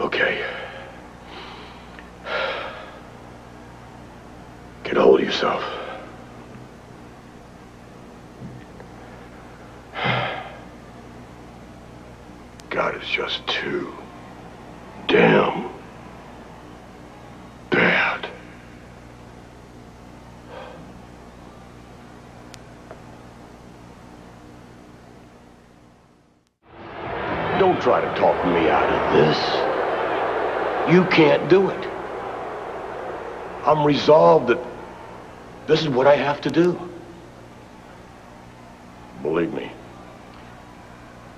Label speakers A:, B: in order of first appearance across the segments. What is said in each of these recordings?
A: Okay. Get a hold of yourself. God is just too damn bad. Don't try to talk me out of this. You can't do it. I'm resolved that this is what I have to do. Believe me,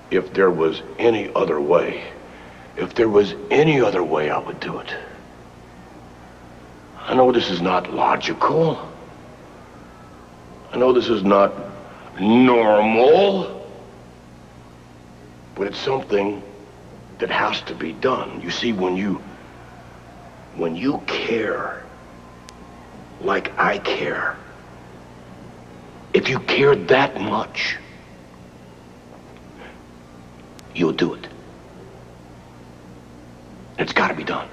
A: if there was any other way, if there was any other way, I would do it. I know this is not logical. I know this is not normal. But it's something that has to be done. You see, when you when you care like I care, if you care that much, you'll do it. It's got to be done.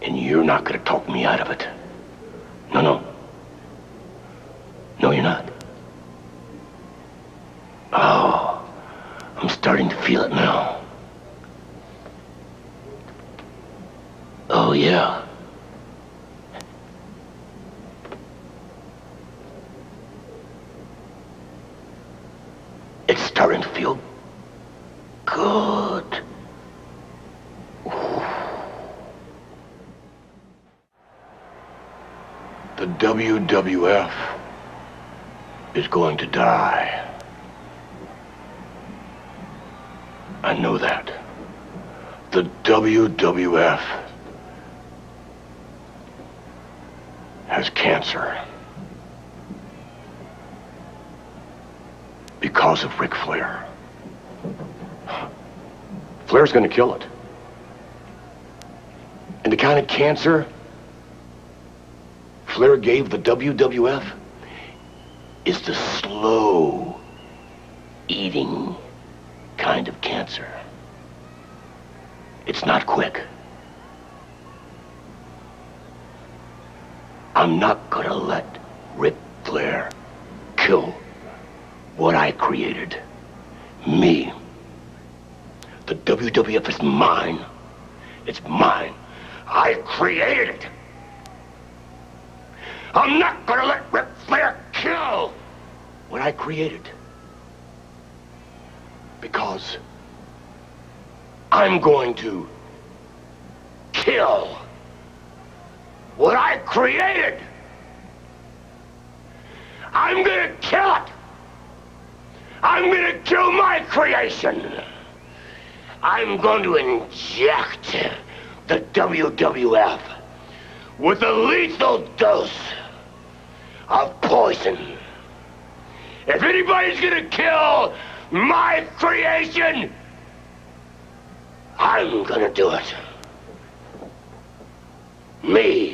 A: And you're not going to talk me out of it. No, no. No, you're not. Oh, I'm starting to feel it now. Oh, yeah. It's starting to feel good. The WWF is going to die. I know that. The WWF has cancer. Because of Ric Flair. Flair's gonna kill it. And the kind of cancer Flair gave the WWF is the slow eating kind of cancer. It's not quick. I'm not gonna let Ric Flair kill what I created. Me. The WWF is mine. It's mine. I created it. I'm not gonna let Ric Flair kill what I created. Because I'm going to kill what I created. I'm gonna kill it. I'm gonna kill my creation. I'm going to inject the WWF with a lethal dose poison. If anybody's gonna kill my creation, I'm gonna do it. Me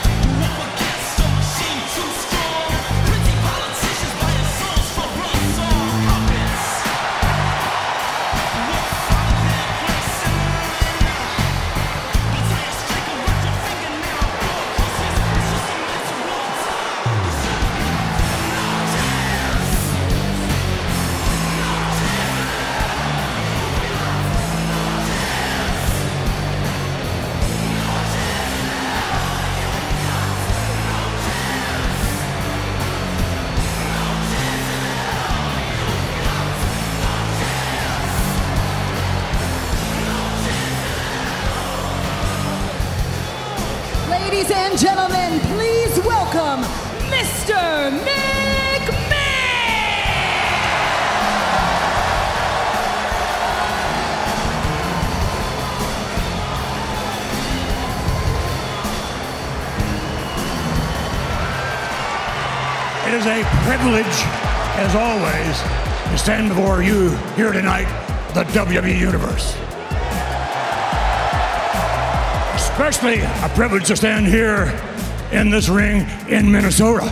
B: As always, to stand before you here tonight, the WWE Universe. Especially a privilege to stand here in this ring in Minnesota.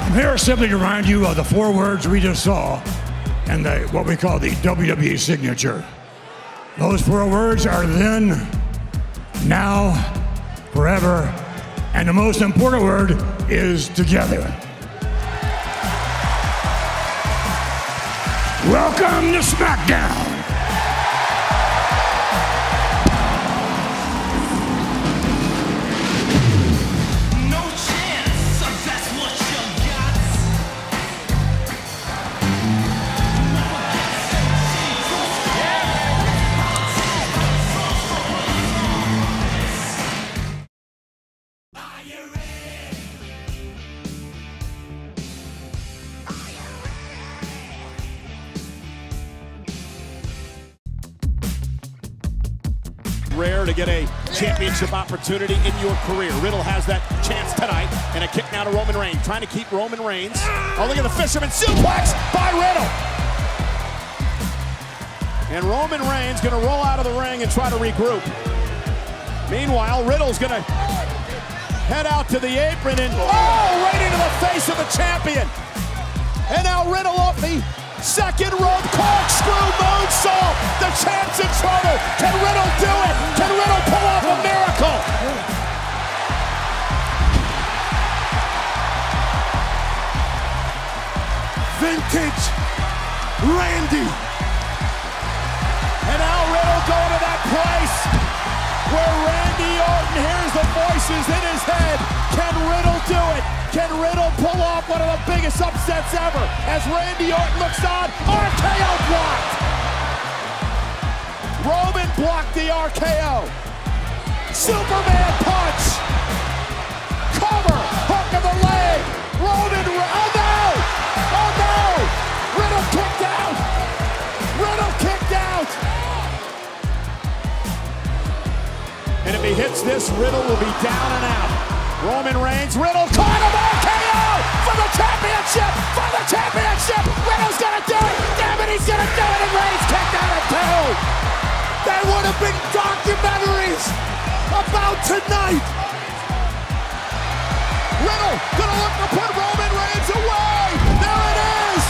B: I'm here simply to remind you of the four words we just saw and the, what we call the WWE signature. Those four words are then, now, forever, and the most important word is together. Welcome to SmackDown.
C: Championship opportunity in your career. Riddle has that chance tonight, and a kick now to Roman Reigns, trying to keep Roman Reigns. Oh, look at the fisherman suplex by Riddle. And Roman Reigns going to roll out of the ring and try to regroup. Meanwhile, Riddle's going to head out to the apron and oh, right into the face of the champion. And now Riddle off the second rope corkscrew moonsault. The champ's in trouble. Can Riddle do it? Can Riddle pull off a miracle?
D: vintage Randy.
C: And now Riddle going to that place where Randy Orton hears the voices in his head. Can Riddle do it? Can Riddle pull off one of the biggest upsets ever? As Randy Orton looks on, RKO blocked. Roman blocked the RKO. Superman punch. Cover. Hook of the leg. Roman. Oh no! Oh no! Riddle kicked out. Riddle kicked out. And if he hits this, Riddle will be down and out. Roman Reigns, Riddle caught him for the championship, for the championship. Riddle's gonna do it. Damn it, he's gonna do it. And Reigns kicked out at two.
D: There would have been documentaries about tonight.
C: Riddle gonna look to put Roman Reigns away. There it is.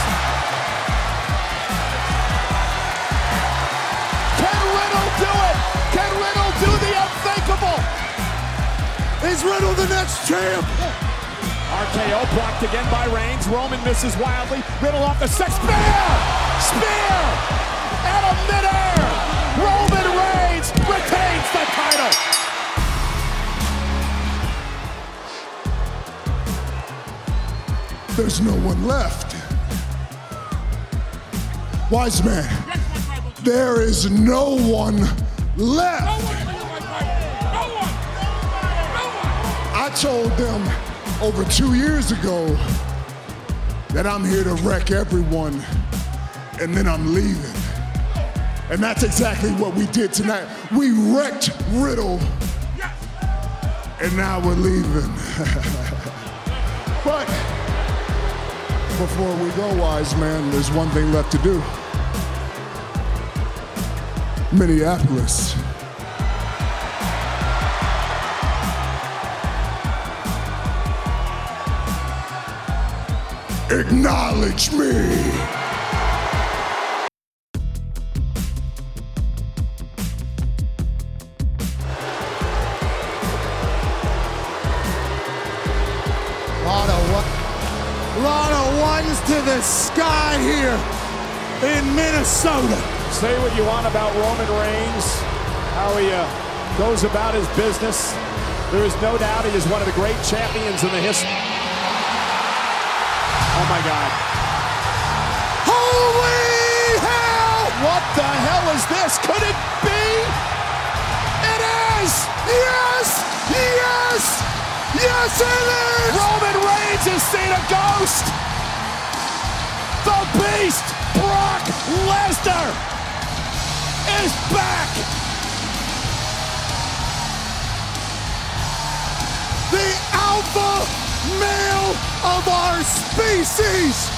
C: Can Riddle do it? Can Riddle do the unthinkable?
D: Is Riddle the next champ?
C: RKO blocked again by Reigns. Roman misses wildly. Riddle off the six. Spear! Spear! Out of midair! Roman Reigns retains the title.
D: There's no one left. Wise man, there is no one left. No one. I told them over two years ago that I'm here to wreck everyone and then I'm leaving. And that's exactly what we did tonight. We wrecked Riddle and now we're leaving. but before we go, wise man, there's one thing left to do. Minneapolis. Acknowledge me.
E: Lot of one, lot of ones to the sky here in Minnesota.
C: Say what you want about Roman Reigns, how he uh, goes about his business. There is no doubt he is one of the great champions in the history. Oh my God.
E: Holy hell!
C: What the hell is this? Could it be? It is!
D: Yes! Yes! Yes, it is!
C: Roman Reigns has seen a ghost! The Beast, Brock Lesnar, is back!
D: The Alpha Male of our species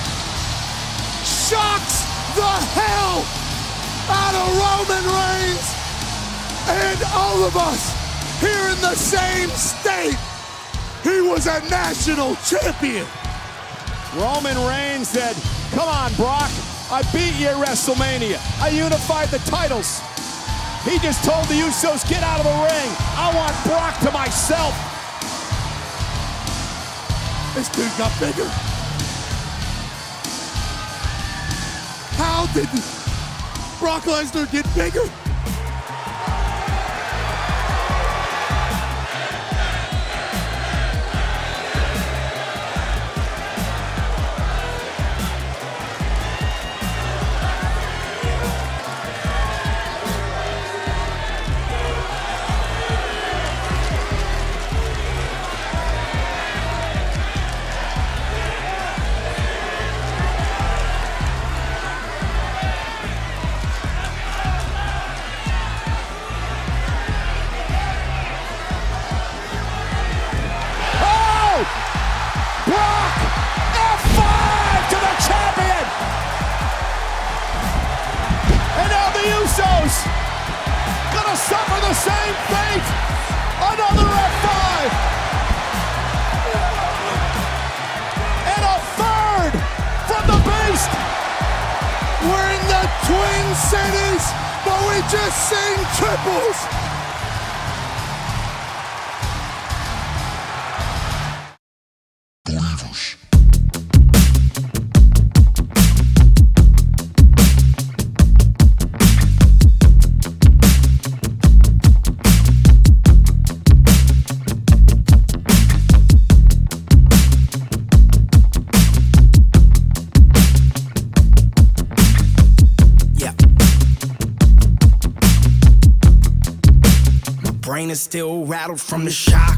D: shocks the hell out of Roman Reigns and all of us here in the same state. He was a national champion.
C: Roman Reigns said, Come on, Brock, I beat you at WrestleMania. I unified the titles. He just told the Usos, Get out of the ring. I want Brock to myself.
D: This dude got bigger. How did Brock Lesnar get bigger?
F: rattled from the shock.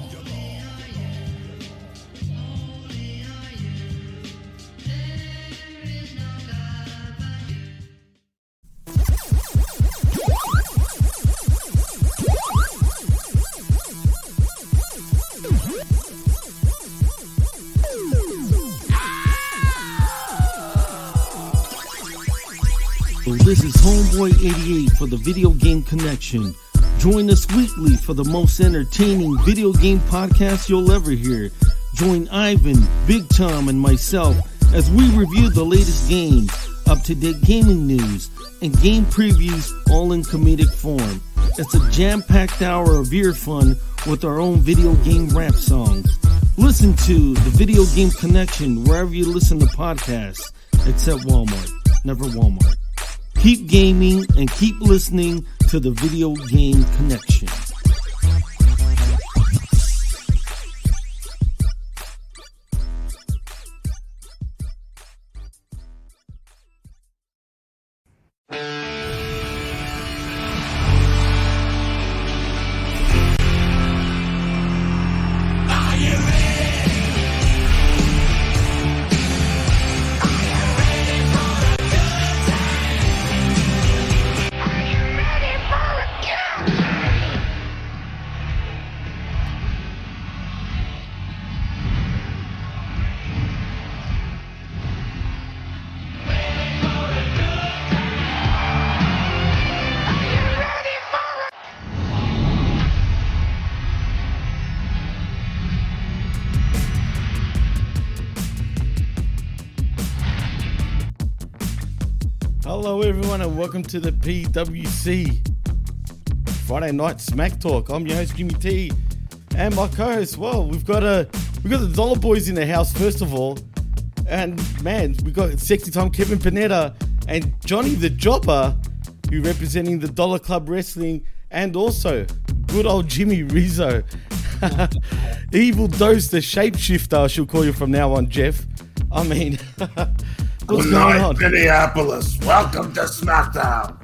G: This is Homeboy88 for the Video Game Connection. Join us weekly for the most entertaining video game podcast you'll ever hear. Join Ivan, Big Tom, and myself as we review the latest games, up to date gaming news, and game previews all in comedic form. It's a jam packed hour of ear fun with our own video game rap songs. Listen to the Video Game Connection wherever you listen to podcasts, except Walmart. Never Walmart. Keep gaming and keep listening to the Video Game Connection. Everyone, and welcome to the PWC Friday Night Smack Talk. I'm your host Jimmy T, and my co-host. Well, we've got a we got the Dollar Boys in the house first of all, and man, we got sexy time Kevin Panetta and Johnny the Jobber, who representing the Dollar Club Wrestling, and also good old Jimmy Rizzo, Evil Dose the Shapeshifter. I shall call you from now on, Jeff. I mean. What's
H: Good
G: going
H: night,
G: on?
H: Minneapolis. Welcome to SmackDown.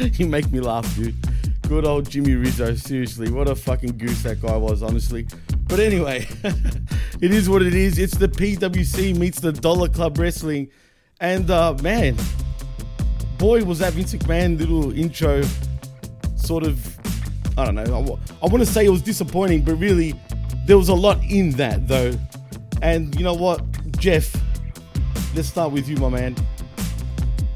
G: you make me laugh, dude. Good old Jimmy Rizzo. Seriously, what a fucking goose that guy was, honestly. But anyway, it is what it is. It's the PWC meets the Dollar Club Wrestling. And uh, man, boy, was that Vince McMahon little intro sort of, I don't know, I, want to say it was disappointing, but really, there was a lot in that, though. And you know what, Jeff, let's start with you, my man.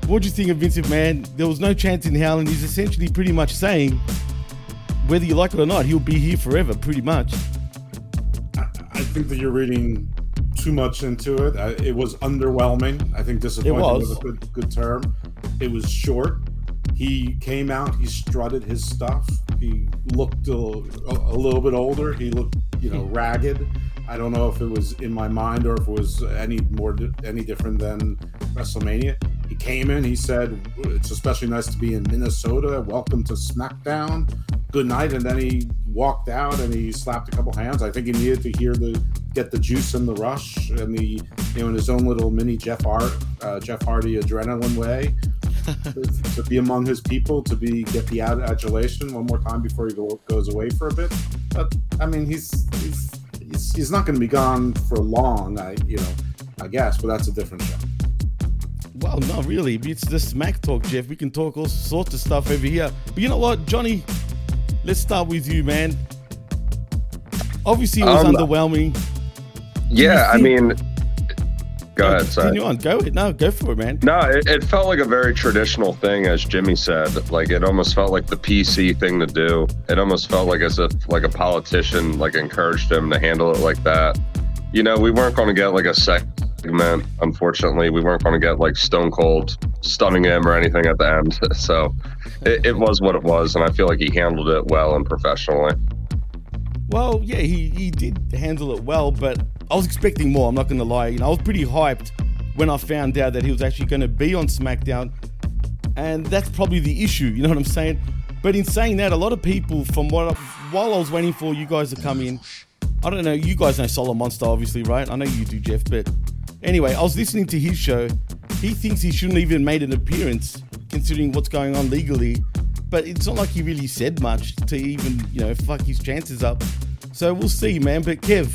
G: What do you think of Vince McMahon? There was no chance in hell, and he's essentially pretty much saying, whether you like it or not, he'll be here forever, pretty much.
I: I think that you're reading too much into it. I, it was underwhelming. I think disappointing
G: was.
I: was a good, good term. It was short. He came out. He strutted his stuff. He looked a, a, a little bit older. He looked, you know, ragged. I don't know if it was in my mind or if it was any more any different than WrestleMania. He came in. He said, "It's especially nice to be in Minnesota. Welcome to SmackDown. Good night." And then he walked out and he slapped a couple hands. I think he needed to hear the get the juice and the rush and the you know in his own little mini Jeff Hart uh, Jeff Hardy adrenaline way. to be among his people, to be get the ad- adulation one more time before he go, goes away for a bit. But I mean, he's he's he's, he's not going to be gone for long. I you know, I guess, but that's a different show.
G: Well, not really. It's the smack talk, Jeff. We can talk all sorts of stuff over here. But you know what, Johnny? Let's start with you, man. Obviously, it was
J: Um,
G: underwhelming.
J: Yeah, I mean, go ahead. Sorry.
G: Continue on. Go ahead. No, go for it, man.
J: No, it, it felt like a very traditional thing, as Jimmy said. Like it almost felt like the PC thing to do. It almost felt like as if like a politician like encouraged him to handle it like that. You know, we weren't going to get like a segment. Unfortunately, we weren't going to get like Stone Cold stunning him or anything at the end. So it, it was what it was, and I feel like he handled it well and professionally.
G: Well, yeah, he, he did handle it well, but I was expecting more. I'm not going to lie. You know, I was pretty hyped when I found out that he was actually going to be on SmackDown, and that's probably the issue. You know what I'm saying? But in saying that, a lot of people, from what while I was waiting for you guys to come in, I don't know. You guys know Solo Monster, obviously, right? I know you do, Jeff. But anyway, I was listening to his show. He thinks he shouldn't even made an appearance, considering what's going on legally. But it's not like he really said much to even, you know, fuck his chances up. So we'll see, man. But Kev,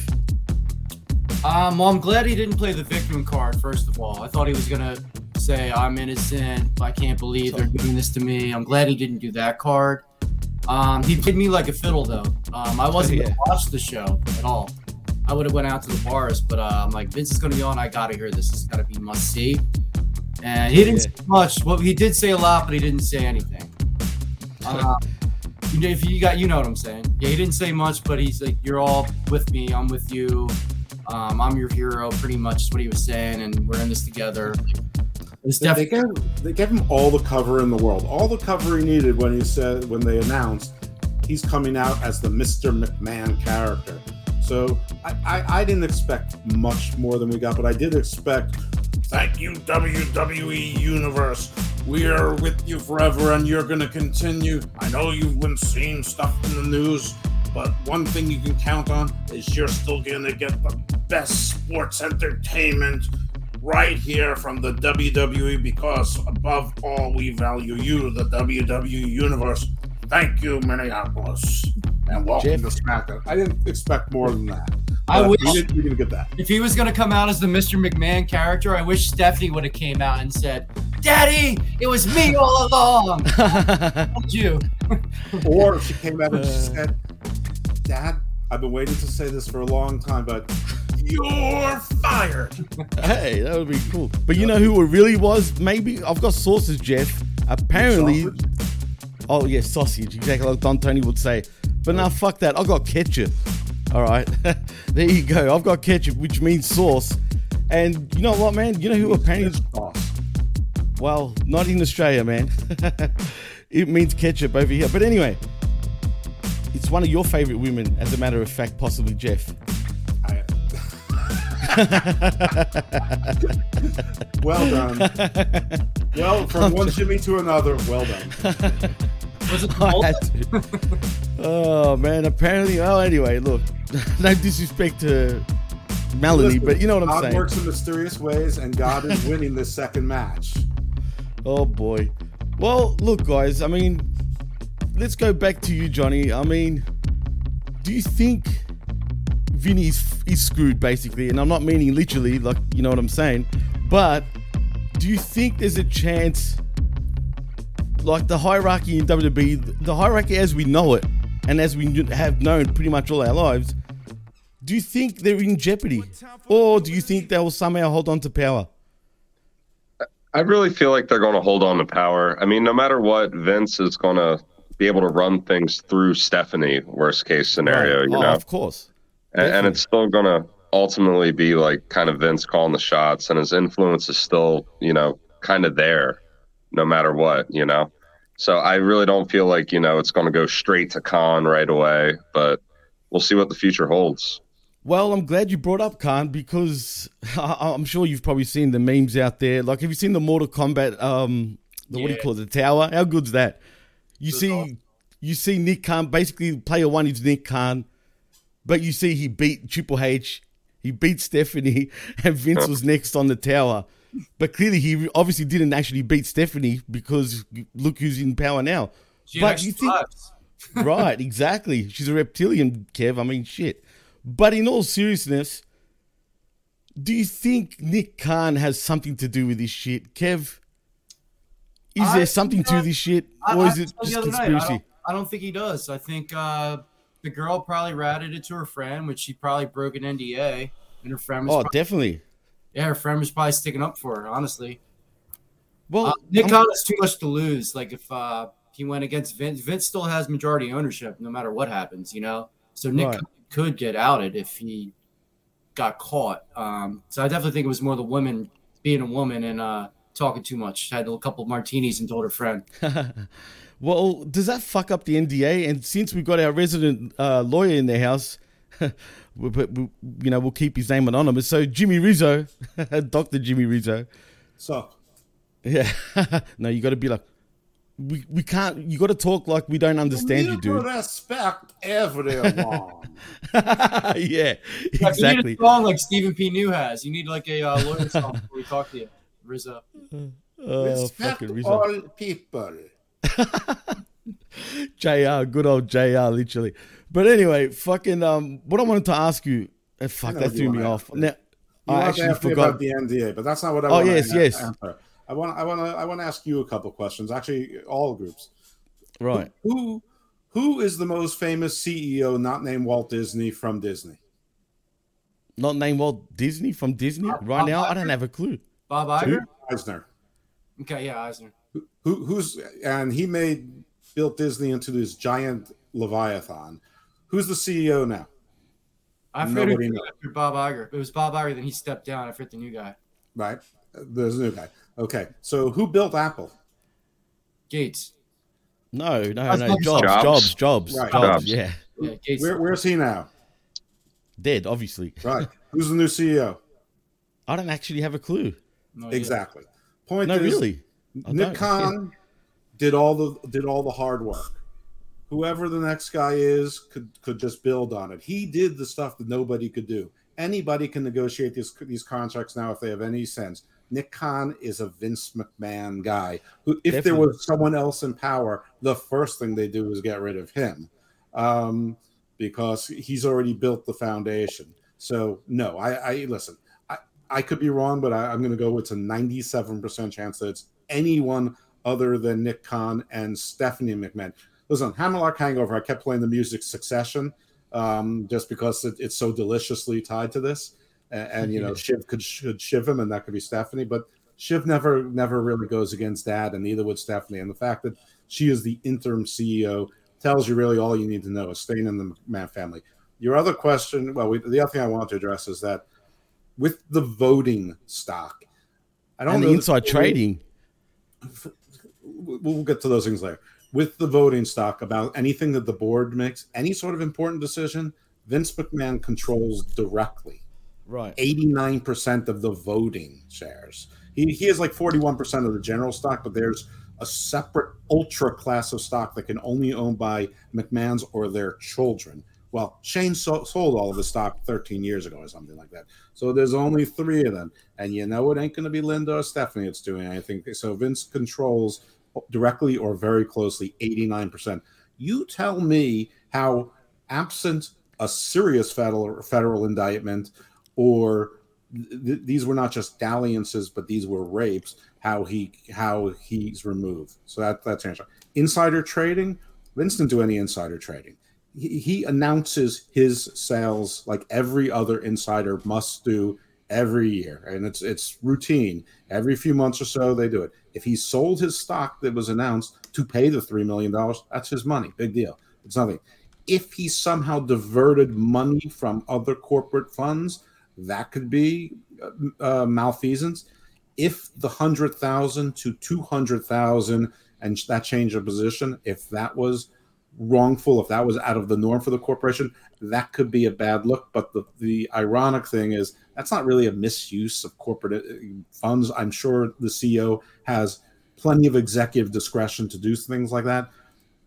K: Um, well, I'm glad he didn't play the victim card. First of all, I thought he was gonna say I'm innocent. I can't believe they're doing this to me. I'm glad he didn't do that card. Um, he played me like a fiddle though. Um, I wasn't
G: Yeah.
K: gonna watch the show at all. I would have went out to the bars, but uh, I'm like Vince is gonna be on. I gotta hear this. It's gotta be must see. And he didn't say much. Well, he did say a lot, but he didn't say anything. Uh, if you got, you know what I'm saying. Yeah, he didn't say much, but he's like, "You're all with me. I'm with you. Um, I'm your hero." Pretty much is what he was saying, and we're in this together. It's
I: They, they gave, they gave him all the cover in the world, all the cover he needed when he said when they announced he's coming out as the Mr. McMahon character. So I, I, I didn't expect much more than we got, but I did expect. Thank you, WWE Universe. We are with you forever, and you're going to continue. I know you've been seeing stuff in the news, but one thing you can count on is you're still going to get the best sports entertainment right here from the WWE because above all we value you, the WWE Universe. Thank you, Minneapolis, and welcome to SmackDown. I didn't expect more than that.
K: I
I: but
K: wish-
I: we didn't, we didn't get that.
K: If he was gonna come out as the Mr. McMahon character, I wish Stephanie would have came out and said, "Daddy, it was me all along." Told you.
I: Or if she came out and she uh. said, "Dad, I've been waiting to say this for a long time, but you're fired."
G: hey, that would be cool. But you know who it really was? Maybe I've got sources, Jeff. Apparently, oh yeah, sausage. Exactly like Don Tony would say. But oh. now, fuck that. I got ketchup. All right, there you go. I've got ketchup, which means sauce. And you know what, man? You know who? Is off? Well, not in Australia, man. it means ketchup over here. But anyway, it's one of your favorite women, as a matter of fact, possibly Jeff.
I: Well done. well, from one Jimmy to another, well done.
K: Was it
G: I had to. oh man, apparently. Oh, anyway, look, no disrespect to Melanie,
I: Listen,
G: but you know what I'm
I: God
G: saying.
I: works in mysterious ways, and God is winning this second match.
G: Oh boy. Well, look, guys. I mean, let's go back to you, Johnny. I mean, do you think Vinny's is screwed, basically? And I'm not meaning literally, like you know what I'm saying, but do you think there's a chance, like the hierarchy in WWE, the hierarchy as we know it, and as we have known pretty much all our lives? Do you think they're in jeopardy, or do you think they will somehow hold on to power?
J: I really feel like they're going to hold on to power. I mean, no matter what, Vince is going to be able to run things through Stephanie. Worst case scenario,
G: Right.
J: you
G: Oh,
J: know.
G: of course.
J: and, and it's still going to ultimately be like kind of Vince calling the shots, and his influence is still, you know, kind of there, no matter what, you know. So I really don't feel like you know it's going to go straight to Khan right away, but we'll see what the future holds.
G: Well, I'm glad you brought up Khan because I- I'm sure you've probably seen the memes out there. Like, have you seen the Mortal Kombat? Um, the, what do you call it? The tower? How good's that? You see, you see Nick Khan. Basically, player one is Nick Khan, but you see he beat Triple H, he beat Stephanie, and Vince was next on the tower. But clearly he obviously didn't actually beat Stephanie because look who's in power now.
K: She
G: but
K: actually
G: you think right, exactly. She's a reptilian, Kev. I mean, shit. But in all seriousness, do you think Nick Khan has something to do with this shit, Kev? Is
K: I-
G: there something to this shit,
K: I-
G: or
K: I
G: is it just
K: other night, I
G: conspiracy?
K: don't, I don't think he does. I think uh, the girl probably ratted it to her friend, which she probably broke an NDA, and her friend was
G: Oh,
K: probably,
G: definitely.
K: Yeah, her friend was probably sticking up for her. Honestly,
G: well,
K: uh, Nick Khan has too much to lose. Like if uh, he went against Vince, Vince still has majority ownership no matter what happens. You know, so Nick
G: Right.
K: Could get outed if he got caught. Um, so I definitely think it was more the woman being a woman and uh, talking too much. Had a couple martinis and told her friend.
G: Well, does that fuck up the NDA? And since we've got our resident uh, lawyer in the house, we, we, you know, we'll keep his name anonymous. So Jimmy Rizzo, Doctor Jimmy Rizzo.
I: So
G: Yeah, no, you got to be like, we, we can't. You got to talk like we don't understand you, dude.
I: respect everyone.
G: yeah,
K: Like, You
G: exactly.
K: need a song like Stephen P. New has. You need like a uh, lawyer song before we talk to you, Rizzo.
G: Oh,
I: respect
G: Rizzo.
I: all people.
G: JR, good old JR, literally. But anyway, fucking um, what I wanted to ask you, uh,
I: I
G: fuck, that threw me off. Now,
I: You
G: I
I: want to
G: actually
I: ask me
G: forgot.
I: about the NDA, but that's not what I
G: Oh,
I: want
G: yes,
I: to
G: yes.
I: answer. I want I want to I want to ask you a couple questions. Actually, all groups.
G: Right.
I: Who who is the most famous CEO not named Walt Disney from Disney?
G: Not named Walt Disney from Disney right now. I don't have a clue.
K: Bob Iger.
I: Eisner.
K: Okay, yeah, Eisner.
I: Who who's and he made built Disney into this giant leviathan. Who's the CEO now?
K: I forget
I: Nobody
K: who after Bob Iger. It was Bob Iger. Then he stepped down. I forget the new guy.
I: Right. There's a new guy. Okay. So who built Apple?
K: Gates.
G: No, no,
K: That's
G: no. Jobs,
K: Jobs.
G: Jobs, Jobs,
I: Right.
G: Jobs.
I: Jobs.
G: Yeah,
K: Yeah, Gates.
I: Where, where's he now?
G: dead, obviously.
I: Right. Who's the new CEO?
G: I don't actually have a clue.
K: No idea.
I: Exactly. Point
G: No,
I: is,
G: really. I
I: Nick. Khan did all the did all the hard work. Whoever the next guy is could could just build on it. He did the stuff that nobody could do. Anybody can negotiate these these contracts now if they have any sense. Nick Khan is a Vince McMahon guy. Who, if there was someone else in power, the first thing they do is get rid of him, um, because he's already built the foundation. So no, I, I listen. I, I could be wrong, but I, I'm going to go with a 97% chance that it's anyone other than Nick Khan and Stephanie McMahon. Listen, Hammerlock Hangover, I kept playing the music Succession um, just because it, it's so deliciously tied to this. And, and you know, Shiv could should Shiv him, and that could be Stephanie, but Shiv never never really goes against that, and neither would Stephanie. And the fact that she is the interim CEO tells you really all you need to know is staying in the McMahon family. Your other question, well, we, the other thing I want to address is that with the voting stock, I don't
G: And
I: know
G: the inside trading.
I: We'll get to those things later. With the voting stock, about anything that the board makes, any sort of important decision, Vince McMahon controls directly.
G: Right.
I: 89% of the voting shares. He, he has like 41% of the general stock, but there's a separate ultra class of stock that can only owned by McMahon's or their children. Well, Shane so- sold all of his stock 13 years ago or something like that. So there's only three of them. And you know it ain't going to be Linda or Stephanie that's doing anything. So Vince controls directly or very closely 89%. You tell me how, absent a serious federal, federal indictment or th- these were not just dalliances, but these were rapes. How he how he's removed. So that that's answer. Insider trading. Vince didn't do any insider trading. He, he announces his sales like every other insider must do every year, and it's it's routine. Every few months or so, they do it. If he sold his stock that was announced to pay the three million dollars, that's his money. Big deal. It's nothing. If he somehow diverted money from other corporate funds, that could be uh, uh, malfeasance. If the hundred thousand to two hundred thousand and that change of position, if that was wrongful, if that was out of the norm for the corporation, that could be a bad look. But the the ironic thing is that's not really a misuse of corporate uh, funds. I'm sure the CEO has plenty of executive discretion to do things like that.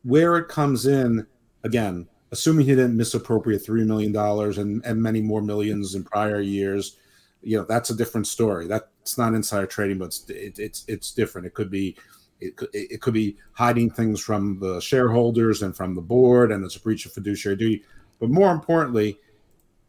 I: Where it comes in, again, assuming he didn't misappropriate three million dollars and and many more millions in prior years, you know that's a different story. That's not insider trading, but it's it, it's it's different. It could be it could, it could be hiding things from the shareholders and from the board, and it's a breach of fiduciary duty. But more importantly,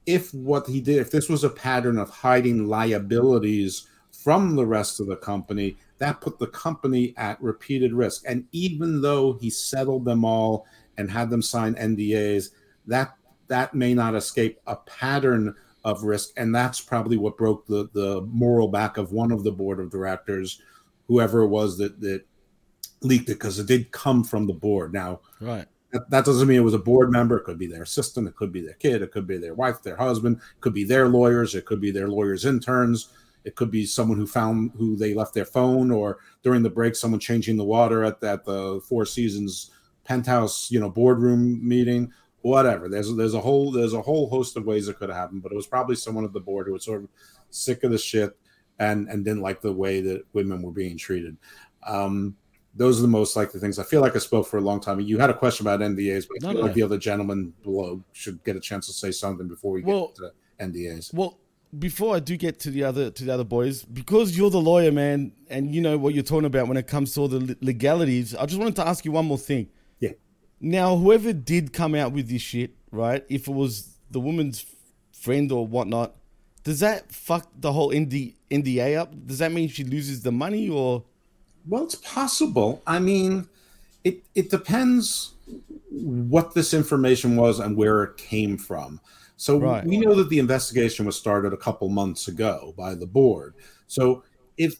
I: if what he did, if this was a pattern of hiding liabilities from the rest of the company, that put the company at repeated risk. And even though he settled them all and had them sign NDAs, that that may not escape a pattern of risk. And that's probably what broke the the moral back of one of the board of directors, whoever it was that that leaked it, because it did come from the board. Now,
G: Right.
I: That, that doesn't mean it was a board member. It could be their assistant. It could be their kid. It could be their wife, their husband. It could be their lawyers. It could be their lawyers' interns. It could be someone who found who they left their phone, or during the break, someone changing the water at, at the Four Seasons penthouse, you know, boardroom meeting. Whatever. There's there's a whole there's a whole host of ways it could have happened, but it was probably someone at the board who was sort of sick of the shit and and didn't like the way that women were being treated. Um, those are the most likely things. I feel like I spoke for a long time. You had a question about NDAs, but I
G: No,
I: feel
G: no.
I: like the other gentleman below should get a chance to say something before we
G: Well-
I: get to NDAs.
G: Well, before I do get to the other to the other boys, because you're the lawyer, man, and you know what you're talking about when it comes to all the legalities, I just wanted to ask you one more thing.
I: Yeah.
G: Now, whoever did come out with this shit, right? If it was the woman's friend or whatnot, does that fuck the whole ND, NDA up? Does that mean she loses the money or?
I: Well, it's possible. I mean, it it depends what this information was and where it came from. So
G: Right.
I: we know that the investigation was started a couple months ago by the board. So if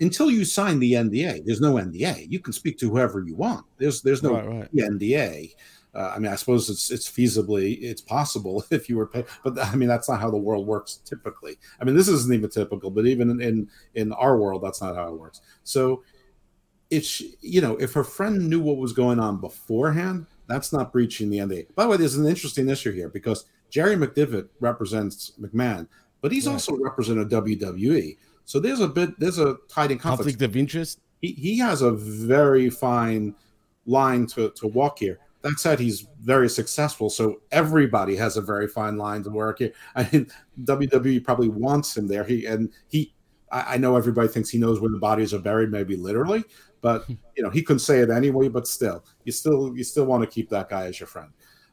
I: until you sign the NDA, there's no NDA. You can speak to whoever you want. There's there's no
G: Right, right.
I: NDA. Uh, I mean, I suppose it's it's feasibly it's possible if you were paid, but I mean that's not how the world works typically. I mean, this isn't even typical, but even in in, in our world, that's not how it works. So if she, you know if her friend knew what was going on beforehand that's not breaching the nda by the way there's an interesting issue here because jerry mcdevitt represents mcmahon but he's
G: Right.
I: also represented wwe so there's a bit there's a tight in conflict.
G: Conflict of interest?
I: he, he has a very fine line to, to walk here. That said he's very successful so everybody has a very fine line to work here. I mean wwe probably wants him there. He and he I, I know everybody thinks he knows where the bodies are buried maybe literally but you know he couldn't say it anyway but still you still you still want to keep that guy as your friend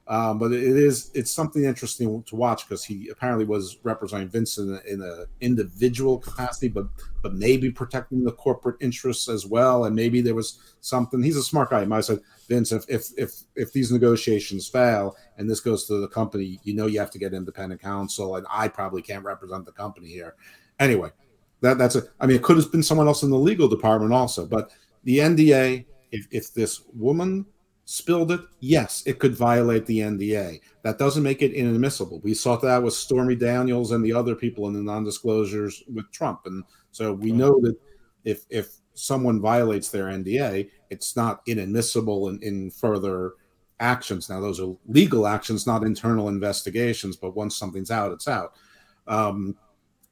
I: um, but it is it's something interesting to watch because he apparently was representing Vincent in a, in a individual capacity, but but maybe protecting the corporate interests as well. And maybe there was something. He's a smart guy. He might have said, Vince, if if if if these negotiations fail and this goes to the company, you know you have to get independent counsel, and I probably can't represent the company here. Anyway, that that's a. I mean, it could have been someone else in the legal department also, but the NDA. If if this woman spilled it, yes, it could violate the NDA. That doesn't make it inadmissible. We saw that with Stormy Daniels and the other people in the non-disclosures with Trump, and so we know that if if someone violates their NDA, it's not inadmissible in, in further actions. Now, those are legal actions, not internal investigations. But once something's out, it's out. Um,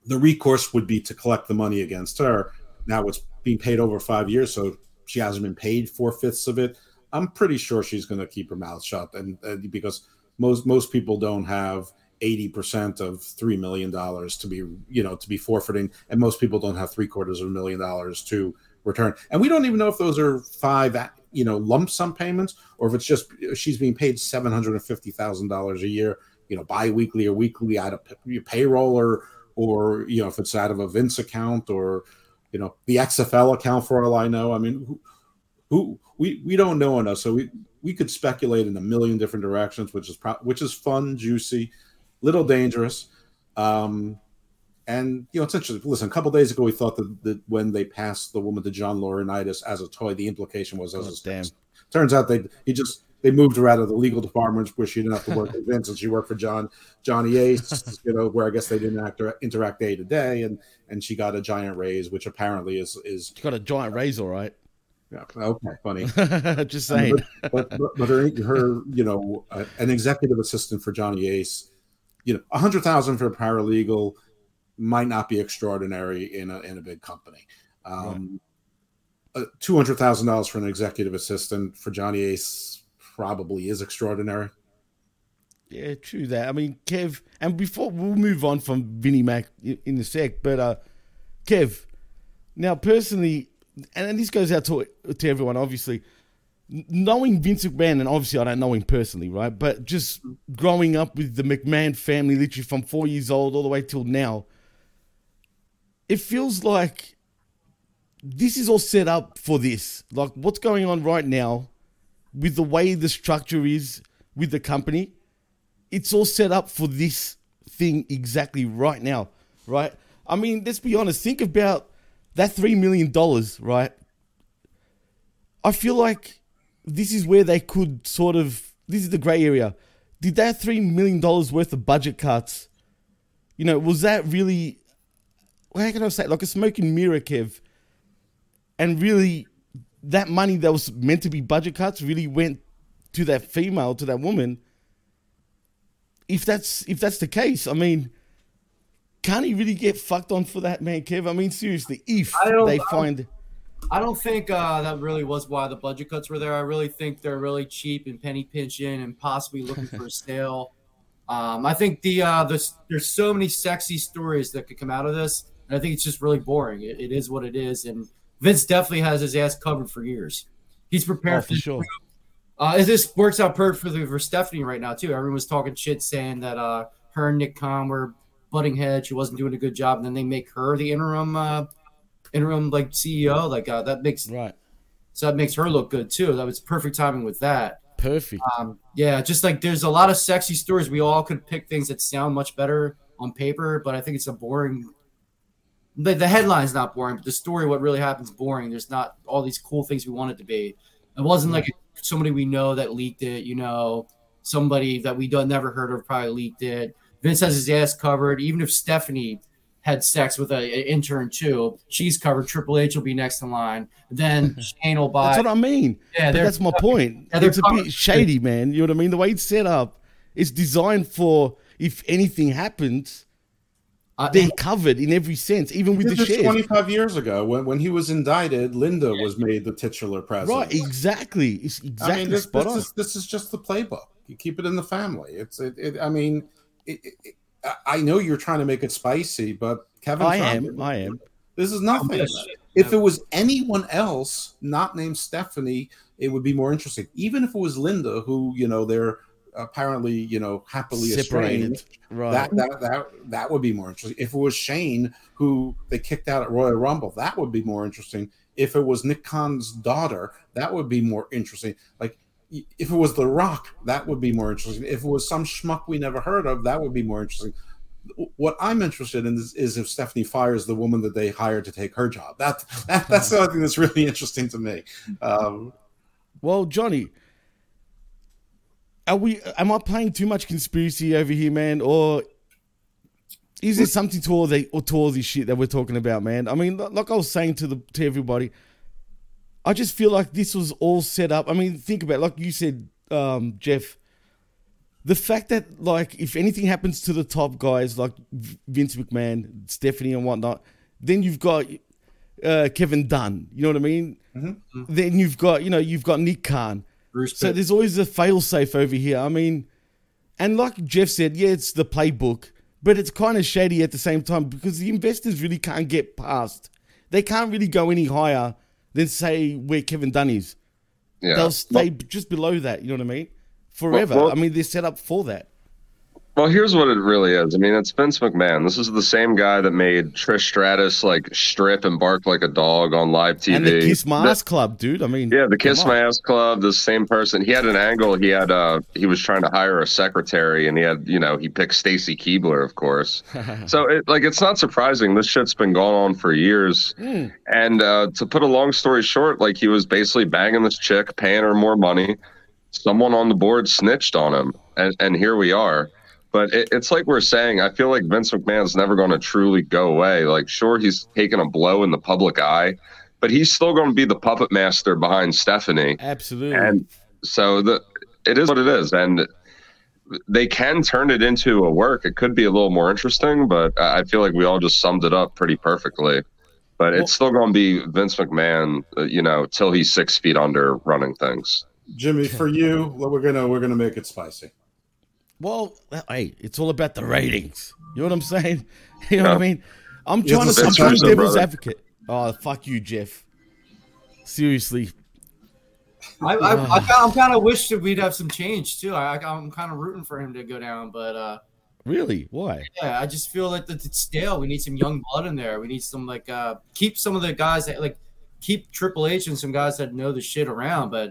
I: the recourse would be to collect the money against her. Now it's being paid over five years, so she hasn't been paid four fifths of it. I'm pretty sure she's going to keep her mouth shut, and, because most most people don't have eighty percent of three million dollars to be you know to be forfeiting, and most people don't have three quarters of a million dollars to return. And we don't even know if those are five you know lump sum payments or if it's just she's being paid seven hundred and fifty thousand dollars a year, you know, biweekly or weekly out of p- payroll or or you know if it's out of a Vince account or you know the XFL account for all I know. I mean, who, who we we don't know enough, so we we could speculate in a million different directions, which is pro- which is fun, juicy, little dangerous. Um, and you know, it's interesting. Listen, a couple days ago, we thought that, that when they passed the woman to John Laurinaitis as a toy, the implication was as a
G: damn.
I: Turns out they he just they moved her out of the legal department where she didn't have to work with Vince, and she worked for John Johnny Ace, you know, where I guess they didn't act, interact day to day, and and she got a giant raise, which apparently is is
G: She got a giant raise, all right.
I: yeah, okay, funny.
G: Just saying.
I: But, but, but her, her, you know, uh, an executive assistant for Johnny Ace, you know, a hundred thousand for a paralegal might not be extraordinary in a in a big company. Um, uh, Two hundred thousand dollars for an executive assistant for Johnny Ace probably is extraordinary.
G: Yeah, true that. I mean, Kev, and before we'll move on from Vinnie Mac in, a sec, but uh, Kev, now personally, and, and this goes out to to everyone, obviously. Knowing Vince McMahon, and obviously I don't know him personally, right? But just growing up with the McMahon family, literally from four years old all the way till now, it feels like this is all set up for this. Like what's going on right now with the way the structure is with the company, it's all set up for this thing exactly right now, right? I mean, let's be honest. Think about that three million dollars, right? I feel like this is where they could sort of. This is the gray area. Did that three million dollars worth of budget cuts? You know, was that really? How can I say? Like a smoking mirror, Kev. And really, that money that was meant to be budget cuts really went to that female, to that woman. If that's if that's the case, I mean, can't he really get fucked on for that, man, Kev? I mean, seriously, if they find
K: I don't think uh, that really was why the budget cuts were there. I really think they're really cheap and penny pinching and possibly looking for a sale. Um, I think the uh, there's there's so many sexy stories that could come out of this, and I think it's just really boring. It, it is what it is, and Vince definitely has his ass covered for years. He's prepared
G: Oh, for sure.
K: Uh, this works out perfectly for Stephanie right now too. Everyone was talking shit, saying that uh, her and Nick Khan were butting heads. She wasn't doing a good job, and then they make her the interim, uh, interim like CEO. Like uh, that makes
G: right.
K: So that makes her look good too. That was perfect timing with that.
G: Perfect.
K: Um, yeah, just like there's a lot of sexy stories. We all could pick things that sound much better on paper, but I think it's a boring. The, the headline's not boring, but the story, what really happens, boring. There's not all these cool things we want it to be. It wasn't mm-hmm. like somebody we know that leaked it. You know, somebody that we don't never heard of probably leaked it. Vince has his ass covered. Even if Stephanie had sex with an intern too, she's covered. Triple H will be next in line. Then Shane will buy.
G: That's what I mean.
K: Yeah,
G: that's my point.
K: Yeah,
G: it's a bit shady, man. You know what I mean? The way it's set up, it's designed for if anything happens, Uh, they're covered in every sense, even with the shares.
I: 25 years ago when, when he was indicted, Linda was made the titular president.
G: Right, exactly. It's exactly
I: I mean, this,
G: spot
I: this
G: on.
I: is this is just the playbook. You keep it in the family. It's it. it I mean, it, it, it- I- I know you're trying to make it spicy, but Kevin,
G: I
I: Feige-
G: am. I am.
I: This is nothing.
G: Yeah.
I: If it was anyone else not named Stephanie, it would be more interesting. Even if it was Linda, who you know they're apparently you know happily
G: Separated.
I: estranged,
G: Right.
I: that, that that that would be more interesting. If it was Shane who they kicked out at Royal Rumble, that would be more interesting. If it was Nick Khan's daughter, that would be more interesting. Like if it was The Rock, that would be more interesting. If it was some schmuck we never heard of, that would be more interesting. What I'm interested in is, is if Stephanie fires the woman that they hired to take her job. That, that that's the other thing that's really interesting to me. Um,
G: Well, Johnny, are we? Am I playing too much conspiracy over here, man, or is there something to all the or to all this shit that we're talking about, man? I mean, like I was saying to the to everybody, I just feel like this was all set up. I mean, think about it, like you said, um, Jeff. The fact that like if anything happens to the top guys like Vince McMahon, Stephanie, and whatnot, then you've got uh, Kevin Dunn. You know what I mean? Then you've got you know you've got Nick Khan.
K: Bruce
G: so
K: Pitt.
G: there's always a fail safe over here. I mean, and like Jeff said, yeah, it's the playbook, but it's kind of shady at the same time because the investors really can't get past. They can't really go any higher than say where Kevin Dunn is.
J: Yeah.
G: They'll stay just below that. You know what I mean? Forever.
J: well-
G: I mean, they're set up for that.
J: Well, here's what it really is. I mean, it's Vince McMahon. This is the same guy that made Trish Stratus like strip and bark like a dog on live TV.
G: And the Kiss My Ass Club, dude. I mean,
J: Yeah, the Kiss. My Ass Club, the same person. He had an angle. He had uh he was trying to hire a secretary and he had, you know, he picked Stacy Keibler, of course. so it like it's not surprising. This shit's been going on for years.
G: Hmm.
J: And uh to put a long story short, like he was basically banging this chick, paying her more money. Someone on the board snitched on him, and, and here we are. But it, it's like we're saying, I feel like Vince McMahon's never going to truly go away. Like, sure, he's taken a blow in the public eye, but he's still going to be the puppet master behind Stephanie.
G: Absolutely.
J: And so the it is what it is, and they can turn it into a work. It could be a little more interesting, but I I feel like we all just summed it up pretty perfectly. But it's still going to be Vince McMahon, uh, you know, till he's six feet under running things.
I: Jimmy, for you, we're gonna we're gonna make it spicy.
G: Well, hey, it's all about the ratings. You know what I'm saying? You know what I mean? I'm trying
J: it's
G: to
J: the
G: I'm trying to devil's
J: brother.
G: advocate. Oh, fuck you, Jeff. Seriously.
K: I, I, I, ki- I'm kind of wish that we'd have some change too. I, I'm kind of rooting for him to go down, but uh,
G: Really? Why?
K: yeah, I just feel like that it's stale. We need some young blood in there. We need some like uh, keep some of the guys that like keep Triple H and some guys that know the shit around, but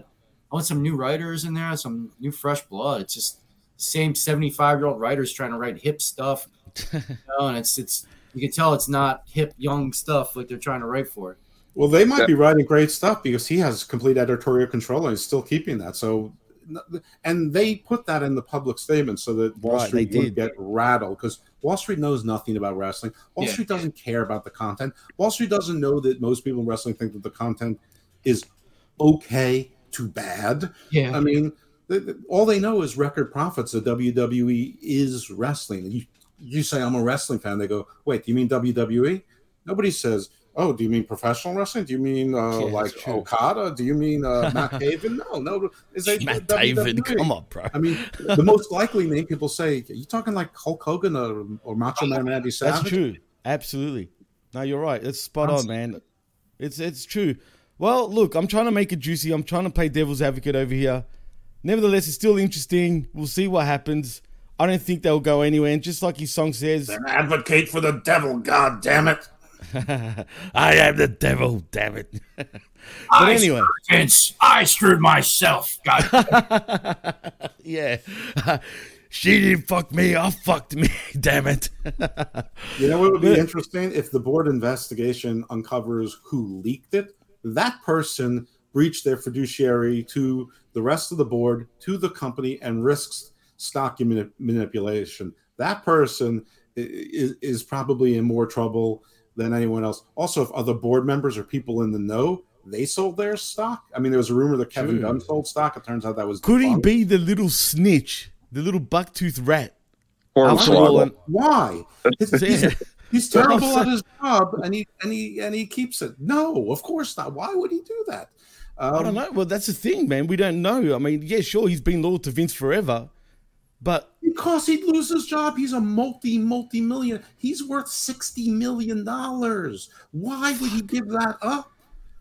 K: I want some new writers in there, some new fresh blood. It's just same 75 year old writers trying to write hip stuff, you know, and it's it's you can tell it's not hip young stuff like they're trying to write for.
I: Well, they might be writing great stuff because he has complete editorial control and he's still keeping that. So, and they put that in the public statement so that Wall
G: Right,
I: Street would get rattled because Wall Street knows nothing about wrestling. Wall
K: Yeah.
I: Street doesn't care about the content. Wall Street doesn't know that most people in wrestling think that the content is okay to bad.
K: Yeah.
I: I mean, th- th- all they know is record profits. The WWE is wrestling. You, you say I'm a wrestling fan. They go, wait, do you mean WWE? Nobody says, oh, do you mean professional wrestling? Do you mean uh,
G: Yeah,
I: like
G: true.
I: Okada? Do you mean uh, Matt Taven? No, no. Is it
G: Matt
I: WWE?
G: Taven, come on, bro.
I: I mean, the most likely name people say, are you talking like Hulk Hogan or, or Macho Man Randy Savage?
G: That's true. Absolutely. No, you're right. It's spot on, man. It's it's true. Well, look, I'm trying to make it juicy. I'm trying to play devil's advocate over here. Nevertheless, it's still interesting. We'll see what happens. I don't think they'll go anywhere. And just like his song says,
H: Then advocate for the devil, god damn it.
G: I am the devil, damn it. but
H: I
G: anyway.
H: screwed Vince. I screwed myself. God.
G: yeah. she didn't fuck me. I fucked me. Damn it.
I: You know what would be interesting if the board investigation uncovers who leaked it? That person breached their fiduciary to the rest of the board, to the company, and risks stock mani- manipulation. That person is, is probably in more trouble than anyone else. Also, if other board members or people in the know, they sold their stock. I mean, there was a rumor that Kevin
G: True.
I: Dunn sold stock. It turns out that was
G: Could he be the little snitch, the little bucktooth rat?
I: Hornswoggle.
G: After
I: Why? He's, he's- he's
G: That's what I'm
I: terrible at his job, and he and he and he keeps it. No, of course not. Why would he do that? Um,
G: I don't know. Well, that's the thing, man. We don't know. I mean, yeah, sure, he's been loyal to Vince forever, but
I: Because he'd lose his job. He's a multi multi million. He's worth sixty million dollars. Why would he give that up?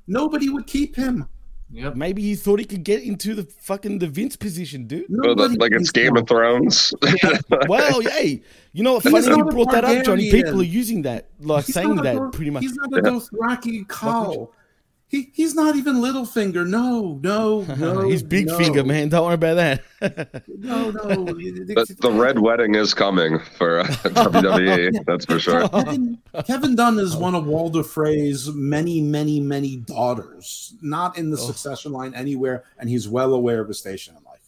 I: Nobody would keep him.
K: Yep.
G: maybe he thought he could get into the fucking the Vince position, dude.
J: Well, the- like it's Game of Thrones.
G: well, hey, you know what?
I: He's
G: Funny you brought that up, Johnny. People are using that, like
I: He's
G: saying
I: not a
G: that,
I: Dor-
G: pretty much.
I: He's not a Dothraki Khal. He, he's not even Littlefinger. No, no, no.
G: He's big
I: no.
G: finger, man. Don't worry about that.
I: No, no.
J: the, the red wedding is coming for uh, WWE. That's for sure.
I: Kevin, Kevin Dunn is one of Walder Frey's many, many, many daughters, not in the succession line anywhere, and he's well aware of his station in life.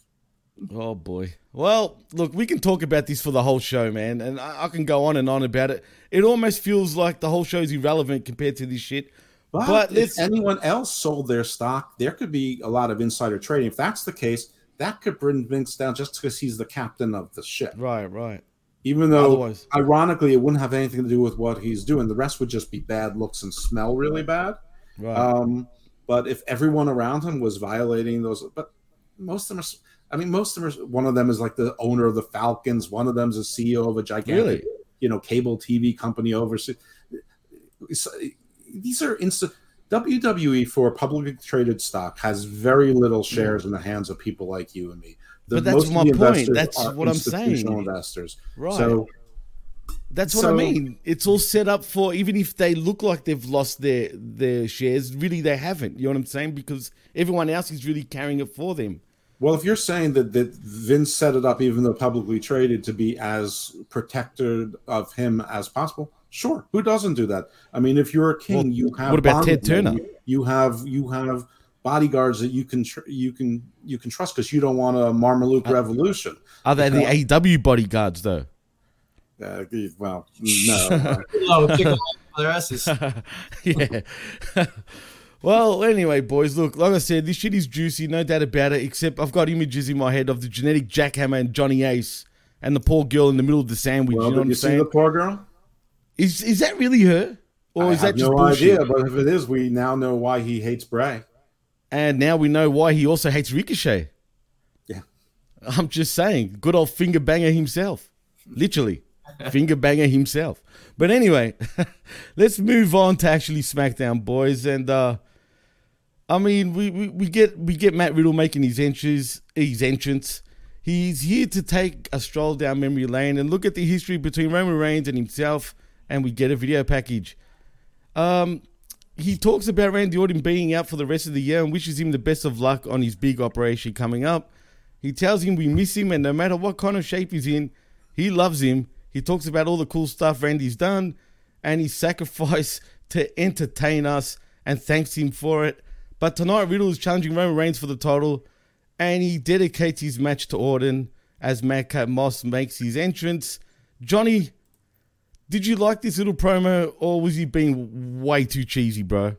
G: Oh boy. Well, look, we can talk about this for the whole show, man, and I, I can go on and on about it. It almost feels like the whole show is irrelevant compared to this shit.
I: But,
G: But
I: if anyone else sold their stock, there could be a lot of insider trading. If that's the case, that could bring Vince down just because he's the captain of the ship.
G: right, right.
I: Even though,
G: Otherwise-
I: ironically, it wouldn't have anything to do with what he's doing. The rest would just be bad looks and smell really bad.
G: Right.
I: Um, but if everyone around him was violating those, but most of them are. I mean, most of them are. One of them is like the owner of the Falcons. One of them is a CEO of a gigantic,
G: Really?
I: you know, cable TV company overseas. These are instant. WWE for publicly traded stock has very little shares in the hands of people like you and me. The,
G: But that's my point. That's what I'm saying.
I: investors.
G: Right.
I: So
G: That's what
I: So-
G: I mean. It's all set up for even if they look like they've lost their their shares, really they haven't. You know what I'm saying? Because everyone else is really carrying it for them.
I: Well, if you're saying that, that Vince set it up, even though publicly traded, to be as protected of him as possible, sure. Who doesn't do that? I mean, if you're a king,
G: Well,
I: you have
G: what about Ted Turner?
I: You, you have you have bodyguards that you can tr- you can you can trust because you don't want a Marmaluke revolution.
G: Are they the AW bodyguards though?
I: Uh, well, no.
K: Oh, kick them off for their asses.
G: yeah. well, anyway, boys, look, like I said, this shit is juicy, no doubt about it. Except I've got images in my head of the genetic jackhammer and Johnny Ace and the poor girl in the middle of the sandwich.
I: well,
G: you know
I: did
G: what
I: you
G: I'm
I: see
G: saying?
I: the poor girl?
G: Is is that really her, or
I: I
G: is that
I: have
G: just
I: no
G: bullshit?
I: idea, but if it is, we now know why he hates Bray.
G: And now we know why he also hates Ricochet.
I: Yeah.
G: I'm just saying, good old finger banger himself. Literally. finger banger himself. But anyway, let's move on to actually SmackDown, boys. And uh I mean, we, we, we get we get Matt Riddle making his entrance his entrance. He's here to take a stroll down memory lane and look at the history between Roman Reigns and himself, and we get a video package. Um, he talks about Randy Orton being out for the rest of the year and wishes him the best of luck on his big operation coming up. He tells him we miss him and no matter what kind of shape he's in, he loves him. He talks about all the cool stuff Randy's done and his sacrifice to entertain us and thanks him for it. But tonight, Riddle is challenging Roman Reigns for the title and he dedicates his match to Orton as Madcap Moss makes his entrance. Johnny, did you like this little promo or was he being way too cheesy, bro?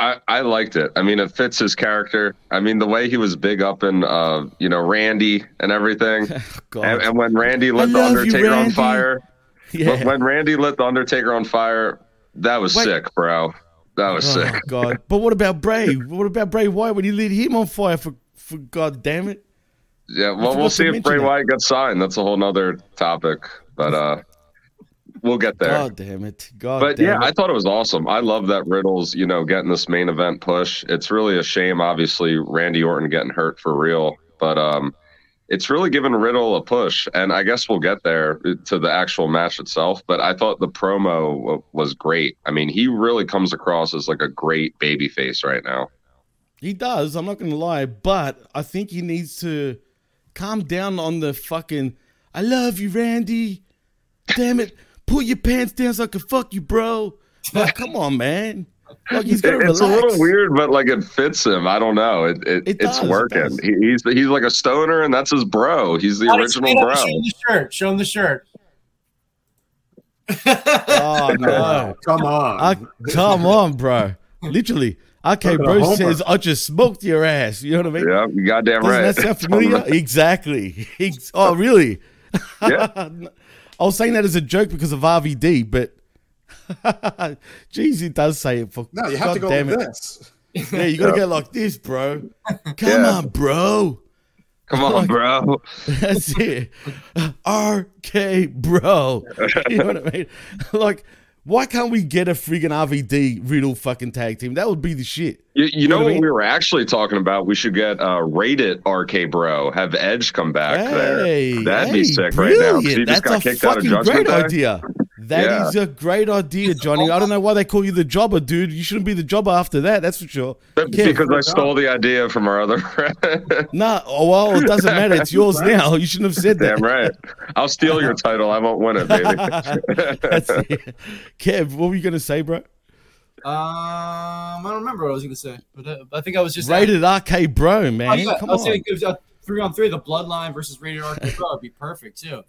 J: I, I liked it. I mean, it fits his character. I mean, the way he was big up in, uh, you know, Randy and everything. and, and when Randy lit the
G: love you,
J: Undertaker on fire,
G: Yeah.
J: when, when Randy lit the Undertaker on fire, that was
G: Wait.
J: sick, bro. That was
G: Oh,
J: sick.
G: God. But what about Bray? What about Bray Wyatt when he lit him on fire for, for God damn it?
J: Yeah, well, we'll see if Bray
G: that.
J: Wyatt gets signed. That's a whole nother topic, but uh, we'll get there.
G: God damn it. God damn it.
J: but yeah,
G: it.
J: I thought it was awesome. I love that Riddle's, you know, getting this main event push. It's really a shame, obviously, Randy Orton getting hurt for real, but um, it's really given Riddle a push, and I guess we'll get there to the actual match itself. But I thought the promo w- was great. I mean, he really comes across as like a great baby face right now.
G: He does, I'm not going to lie, but I think he needs to calm down on the fucking, I love you, Randy. Damn it. Pull your pants down so I can fuck you, bro. Like, come on, man. Like, he's got to
J: it's
G: relax.
J: a little weird, but like it fits him. I don't know. It, it,
G: It
J: it's
G: does, it
J: working.
G: does.
J: He, he's he's like a stoner, and that's his bro. He's the
K: How
J: original bro.
K: Show him the shirt. Show him the shirt.
G: Oh, no.
I: Come on.
G: I, come on, bro. Literally. Okay,
J: Look at
G: bro
J: Homer.
G: says, I just smoked your ass. You know what I mean?
J: Yeah, you goddamn
G: Doesn't
J: right.
G: that sound familiar? exactly. Oh, really?
J: Yeah.
G: I was saying that as a joke because of RVD, but jeez, it does say it. For
I: No, you have to
G: God
I: go
G: damn
I: like
G: it.
I: this.
G: Yeah, you gotta
J: Yeah.
G: go like this, bro. Come
J: Yeah.
G: on, bro.
J: Come on, bro.
G: That's it. RK, bro. You know what I mean? Like, why can't we get a friggin' RVD Riddle fucking tag team? That would be the shit.
J: You, you know,
G: what I mean?
J: we were actually talking about? We should get uh, rated RK Bro. Have Edge come back
G: Hey,
J: there. That'd be
G: hey,
J: sick right now.
G: brilliant.
J: He just got
G: a
J: kicked out of
G: fucking
J: Judgment
G: great
J: Day.
G: idea. That is
J: Yeah.
G: a great idea, Johnny. I don't know why they call you the jobber, dude. You shouldn't be the jobber after that. That's for sure.
J: But
G: Kev,
J: because I stole the idea from our other friend.
G: Nah, oh, well, it doesn't matter. It's yours now. You shouldn't have said that.
J: Damn right. I'll steal your title. I won't win it, baby.
G: That's it. Kev, what were you gonna say, bro?
K: Um, I don't remember what I was going to say, but uh, I think I was just
G: Rated RK, bro, man.
K: Oh, yeah,
G: Come
K: I was
G: on,
K: saying it was, uh, three on three. The Bloodline versus Rated RK Bro would be perfect too.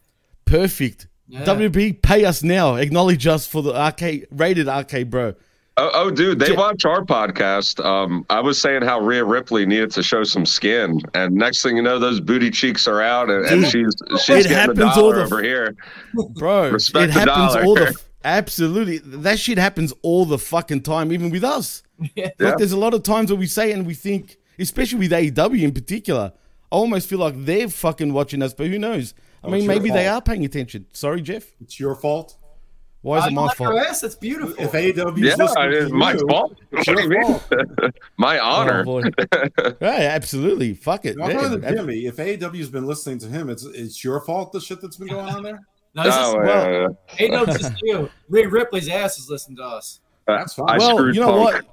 G: perfect.
K: Yeah.
G: WB, pay us now. Acknowledge us for the RK rated RK, bro.
J: Oh, oh, dude, they
G: Ja-
J: watch our podcast. Um, I was saying how Rhea Ripley needed to show some skin, and next thing you know, those booty cheeks are out, and, and
G: Dude,
J: she's
G: it
J: she's getting a
G: happens all
J: dollar
G: the-
J: over here.
G: Bro,
J: Respect
G: it
J: the
G: happens
J: dollar.
G: all the absolutely. That shit happens all the fucking time, even with us.
K: Yeah.
G: Like, there's a lot of times where we say it and we think, especially with AEW in particular, I almost feel like they're fucking watching us, but who knows? I
I: Oh,
G: mean,
I: it's your
G: maybe they are paying attention. Sorry, Jeff.
I: It's your fault.
G: Why is
K: Uh,
G: it my
K: like
G: fault?
K: your ass? That's beautiful.
I: If AW
J: Yeah,
I: is listening
J: it's
I: to
J: my
I: you,
J: fault.
I: it's
J: What do you mean?
I: fault.
J: my
G: Oh,
J: honor.
G: boy. Right, absolutely. Fuck it.
I: I'm
G: Yeah, ab-
I: Jimmy. If AW's been listening to him, it's it's your fault. The shit that's been going on there.
K: No, it's just,
J: Oh,
K: well,
J: yeah,
K: hey, no, it's just you. Rhea Ripley's ass is listening to us.
I: That's fine.
J: I
G: well, you know
J: Punk.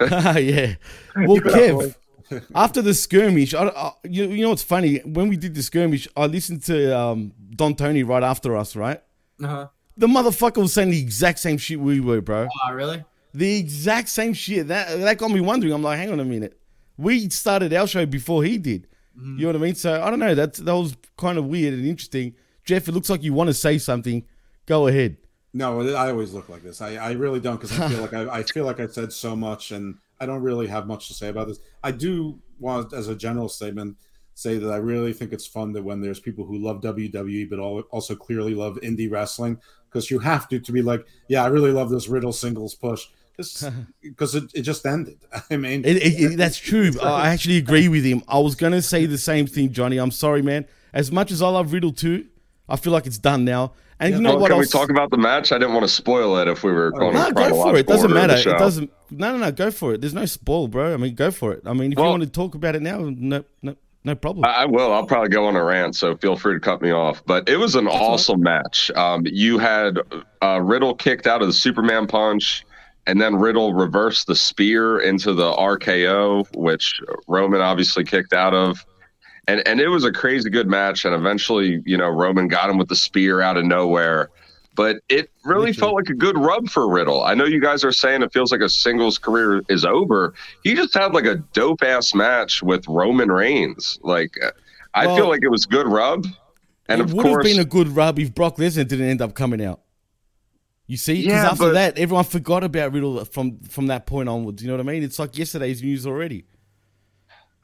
G: what? yeah. Well, Kev, after the skirmish, I, I, you, you know what's funny? When we did the skirmish, I listened to um, Don Tony right after us, right?
K: Uh-huh.
G: The motherfucker was saying the exact same shit we were, bro.
K: Oh, really?
G: The exact same shit. That that got me wondering. I'm like, hang on a minute. We started our show before he did. You know what I mean? So I don't know. That's that was kind of weird and interesting. Jeff, it looks like you want to say something. Go ahead.
I: No, I always look like this. I, I really don't because I feel like I, I feel like I said so much, and I don't really have much to say about this. I do want, as a general statement, say that I really think it's fun that when there's people who love WWE but also clearly love indie wrestling, because you have to to be like, yeah, I really love this Riddle singles push because it, it just ended. I mean,
G: It, it, that's true. I actually agree with him. I was gonna say the same thing, Johnny. I'm sorry, man. As much as I love Riddle too, I feel like it's done now. And you know
J: well,
G: what?
J: can we talk about the match? I didn't want to spoil it if we were going
G: No, go for it. Doesn't matter. It doesn't. No, no, no. Go for it. There's no spoil, bro. I mean, go for it. I mean, if you want to talk about it now, no, no, no problem.
J: I I will. I'll probably go on a rant, so feel free to cut me off. But it was an awesome match. Um, you had uh, Riddle kicked out of the Superman punch, and then Riddle reversed the spear into the RKO, which Roman obviously kicked out of. And and it was a crazy good match. And eventually, you know, Roman got him with the spear out of nowhere. But it really felt like a good rub for Riddle. I know you guys are saying it feels like a singles career is over. He just had like a dope ass match with Roman Reigns. Like, I
G: Well-
J: feel like it was good rub. And
G: it
J: of
G: would have been a good rub if Brock Lesnar didn't end up coming out. You see, because
J: Yeah,
G: after
J: but-
G: that, everyone forgot about Riddle from from that point onwards. You know what I mean? It's like yesterday's news already.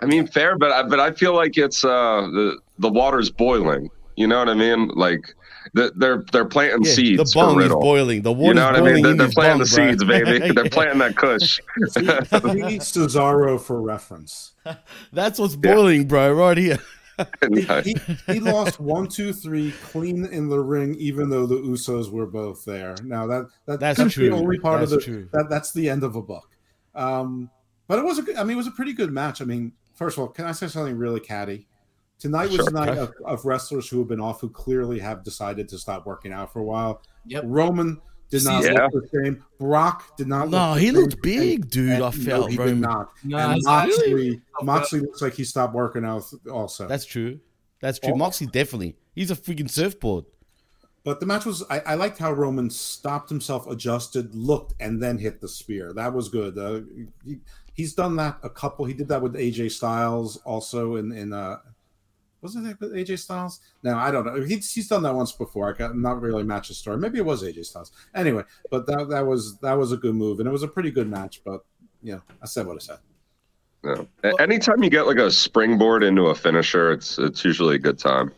J: I mean, fair, but I, but I feel like it's uh the the water's boiling. You know what I mean? Like the, they're they're planting
G: Yeah,
J: seeds
G: the bong is boiling. The
J: you know what I mean? They're, they're planting
G: bong,
J: the
G: bro.
J: seeds, baby. They're planting that kush.
I: he needs Cesaro for reference.
G: That's what's boiling, bro, right here.
I: he, he lost one, two, three clean in the ring, even though the Usos were both there. Now that, that
G: That's
I: that's,
G: true.
I: the only part
G: That's
I: of the
G: true.
I: that that's the end of a book. Um, but it was a good, I mean, it was a pretty good match. I mean, first of all, can I say something really catty? Tonight was
J: Sure.
I: a night of, of wrestlers who have been off, who clearly have decided to stop working out for a while.
K: Yep.
I: Roman did not
J: Yeah.
I: look the same. Brock did not.
G: No,
I: look the
G: he
I: same.
G: looked big, dude.
I: And
G: I
I: no,
G: felt
I: he
G: Roman.
I: did not.
K: No,
I: and Moxley,
K: really-
I: Moxley looks like he stopped working out also.
G: That's true. That's true.
I: Oh.
G: Moxley definitely. He's a freaking surfboard.
I: But the match was I, I liked how Roman stopped himself, adjusted, looked, and then hit the spear. That was good. Uh, he, he's done that a couple. He did that with AJ Styles also in in uh wasn't it AJ Styles? No, I don't know. He's, he's done that once before. I got not really match the story. Maybe it was AJ Styles. Anyway, but that that was that was a good move and it was a pretty good match. But you know, I said what I said.
J: Yeah. A- Anytime you get like a springboard into a finisher, it's it's usually a good time.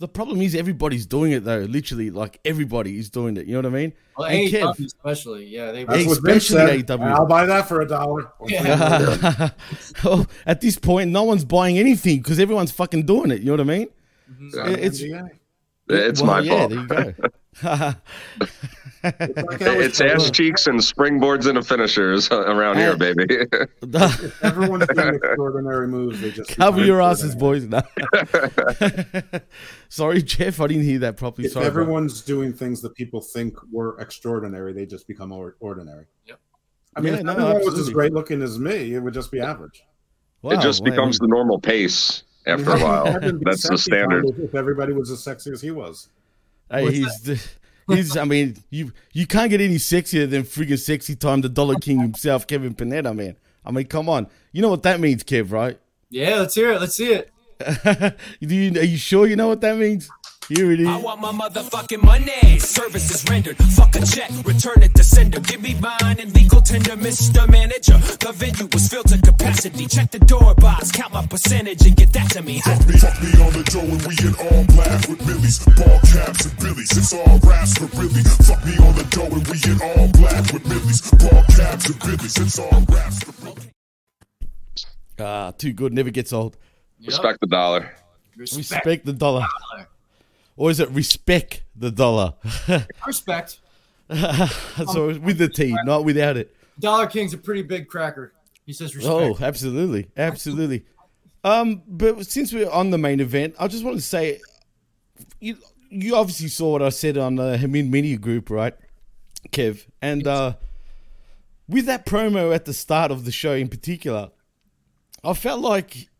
G: The problem is everybody's doing it though. Literally, like everybody is doing it. You know what I mean?
K: Well,
G: And
K: AEW
G: Kev-
K: especially, yeah, they
I: That's what Vince
G: Especially
I: said.
G: AEW.
I: I'll buy that for a dollar.
G: oh, at this point, no one's buying anything because everyone's fucking doing it. You know what I mean? Mm-hmm.
J: Yeah.
G: It's
J: It's
G: well,
J: my
G: yeah,
J: fault.
G: There you go.
J: It's ass cheeks and springboards into finishers uh, around here, baby.
I: If everyone's doing extraordinary moves, they just
G: Cover your asses, boys. No. Sorry, Jeff. I didn't hear that properly.
I: If
G: Sorry. bro.
I: everyone's doing things that people think were extraordinary, they just become or- ordinary.
K: Yep.
I: I mean,
G: Yeah,
I: if
G: no,
I: everyone was as great looking as me, it would just be average.
J: it just
G: Wow,
J: becomes the normal pace after a while. That's the standard.
I: if- If everybody was as sexy as he was.
G: Hey, he's the, he's. I mean, you you can't get any sexier than freaking sexy time the Dollar King himself, Kevin Panetta, man. I mean, come on. You know what that means, Kev, right?
K: Yeah, let's hear it. Let's see it.
G: Do you, are you sure you know what that means? Here it is.
L: I want my motherfucking money. Services rendered. Fuck a check. Return it to sender. Give me mine and legal tender, Mr. Manager. The venue was filled to capacity. Check the door box. Count my percentage and get that to me.
M: Fuck me, fuck me on the door and we in all black with Billy's ball caps and Billy's. It's all raps for really. Fuck me on the door and we in all black with Billy's ball caps and Billy's. It's all raps for really.
G: Ah, too good. Never gets old.
J: Respect the dollar.
G: Respect the dollar. Or is it respect the dollar?
K: Respect.
G: so with the T, not without it.
K: Dollar King's a pretty big cracker. He says respect.
G: Oh, absolutely, absolutely. Um, but since we're on the main event, I just want to say, you you obviously saw what I said on the Hamin Media Group, right, Kev? And uh, with that promo at the start of the show in particular, I felt like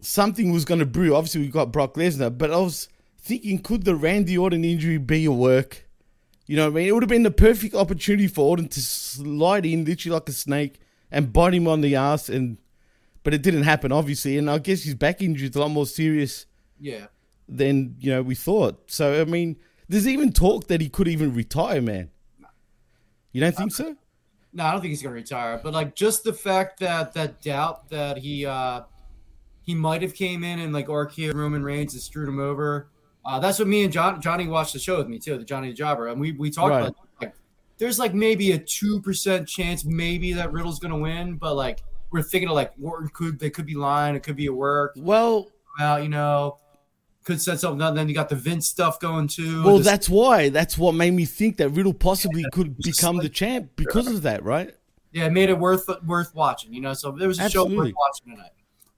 G: something was going to brew. Obviously, we got Brock Lesnar, but I was thinking, could the Randy Orton injury be a work? You know what I mean? It would have been the perfect opportunity for Orton to slide in literally like a snake and bite him on the ass, and but it didn't happen, obviously. And I guess his back injury is a lot more serious
K: Yeah.
G: than you know we thought. So I mean, there's even talk that he could even retire, man. You don't think so?
K: No, I don't think he's gonna retire. But like just the fact that that doubt that he uh he might have came in and like RKO Roman Reigns and screwed him over. Uh, that's what me and John Johnny watched the show with me too, the Johnny the Jobber, and we we talked
G: Right.
K: about like there's like maybe a two percent chance maybe that Riddle's gonna win, but like we're thinking of like Orton could they could be lying, it could be a work.
G: Well,
K: well, you know, could set something up. Then you got the Vince stuff going too.
G: Well,
K: Just-
G: that's why. That's what made me think that Riddle possibly could become the champ because of that, right?
K: yeah, it made it worth worth watching. You know, so there was a show worth watching tonight.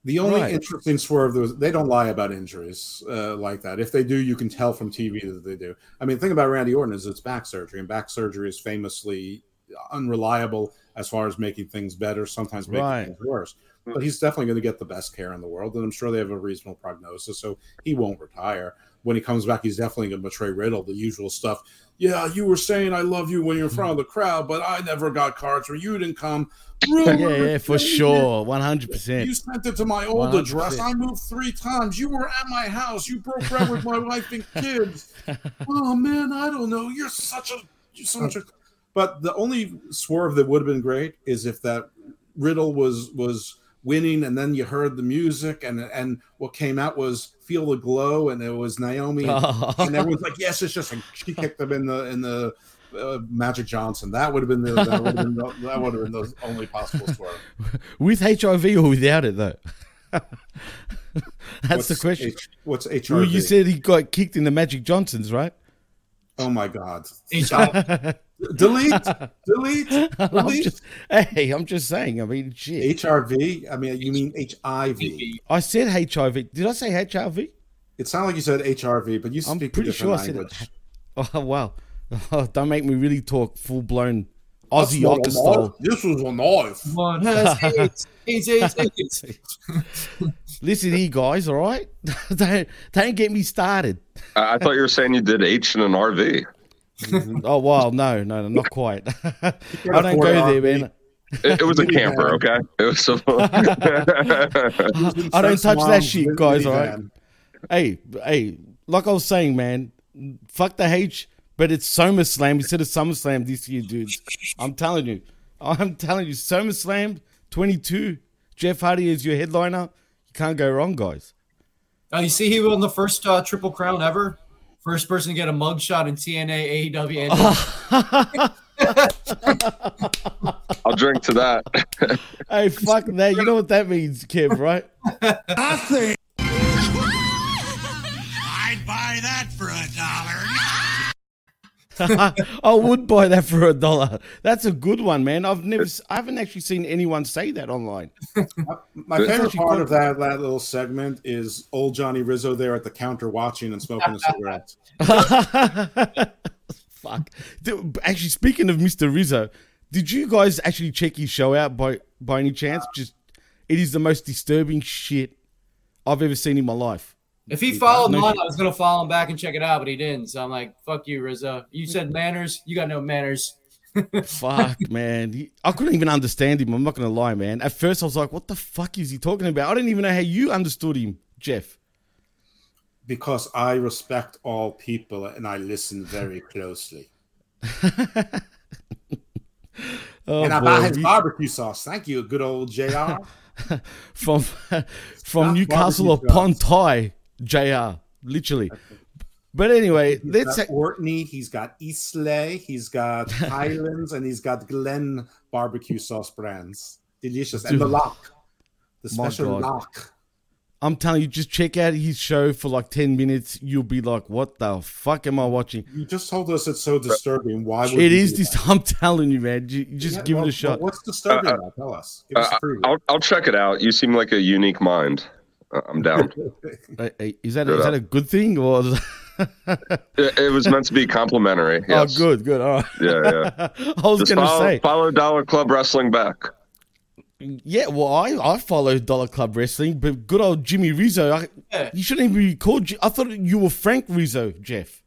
I: The only
G: Right.
I: interesting swerve was they don't lie about injuries uh, like that. If they do, you can tell from TV that they do. I mean, the thing about Randy Orton is it's back surgery, and back surgery is famously unreliable as far as making things better, sometimes making
G: Right.
I: things worse. But he's definitely going to get the best care in the world, and I'm sure they have a reasonable prognosis, so he won't retire. When he comes back, he's definitely going to betray Riddle, the usual stuff. Yeah, you were saying I love you when you're in front of the crowd, but I never got cards where you didn't come.
G: Yeah, yeah, for sure, one hundred percent.
I: You sent it to my old
G: 100%.
I: address. I moved three times. You were at my house. You broke bread with my wife and kids. Oh man, I don't know. You're such a you're such a uh. but the only swerve that would have been great is if that Riddle was was winning and then you heard the music and and what came out was feel the glow and it was Naomi and, and everyone's like yes it's just like she kicked them in the in the uh, Magic Johnson that would have been the that would have been the, that would have been the only possible swerve.
G: With HIV or without it, though. That's the question.
I: H- what's
G: Well, you said he got kicked in the Magic Johnsons, right?
I: Oh my God!
K: HIV.
I: delete, delete,
G: I'm
I: delete.
G: just, hey, I'm just saying. I mean, shit.
I: HRV. I mean, you mean HIV?
G: I said HIV. Did I say HIV?
I: It sounded like you said HRV, but you
G: I'm
I: speak
G: pretty
I: a
G: sure
I: different
G: I
I: language.
G: said it. Oh wow! Oh, don't make me really talk full blown Aussie
I: not
G: Ocker style.
I: This was a knife.
K: One has AIDS, AIDS, AIDS, AIDS.
G: Listen here, guys. All right, don't don't get me started.
J: I I thought you were saying you did H in an RV.
G: Oh wow, no, no, no, not quite. I don't go there, man.
J: It, it was a camper, okay? It was. A...
G: I don't touch that shit, guys. All right. Hey, hey, like I was saying, man, fuck the H, but it's SummerSlam instead of SummerSlam this year, dudes. I'm telling you, I'm telling you, SummerSlam 22. Jeff Hardy is your headliner. You can't go wrong, guys.
K: Oh, you see, he won the first uh, Triple Crown ever. First person to get a mugshot in TNA, AEW, and
J: I'll drink to that.
G: hey, fuck that. You know what that means, Kev, right?
D: I think
N: I'd buy that for a dollar.
G: I would buy that for a dollar. That's a good one, man. I've never, I haven't actually seen anyone say that online.
I: My favorite part of that, that little segment is old Johnny Rizzo there at the counter watching and smoking a cigarette.
G: Fuck. Dude, Actually, speaking of Mr. Rizzo, did you guys actually check his show out by by any chance? Just, it is the most disturbing shit I've ever seen in my life.
K: If he followed
G: No
K: mine. I was gonna follow him back and check it out, but he didn't. So I'm like, "Fuck you, Rizzo. You said manners. You got no manners."
G: Fuck, man. I couldn't even understand him. I'm not going to lie, man. At first, I was like, what the fuck is he talking about? I didn't even know how you understood him, Jeff.
I: Because I respect all people and I listen very closely.
G: Oh,
I: and I
G: boy.
I: buy his barbecue sauce. Thank you, good old JR.
G: from from
I: Not
G: Newcastle upon Ty, JR, literally. But anyway,
I: He's
G: let's
I: got Orkney, he's got Islay, he's got Highlands, and he's got Glen barbecue sauce brands. Delicious. And the
G: Dude.
I: lock. The special
G: God.
I: lock.
G: I'm telling you, just check out his show for like 10 minutes. You'll be like, what the fuck am I watching?
I: You just told us it's so disturbing. Why would
G: It
I: you
G: is
I: do
G: this. I'm telling you, man. You, you just
I: Yeah,
G: give
I: well,
G: it a shot.
I: well, What's disturbing
J: Uh,
I: about? Tell us. Give
J: Uh,
I: a.
J: I'll, I'll check it out. You seem like a unique mind. I'm down.
G: Hey, hey, is that
J: Good
G: is that a good thing or?
J: it, it was meant to be complimentary. Oh, yes.
G: Oh, good, good. All right.
J: Yeah, yeah.
G: I was gonna
J: follow,
G: say,
J: follow Dollar Club Wrestling back.
G: yeah. Well, I I follow Dollar Club Wrestling, but good old Jimmy Rizzo. I, You shouldn't even be called. I thought you were Frank Rizzo, Jeff.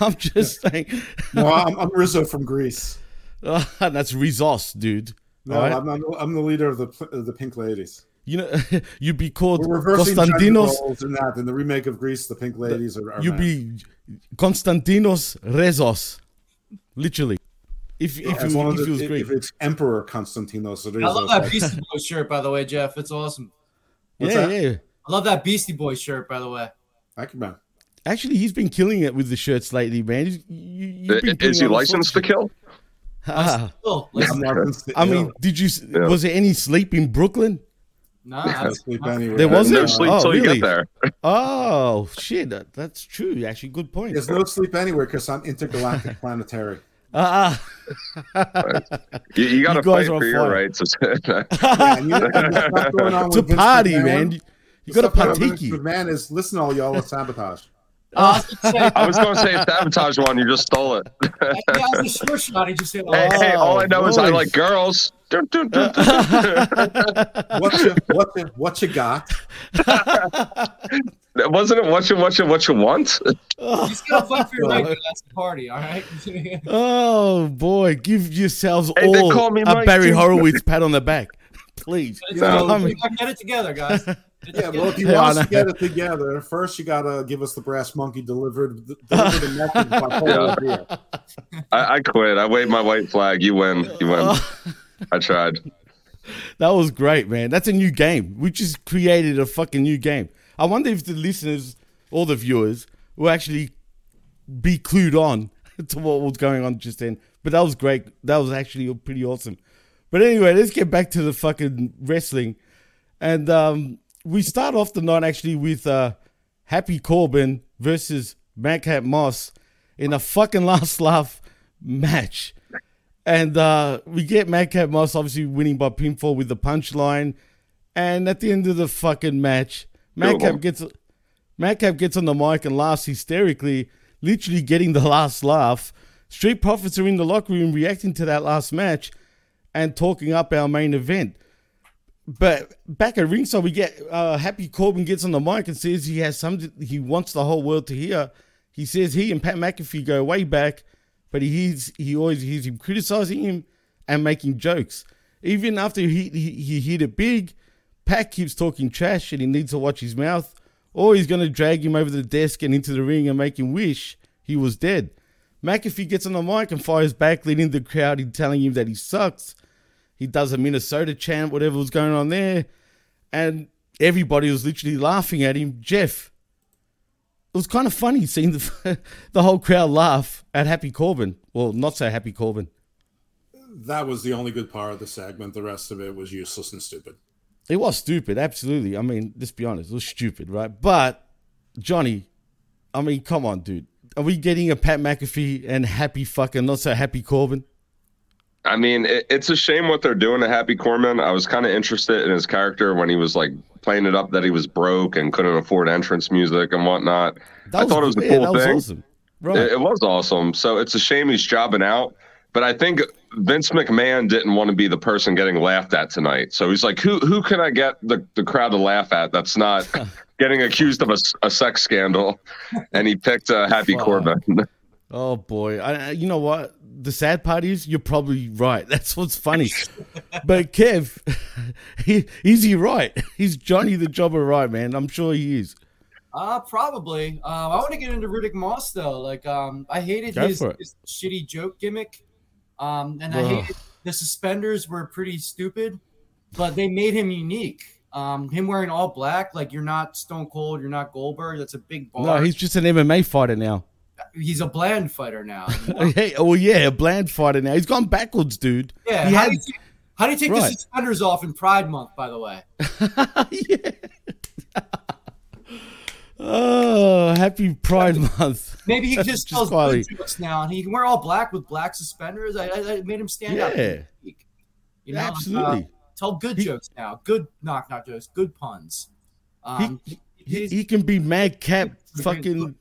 G: I'm just saying.
I: no, I'm, I'm Rizzo from Greece.
G: that's Rizos, dude.
I: No,
G: All right?
I: I'm, I'm, I'm the leader of the of the Pink Ladies.
G: You know, you'd be called
I: We're reversing gender
G: Konstantinos.
I: roles in that. In the remake of Greece, the Pink Ladies are. are
G: You'd
I: men.
G: be Konstantinos Rezos, literally. If if, you,
I: as long
G: if
I: as
G: it was
I: if it's Emperor Constantinos, it is.
K: I love that
I: okay.
K: Beastie Boys shirt, by the way, Jeff. It's awesome.
I: What's
G: yeah,
I: that?
G: yeah.
K: I love that Beastie Boys shirt, by the way.
I: Thank you, man.
G: Actually, he's been killing it with the shirts lately, man. He's, you, you've been
J: Is he licensed to kill?
G: Ah.
I: I'm licensed to
G: I mean, did you? Was there any sleep in Brooklyn?
K: No,
I: Can't sleep anywhere.
G: There wasn't.
J: No sleep
G: oh,
J: till you
G: really?
J: get there.
G: Oh shit, that, that's true. Actually, good point.
I: There's no sleep anywhere because I'm intergalactic planetary.
G: Ah,
J: You, you got to
G: You guys
J: fight
G: are on
J: for your
G: fire.
J: rights.
I: Yeah, you know, and the stuff going on
G: It's a party,
I: McMahon-
G: man. You- you gotta
I: stuff going on
G: partake.
I: Vince McMahon is listen, all y'all with sabotage.
K: Uh,
J: I was going to say sabotage one. You just stole it.
K: yeah, I was a short shot. He just said,
J: hey, hey, all I know is I like girls. Dun, dun, dun, dun.
I: What you, what you, what you got?
J: Wasn't it what you what you what you want? Oh.
K: He's gonna fight for your right to that's the party, all right?
G: oh boy, give yourselves
J: Hey,
G: all
J: call me
G: a
J: Mike
G: Barry
J: too.
G: Horowitz pat on the back, please.
K: It's
I: Yeah,
K: all- get it together, guys.
I: Yeah, well, if you want
G: I
I: to get it together, first you gotta give us the brass monkey delivered delivered the message by Polo Beer.
J: I, I quit. I waved my white flag. You win. You win. Oh. I tried.
G: That was great, man. That's a new game. We just created a fucking new game. I wonder if the listeners or the viewers will actually be clued on to what was going on just then. But that was great. That was actually pretty awesome. But anyway, let's get back to the fucking wrestling. And um, we start off the night actually with uh, Happy Corbin versus Madcap Moss in a fucking last laugh match. And uh, we get Madcap Moss obviously winning by pinfall with the punchline. And at the end of the fucking match, Madcap gets Madcap gets on the mic and laughs hysterically, literally getting the last laugh. Street Profits are in the locker room reacting to that last match and talking up our main event. But back at ringside, we get uh, Happy Corbin gets on the mic and says he has something he wants the whole world to hear. He says he and Pat McAfee go way back, but he hears, he always hears him criticizing him and making jokes. Even after he, he, he hit it big, Pat keeps talking trash and he needs to watch his mouth, or he's going to drag him over the desk and into the ring and make him wish he was dead. McAfee gets on the mic and fires back, leading the crowd in telling him that he sucks. He does a Minnesota chant, whatever was going on there, and everybody was literally laughing at him. Jeff, it was kind of funny seeing the the whole crowd laugh at Happy Corbin. Well, not so Happy Corbin.
I: That was the only good part of the segment. The rest of it was useless and stupid.
G: It was stupid, absolutely. I mean, let's be honest, it was stupid, right? But Johnny, I mean, come on, dude. Are we getting a Pat McAfee and happy fucking not so happy Corbin?
J: I mean, it, it's a shame what they're doing to Happy Corbin. I was kind of interested in his character when he was like playing it up that he was broke and couldn't afford entrance music and whatnot.
G: That
J: I
G: was-
J: thought it was a
G: yeah,
J: cool
G: that was
J: thing.
G: awesome. Right.
J: It, it was awesome. So it's a shame he's jobbing out. But I think Vince McMahon didn't want to be the person getting laughed at tonight. So he's like, who who can I get the, the crowd to laugh at that's not getting accused of a sex scandal? And he picked uh, Happy. Corbin.
G: Oh boy, I- you know what? The sad part is you're probably right. That's what's funny. but Kev, he, is he right? He's Johnny the Jobber right, man. I'm sure he is.
K: Uh, probably. Um, I want to get into Riddick Moss though. Like, um, I hated his, his shitty joke gimmick. Um, and I hated the suspenders were pretty stupid, but they made him unique. Um, him wearing all black, like you're not Stone Cold, you're not Goldberg. That's a big bar.
G: No, he's just an MMA fighter now.
K: He's a bland fighter now.
G: hey, well, yeah, a bland fighter now. He's gone backwards, dude.
K: Yeah.
G: He
K: how,
G: had-
K: do you, take- how do you take the suspenders off in Pride Month? By the way.
G: oh, happy Pride Month.
K: Maybe he just, tells
G: quietly.
K: jokes now, and he can wear all black with black suspenders. I, I, I made him stand out.
G: Yeah.
K: You know,
G: Absolutely.
K: uh, tell good jokes now. Good knock knock jokes. Good puns. Um,
G: He, he can be madcap fucking.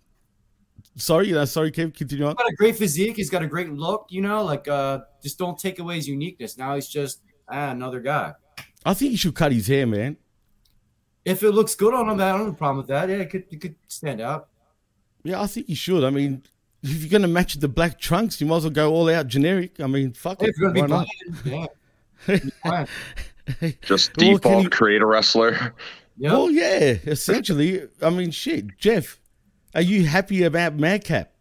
G: Sorry, uh, sorry, Kev, continue on.
K: he's got a great physique. He's got a great look. You know, like uh, just don't take away his uniqueness. Now he's just ah, another guy.
G: I think he should cut his hair, man.
K: If it looks good on him, I don't have a problem with that. Yeah, it could it could stand out.
G: Yeah, I think he should. I mean, if you're gonna match the black trunks, you might as well go all out generic. I mean, fuck
K: Hey,
G: it.
K: if you're gonna
G: Why
K: be
G: not?
K: yeah.
J: Just
G: Well,
J: default
G: he-
J: create a wrestler.
G: Well, yeah, essentially. I mean, shit, Jeff, are you happy about Madcap?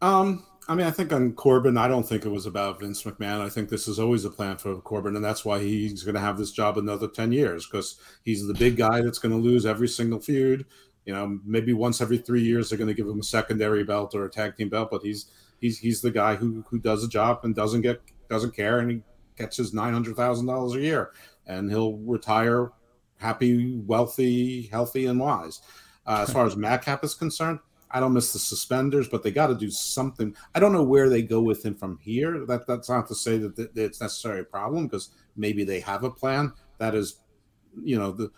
I: Um, I mean, I think on Corbin, I don't think it was about Vince McMahon. I think this is always a plan for Corbin, and that's why he's going to have this job another ten years because he's the big guy that's going to lose every single feud. You know, maybe once every three years they're going to give him a secondary belt or a tag team belt, but he's he's he's the guy who who does a job and doesn't get doesn't care, and he gets his nine hundred thousand dollars a year, and he'll retire happy, wealthy, healthy, and wise. Uh, as far as Madcap is concerned, I don't miss the suspenders, but they got to do something. I don't know where they go with him from here. That that's not to say that, that it's necessarily a problem because maybe they have a plan. That is, you know, the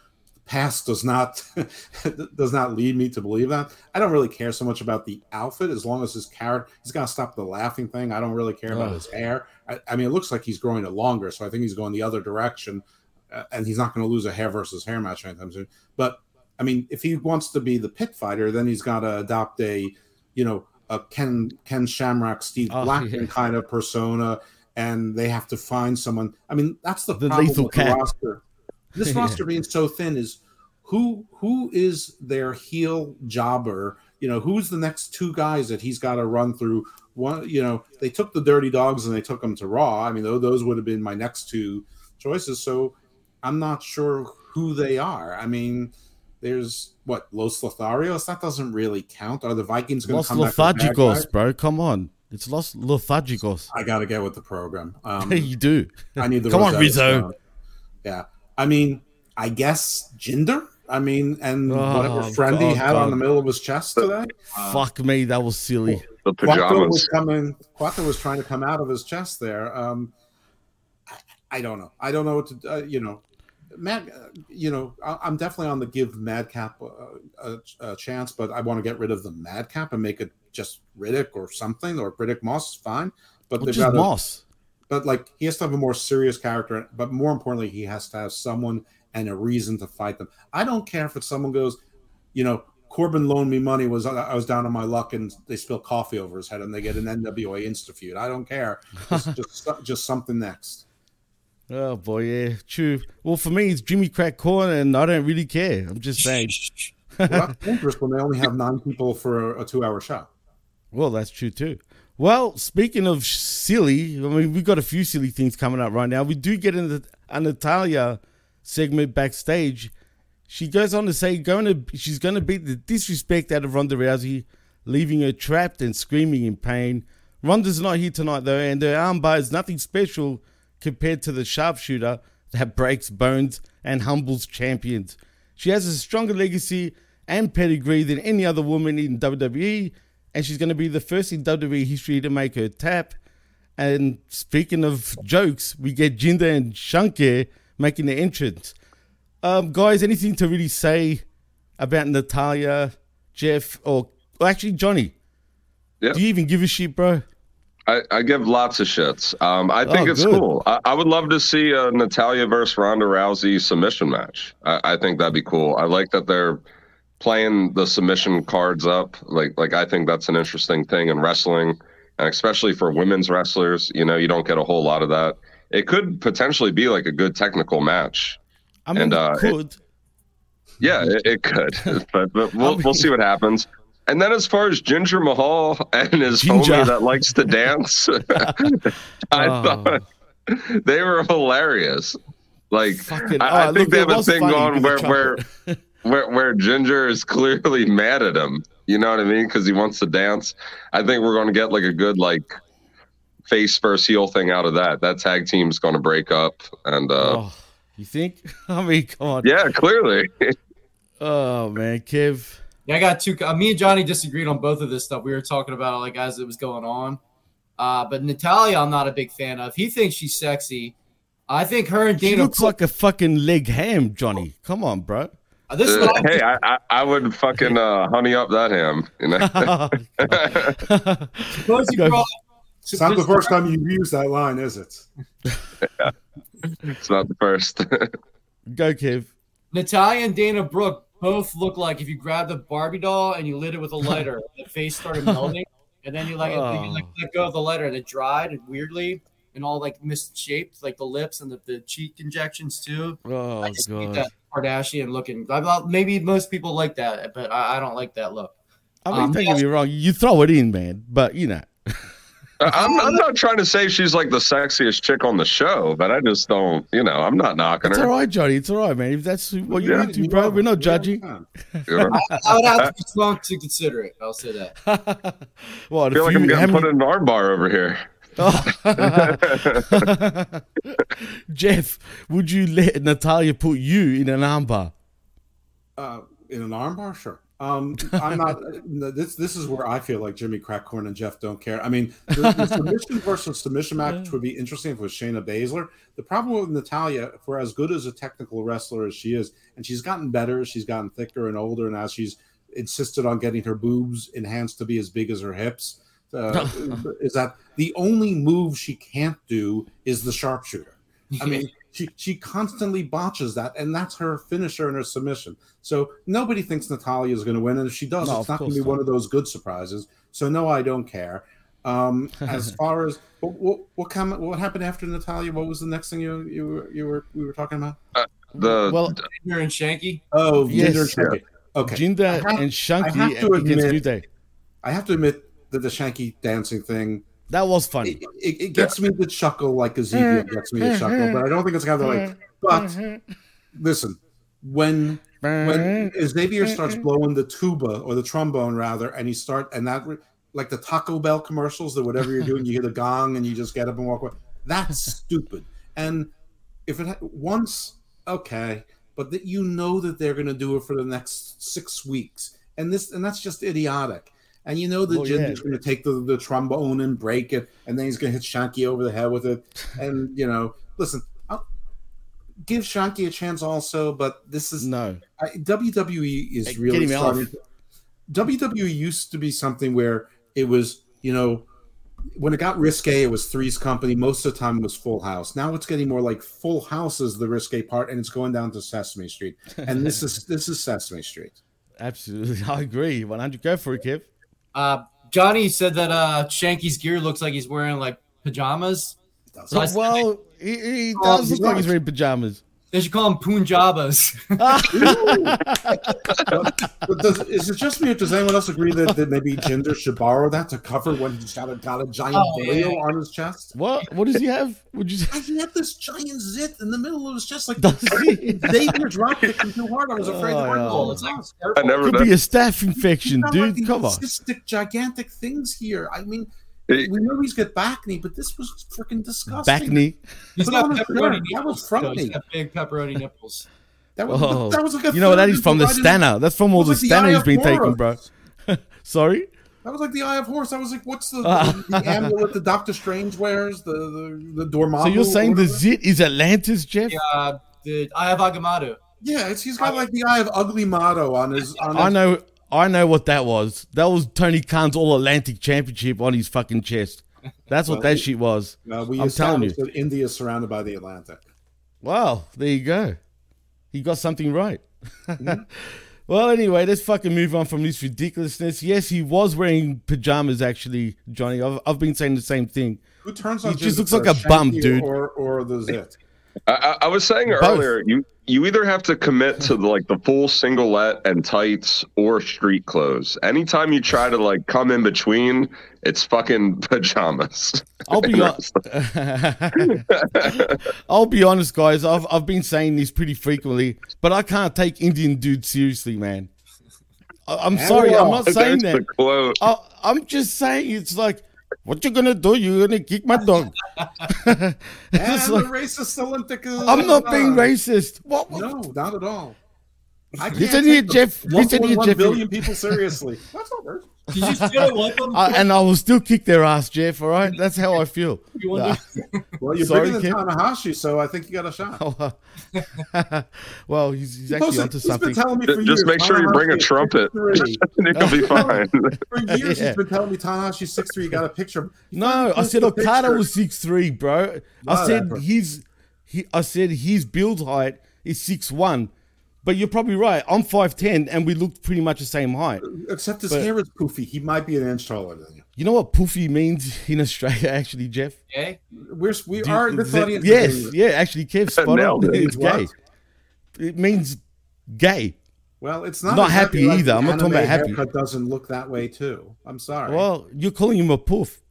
I: past does not does not lead me to believe that. I don't really care so much about the outfit as long as his character. He's got to stop the laughing thing. I don't really care about his hair. I, I mean, it looks like he's growing it longer, so I think he's going the other direction, uh, and he's not going to lose a hair versus hair match anytime soon. But I mean, if he wants to be the pit fighter, then he's got to adopt a, you know, a Ken Ken Shamrock, Steve
G: Oh,
I: Blackman
G: yeah.
I: kind of persona, and they have to find someone. I mean, that's the,
G: The
I: problem
G: lethal
I: with the roster. This
G: Yeah.
I: roster being so thin is who who is their heel jobber? You know, who's the next two guys that he's got to run through? One, you know, they took the Dirty Dawgs and they took them to Raw. I mean, tho- those would have been my next two choices. So I'm not sure who they are. I mean, there's what Los Lotharios. That doesn't really count. Are the Vikings going to
G: Los
I: come back? as bad guys?
G: Lothagicos, bro. Come on. It's Los Lothagicos.
I: I got to get with the program. Um,
G: you do.
I: I need the
G: Come on,
I: Rosetta
G: Rizzo.
I: Stone. Yeah, I mean, I guess Jinder. I mean, and whatever
G: Oh,
I: friend he
G: God,
I: had on the middle of his chest today.
G: Fuck me, that was silly.
J: The
I: Quattro was coming. Quattro was trying to come out of his chest there. Um, I, I don't know. I don't know what to. Uh, you know, Mad. uh, You know, I, I'm definitely on the give Madcap a, a, a chance, but I want to get rid of the Madcap and make it just Riddick or something, or Riddick Moss. Fine, but
G: Well, just Moss.
I: But like, he has to have a more serious character. But more importantly, he has to have someone and a reason to fight them. I don't care if it's someone goes, you know. Corbin loaned me money. Was I was down on my luck and they spill coffee over his head and they get an NWA insta feud. I don't care. Just just, just something next.
G: Oh boy, yeah, true. Well, for me, it's Jimmy Crack Corn, and I don't really care. I'm just saying.
I: Well, that's dangerous when they only have nine people for a, a two-hour show.
G: Well, that's true too. Well, speaking of silly, I mean, we've got a few silly things coming up right now. We do get into a Natalya segment backstage. She goes on to say going to she's going to beat the disrespect out of Ronda Rousey, leaving her trapped and screaming in pain. Ronda's not here tonight though, and her armbar is nothing special compared to the sharpshooter that breaks bones and humbles champions. She has a stronger legacy and pedigree than any other woman in WWE, and she's going to be the first in WWE history to make her tap. And speaking of jokes, we get Jinder and Shanky making the entrance. Um, guys, anything to really say about Natalya, Jeff, or, or actually Johnny?
J: Yeah.
G: Do you even give a shit, bro?
J: I, I give lots of shits. Um, I think
G: Oh,
J: it's
G: good.
J: cool. I, I would love to see a Natalya versus Ronda Rousey submission match. I, I think that'd be cool. I like that they're playing the submission cards up. Like, like I think that's an interesting thing in wrestling, and especially for women's wrestlers. You know, you don't get a whole lot of that. It could potentially be like a good technical match.
G: I mean,
J: And, uh,
G: it could.
J: Yeah, it, it could, but, but we'll we'll see what happens. And then as far as Jinder Mahal and his
G: Ginger.
J: homie that likes to dance, I
G: Oh.
J: thought they were hilarious. Like
G: Fucking-
J: I,
G: oh,
J: I
G: look,
J: think they have a thing going where where, where where Jinder is clearly mad at him. You know what I mean? Because he wants to dance. I think we're going to get like a good like face versus heel thing out of that. That tag team's going to break up, and uh,
G: Oh, you think? I mean, come on.
J: yeah, clearly.
G: Oh man, Kev.
K: Yeah, I got two. Uh, me and Johnny disagreed on both of this stuff. We were talking about it like as it was going on. Uh, but Natalya, I'm not a big fan of. He thinks she's sexy. I think her and
G: She
K: Dana.
G: looks like a fucking leg ham, Johnny. Come on, bro.
K: Uh, this
J: Uh,
K: what I-
J: hey, I, I I would fucking uh, honey up that ham. You know.
K: Suppose you brought-
I: It's not the first time you've used that line, is it?
J: it's not the first.
G: Go, Kev.
K: Natalya and Dana Brooke both look like if you grabbed a Barbie doll and you lit it with a lighter, the face started melting, and then you like, then you like let go of the lighter and it dried and weirdly and all like misshaped, like the lips and the, the cheek injections too.
G: Oh
K: I just
G: god.
K: that Kardashian looking. I thought maybe most people like that, but I, I don't like that look.
G: I mean,
K: Um,
G: don't get me wrong. You throw it in, man. But you know,
J: I'm, I'm not trying to say she's like the sexiest chick on the show, but I just don't, you know, I'm not knocking
G: It's
J: her.
G: It's all right, Johnny. It's all right, man. If that's what you're
J: Yeah.
G: into, bro, we're not judging.
K: I, I would have to be drunk to consider it. I'll say that.
G: well,
J: I feel like
G: you-
J: I'm getting
G: how many-
J: put in an arm bar over here.
G: Jeff, would you let Natalya put you in an armbar?
I: Uh, in an armbar, sure. Um, I'm not. This this is where I feel like Jimmy Crackcorn and Jeff don't care. I mean, the, the submission versus submission match would be interesting if it was Shayna Baszler. The problem with Natalya, for as good as a technical wrestler as she is, and she's gotten better, she's gotten thicker and older, and as she's insisted on getting her boobs enhanced to be as big as her hips, uh, is that the only move she can't do is the sharpshooter. I mean, she she constantly botches that, and that's her finisher and her submission. So nobody thinks Natalya is going to win, and if she does,
G: No,
I: it's not going to be
G: course
I: one of those good surprises. So no, I don't care. Um, as far as what what what, come, what happened after Natalya, what was the next thing you you were you were we were talking about?
J: Uh, the
G: Well,
K: Jinder and Shanky.
I: Oh,
G: Yes.
I: Jinder and Shanky. Okay,
G: Jinder
I: have-
G: and
I: I
G: Shanky
I: have to
G: against
I: admit- I have to admit that the Shanky dancing thing
G: That was funny.
I: it, it, it gets me to chuckle like Ezekiel gets me to chuckle, but I don't think it's of like. But listen, when when Xavier starts blowing the tuba or the trombone rather, and he start and that like the Taco Bell commercials that whatever you're doing, you hear the gong and you just get up and walk away. That's stupid. And if it once, okay, but that you know that they're going to do it for the next six weeks, and this and that's just idiotic. And you know that
G: Well, oh,
I: yeah. Going to take the, the trombone and break it, and then he's going to hit Shanky over the head with it. And you know, listen, I'll give Shanky a chance also, but this is
G: no
I: I, WWE is
G: Hey,
I: really starting. WWE used to be something where it was, you know, when it got risque, it was Three's Company. Most of the time, it was Full House. Now it's getting more like Full House is the risque part, and it's going down to Sesame Street. And this is this is Sesame Street.
G: Absolutely, I agree. 100. Go for it, Kev.
K: Uh, Johnny said that uh, Shanky's gear looks like he's wearing like pajamas. So
G: well, he, he
K: Oh,
G: does
K: he's
G: look like he's wearing pajamas.
K: They should call him Punjabas.
I: Does, is it just me, or does anyone else agree that, that maybe Jinder should borrow that to cover when he's got a, got a giant
K: Oh,
I: veil
K: man.
I: on his chest?
G: What? What does he have? Would you say?
I: He had this giant zit in the middle of his chest, like
G: Does he?
I: dropping it too hard. I was afraid
G: Oh,
I: to
G: yeah.
I: all
K: it's
I: the
K: like
I: time.
J: I never
G: Could
J: know.
G: be a staph infection,
I: He's like,
G: dude.
I: these
G: Come on.
I: Cystic, gigantic things here. I mean,
J: Hey.
I: We know he's got backney, but this was freaking disgusting.
G: Backney.
K: He's
I: Put
K: got pepperoni.
I: That was
K: nipples.
I: from
K: though. He's
I: me.
K: got big pepperoni nipples.
I: That was,
G: Oh,
I: that was like a
G: you know what? That from the
I: of
G: Stanner. That's from all the
I: was like the
G: Stanner
I: Eye
G: he's been taking, bro. Sorry.
I: That was like the Eye of Horus. I was like, what's the, the, the amulet that Doctor Strange wears? The the, the Dormammu.
G: So you're saying the zit is Atlantis, Jeff?
K: Yeah, the Eye of Agamotto.
I: Yeah, it's, he's got like the Eye of Ugly Motto on his. On
G: I
I: his,
G: know. I know what that was. That was Tony Khan's All Atlantic Championship on his fucking chest. That's what
I: Well,
G: that shit was.
I: Uh, we
G: I'm telling you.
I: that India is surrounded by the Atlantic.
G: Wow, there you go. He got something right.
I: Mm-hmm.
G: well, anyway, let's fucking move on from this ridiculousness. Yes, he was wearing pajamas, actually, Johnny. I've, I've been saying the same thing.
I: Who turns on?
G: He
I: just
G: looks like a bum, dude.
I: Or, or the zit.
J: I, I was saying
G: Both.
J: earlier, you you either have to commit to like the full singlet and tights or street clothes. Anytime you try to like come in between, it's fucking pajamas.
G: I'll be hon- I'll be honest, guys. I've I've been saying this pretty frequently, but I can't take Indian dudes seriously, man. I, I'm sorry, I'm not saying
J: There's the
G: that.
J: quote.
G: I, I'm just saying it's like, what you gonna do? You're gonna kick my dog?
I: The
G: like-
I: racist Olympic. uh,
G: I'm not being racist. What? what?
I: No, not at all. I can't
G: Listen
I: take
G: here, Jeff. Listen here,
I: 1.1
G: Jeff.
I: billion people seriously. That's not racist.
K: Did you feel like them?
G: I, and I will still kick their ass, Jeff. All right, that's how I feel.
K: You wonder-
I: Well, you're
G: Sorry,
I: bigger than
G: Kim.
I: Tanahashi, so I think you got a shot.
G: well, he's, he's actually
I: Listen,
G: onto
I: he's been
G: something.
I: telling me for
J: Just
I: years,
J: make sure you bring a trumpet.
I: 6'3".
J: You'll be fine.
I: For years,
G: Yeah.
I: he's been telling me Tanahashi's six three. You got a picture. of him. He
G: No, I said Okada was six three, bro. I said his he I said his build height is six one. But you're probably right. I'm five ten and we looked pretty much the same height.
I: Except his
G: But-
I: hair is poofy. He might be an inch taller than you.
G: You know what poofy means in Australia, actually, Jeff?
K: Okay.
I: We're we
G: Do-
I: are this
G: that-
I: audience.
G: yes, yeah, actually, Kev, spot on.
J: It.
G: It's
I: What?
G: gay. It means gay.
I: Well, it's not
G: Not
I: exactly
G: happy
I: like
G: either. I'm not talking about happy.
I: haircut doesn't look that way too. I'm sorry.
G: Well, you're calling him a poof.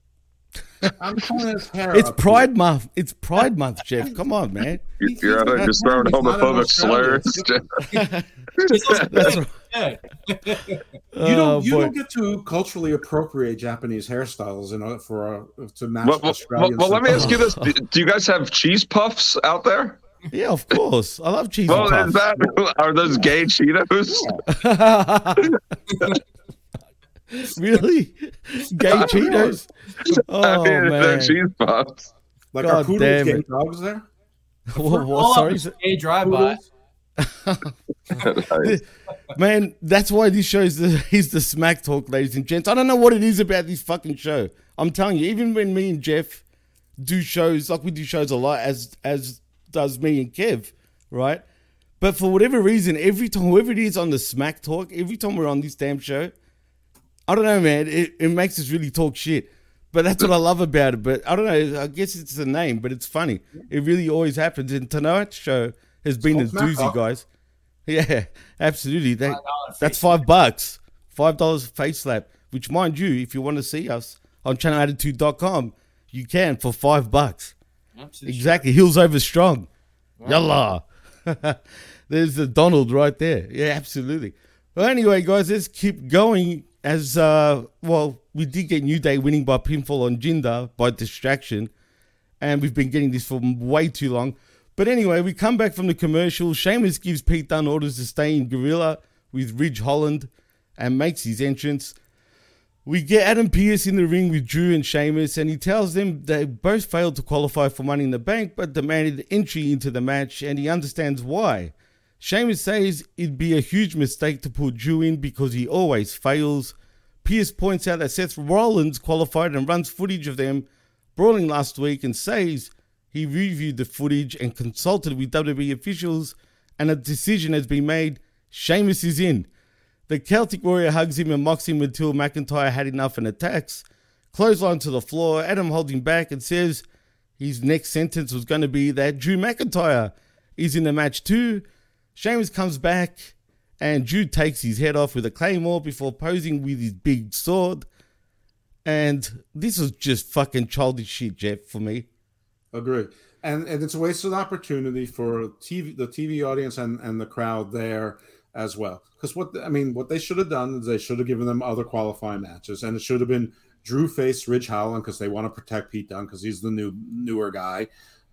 I: I'm pulling his hair.
G: It's
I: up
G: Pride Month. It's Pride Month, Jeff. Come on, man.
J: You- You're out there just throwing
I: He's not in
J: homophobic slurs.
G: That's right.
I: You
G: Oh,
I: don't. You
G: boy.
I: don't get to culturally appropriate Japanese hairstyles in order for uh, to match
J: well, well, well, well, let me ask you this: do, do you guys have cheese puffs out there?
G: Yeah, of course. I love cheese
J: Well,
G: puffs.
J: is that are those gay Cheetos?
G: really? Gay Cheetos? Oh,
J: I mean, oh,
G: man.
J: they're cheese puffs.
I: Like
G: God
I: our poodles
G: damn
I: gay
G: it.
I: dogs there.
G: What, what,
K: All
G: sorry?
K: up is a drive-by.
G: Man, that's why this show is the, is the smack talk, ladies and gents. I don't know what it is about this fucking show. I'm telling you, even when me and Jeff do shows, like we do shows a lot, as as does me and Kev, right? But for whatever reason, every time, whoever it is on the smack talk, every time we're on this damn show, I don't know, man. It, it makes us really talk shit. But that's what I love about it. But I don't know. I guess it's the name, but it's funny. It really always happens. And tonight's show has been a doozy, guys. Yeah, absolutely. That, that's five bucks. Five dollars face slap. Which, mind you, if you want to see us on channelattitude.com, you can for five bucks. Absolutely. Exactly. Heels over strong. Yalla. There's the Donald right there. Yeah, absolutely. Well, anyway, guys, let's keep going. As uh, well, we did get New Day winning by pinfall on Jinder by distraction, and we've been getting this for way too long. But anyway, we come back from the commercial. Sheamus gives Pete Dunne orders to stay in Gorilla with Ridge Holland and makes his entrance. We get Adam Pearce in the ring with Drew and Sheamus, and he tells them they both failed to qualify for Money in the Bank, but demanded entry into the match, and he understands why. Sheamus says it'd be a huge mistake to put Drew in because he always fails. Pearce points out that Seth Rollins qualified and runs footage of them brawling last week and says he reviewed the footage and consulted with WWE officials, and a decision has been made. Sheamus is in. The Celtic Warrior hugs him and mocks him until McIntyre had enough and attacks. Clothesline to the floor. Adam holds him back and says his next sentence was going to be that Drew McIntyre is in the match too. Sheamus comes back and Drew takes his head off with a claymore before posing with his big sword. And this was just fucking childish shit, Jeff, for me.
I: Agree. And and it's a wasted opportunity for TV, the TV audience and, and the crowd there as well. Because what I mean, what they should have done is they should have given them other qualifying matches, and it should have been Drew face Ridge Holland because they want to protect Pete Dunne because he's the new newer guy,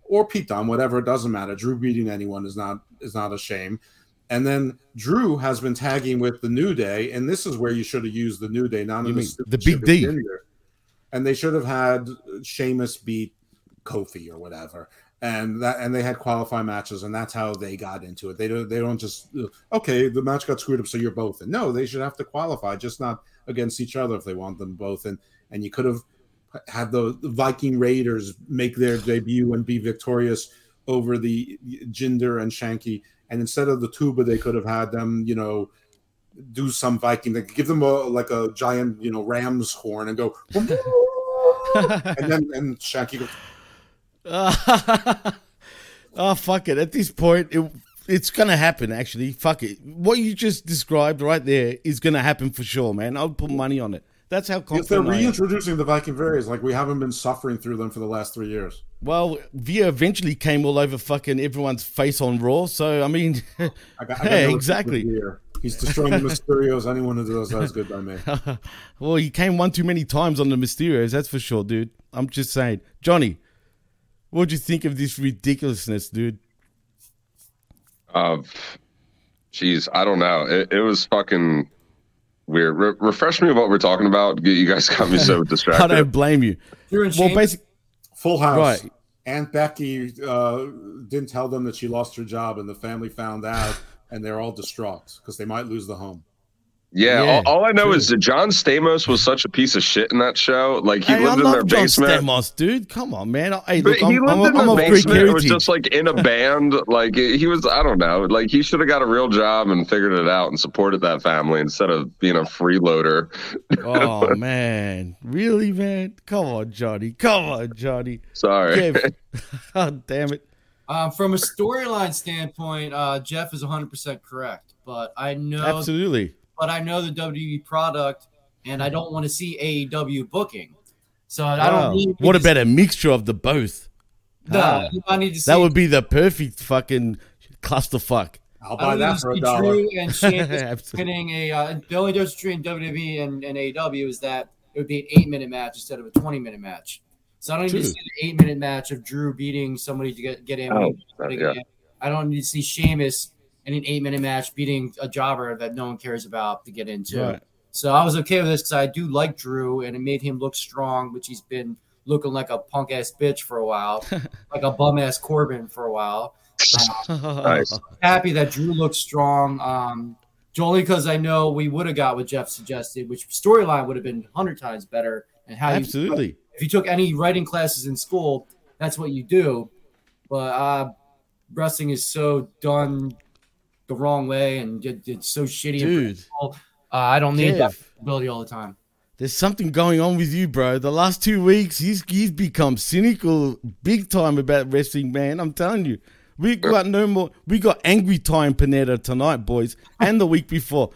I: or Pete Dunne, whatever. It doesn't matter. Drew beating anyone is not is not a shame. And then Drew has been tagging with the New Day, and this is where you should have used the New Day, not
G: mean the Big D.
I: And they should have had Sheamus beat Kofi or whatever, and that and they had qualifying matches, and that's how they got into it. They don't they don't just okay the match got screwed up, so you're both in. No, they should have to qualify, just not against each other if they want them both in. And you could have had the Viking Raiders make their debut and be victorious over the Jinder and Shanky, and instead of the Tuba, they could have had them, you know. Do some Viking, like give them a like a giant, you know, ram's horn and go, and then and Shanky goes,
G: oh fuck it! At this point, it, it's gonna happen. Actually, fuck it. What you just described right there is gonna happen for sure, man. I'll put money on it. That's how
I: If they're
G: confident I am.
I: reintroducing the Viking Variants, like we haven't been suffering through them for the last three years.
G: Well, Veer eventually came all over fucking everyone's face on Raw. So I mean,
I: I got, I got
G: hey,
I: no
G: exactly.
I: respect for Veer. He's destroying the Mysterios. Anyone who does that is good by me.
G: well, he came one too many times on the Mysterios, that's for sure, dude. I'm just saying, Johnny. What'd you think of this ridiculousness, dude?
J: Uh, jeez, I don't know. It, it was fucking weird. Re- refresh me what we're talking about. You guys got me so distracted.
G: I don't blame you. You're in Well, basically,
I: Full House.
G: Right.
I: Aunt Becky uh, didn't tell them that she lost her job, and the family found out, and they're all distraught because they might lose the home.
J: Yeah,
G: Yeah,
J: all, all I know
G: true.
J: is that John Stamos was such a piece of shit in that show. Like he
G: hey, I
J: lived in their
G: love John
J: basement.
G: Stamos, dude. Come on, man. Hey,
J: But
G: look,
J: he
G: I'm,
J: lived
G: I'm,
J: in
G: I'm
J: the basement. It was just like in a band. Like he was, I don't know. Like he should have got a real job and figured it out and supported that family instead of being a freeloader.
G: oh man, really, man? Come on, Johnny. Come on, Johnny.
J: Sorry.
G: Kev. God damn it.
K: Um, from a storyline standpoint, uh, Jeff is 100% correct. But I know
G: Absolutely.
K: But I know the WWE product, and I don't want to see AEW booking. So I don't need.
G: What about a mixture of the both?
K: No,
G: Ah,
K: I need to see.
G: that would be the perfect fucking clusterfuck.
I: I'll
K: I don't need to see and Sheamus
G: Absolutely.
K: winning a. Uh, the only difference between WWE and, and AEW is that it would be an eight minute match instead of a twenty minute match. So I don't need to see an eight minute match of Drew beating somebody to get get in.
J: Oh,
K: getting
J: yeah.
K: I don't need to see Sheamus in an eight minute match beating a jobber that no one cares about to get into.
G: Right.
K: So I was okay with this because I do like Drew and it made him look strong, which he's been looking like a punk ass bitch for a while, like a bum ass Corbin for a while. Um,
J: Nice.
K: happy that Drew looks strong. Um, only because I know we would have got what Jeff suggested, which storyline would have been hundred times better. And how you-
G: Absolutely.
K: if you took any writing classes in school, that's what you do. But uh, wrestling is so done the wrong way and it, it's so shitty.
G: Dude.
K: uh, I don't need that ability all the time.
G: There's something going on with you, bro. The last two weeks, he's he's become cynical big time about wrestling, man. I'm telling you. We got no more. We got angry time Panetta tonight, boys, and the week before.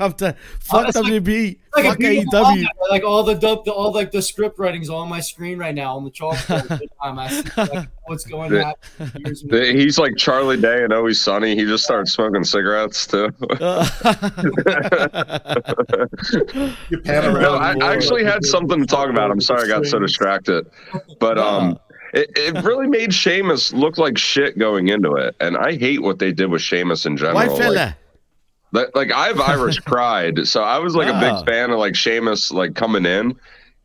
G: I'm telling. Fuck
K: It's like-
G: WB.
K: Like
G: fuck
K: beautiful
G: AEW.
K: moment, like all the dub, the, all like the script writings on my screen right now on the chalkboard. Time I see like, what's going on. Here's.
J: The- He's like Charlie Day and Always Sunny. He just started smoking cigarettes too.
I: You
J: no, I, I actually had something to talk about. I'm sorry I got so distracted, but um, it, it really made Sheamus look like shit going into it, and I hate what they did with Sheamus in general.
G: White
J: Like,
G: fella.
J: like, like I have Irish pride, so I was like a big fan of like Sheamus like coming in,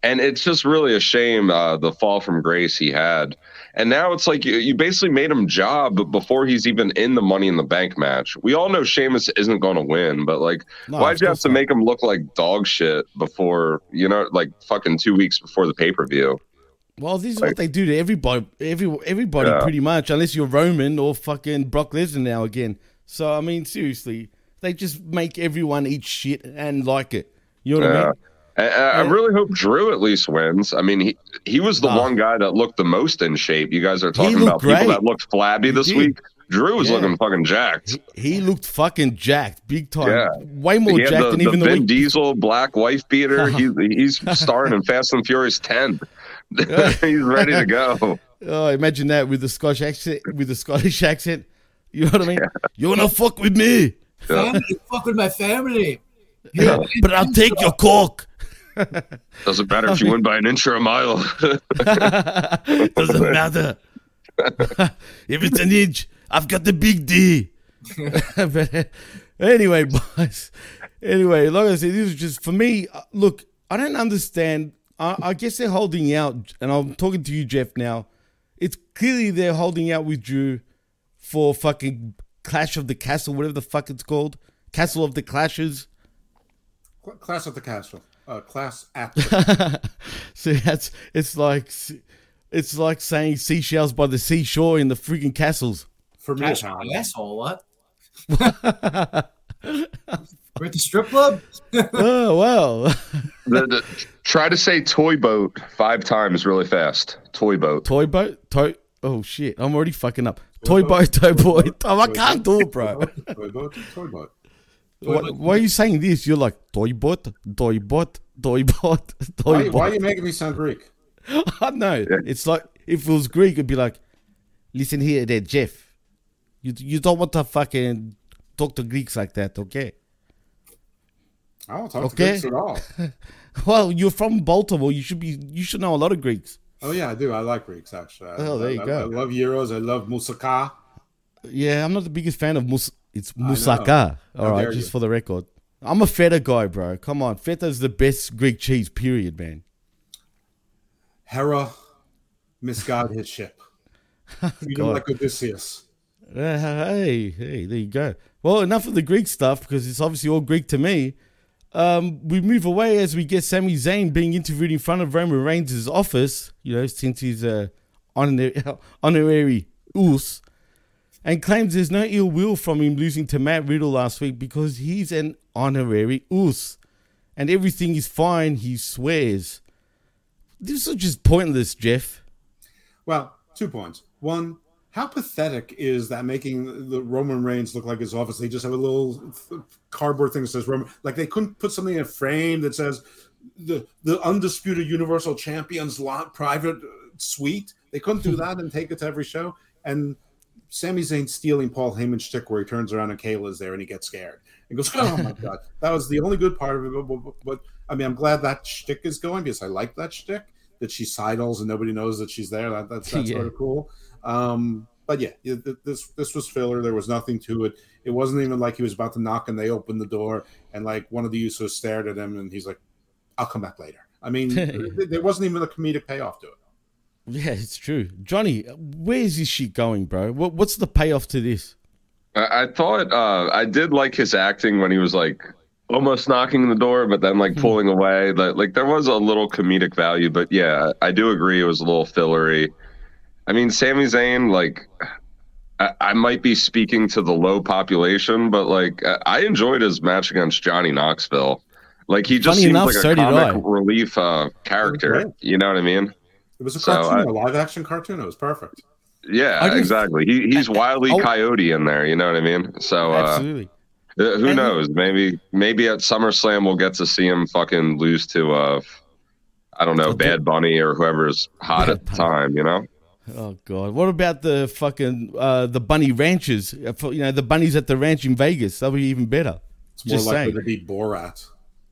J: and it's just really a shame uh, the fall from grace he had. And now it's like you, you basically made him job before he's even in the Money in the Bank match. We all know Sheamus isn't going to win, but like,
G: No,
J: why'd you have to
G: not.
J: make him look like dog shit before, you know, like fucking two weeks before the pay per view?
G: Well, this is
J: Like-
G: what they do to everybody. Every everybody,
J: Yeah.
G: pretty much, unless you're Roman or fucking Brock Lesnar now again. So I mean, seriously, they just make everyone eat shit and like it. You know what I mean?
J: I, I really hope Drew at least wins. I mean, he he was the one guy that looked the most in shape. You guys are talking about people
G: great.
J: that looked flabby this
G: did.
J: week. Drew was
G: Yeah.
J: looking fucking jacked.
G: He looked fucking jacked, big time.
J: Yeah.
G: Way more jacked
J: the,
G: than
J: the
G: even the
J: Vin
G: week.
J: Diesel black wife beater. he's he's starring in Fast and Furious Ten. he's ready to go.
G: Oh, imagine that with the Scottish accent. With the Scottish accent, you know what I mean? You wanna fuck with me?
K: Family, fuck with my family.
G: Yeah, but I'll take your cock.
J: Doesn't matter if you win by an inch or a mile.
G: Doesn't matter. if it's an inch, I've got the big D. but anyway, boys. Anyway, like I said, this was just for me. uh, Look, I don't understand. I, I guess they're holding out, and I'm talking to you, Jeff. Now, it's clearly they're holding out with Drew for fucking Clash of the Castle, whatever the fuck it's called, Castle of the Clashes.
I: Cl- Class at the castle. Uh, class at the
G: so that's it's like it's like saying seashells by the seashore in the freaking castles.
I: For me,
K: Cash my asshole. What? We're at the strip club.
G: oh well.
J: The- the- try to say toy boat five times really fast. Toy boat.
G: Toy boat, toy. Oh shit! I'm already fucking up. Toy boat, toy boy. Oh, I can't do it, bro.
I: toy boat, toy boat.
G: Why, why are you saying this? You're like toy boat, toy boat, toy boat, toy
I: Why,
G: boat.
I: why are you making me sound Greek?
G: I know. It's like if it was Greek, it'd be like, listen here, there, Jeff. You you don't want to fucking talk to Greeks like that, okay?
I: I don't talk
G: Okay.
I: to Greeks at all.
G: well, you're from Baltimore. You should be. You should know a lot of Greeks.
I: Oh yeah, I do. I like Greeks actually. I,
G: Oh, there you
I: I,
G: go.
I: I love Euros. I love moussaka.
G: Yeah, I'm not the biggest fan of mus. It's moussaka. All right, just
I: you.
G: for the record. I'm a feta guy, bro. Come on, feta's the best Greek cheese. Period, man.
I: Hera misguided his ship.
G: God.
I: like Odysseus.
G: Uh, hey, hey, there you go. Well, enough of the Greek stuff because it's obviously all Greek to me. Um, we move away as we get Sami Zayn being interviewed in front of Roman Reigns' office, you know, since he's a honorary, honorary us, and claims there's no ill will from him losing to Matt Riddle last week because he's an honorary us. And everything is fine, he swears. This is just pointless, Jeff.
I: Well, two points. One, how pathetic is that making the Roman Reigns look like his office? They just have a little cardboard thing that says Roman. Like they couldn't put something in a frame that says the the undisputed Universal Champions lot private suite. They couldn't do that and take it to every show. And Sami Zayn stealing Paul Heyman's shtick where he turns around and Kayla's there and he gets scared. He goes, "Oh my god!" That was the only good part of it. But, but, but I mean, I'm glad that shtick is going because I like that shtick that she sidles and nobody knows that she's there. That, that's that's
G: Yeah.
I: sort of cool. Um, but yeah, this this was filler. There was nothing to it. It wasn't even like he was about to knock and they opened the door and like one of the Usos stared at him and he's like, "I'll come back later." I mean, there wasn't even a comedic payoff to it.
G: Yeah, it's true. Johnny, where is this shit going, bro? What, what's the payoff to this?
J: I, I thought uh, I did like his acting when he was like almost knocking the door, but then like pulling away. Like, like there was a little comedic value, but yeah, I do agree it was a little fillery. I mean, Sami Zayn, like I, I might be speaking to the low population, but like I- I enjoyed his match against Johnny Knoxville. Like he just
G: Funny
J: seems
G: enough,
J: like a
G: so
J: comic relief uh, character. You know what I mean?
I: It was a
J: So,
I: cartoon,
J: I-
I: a live action cartoon. It was perfect.
J: Yeah,
I: I just-
J: exactly. He he's wildly
I: Oh.
J: coyote in there. You know what I mean? So uh,
G: Absolutely.
J: uh, who
G: And-
J: knows? Maybe maybe at SummerSlam we'll get to see him fucking lose to uh, I don't know, Bad Bunny or whoever's hot at the time. You know?
G: Oh god, what about the fucking uh, the bunny ranches? Uh, You know, the bunnies at the ranch in Vegas. That'll be even better.
I: It's more
G: Just
I: likely
G: saying.
I: to be Borat.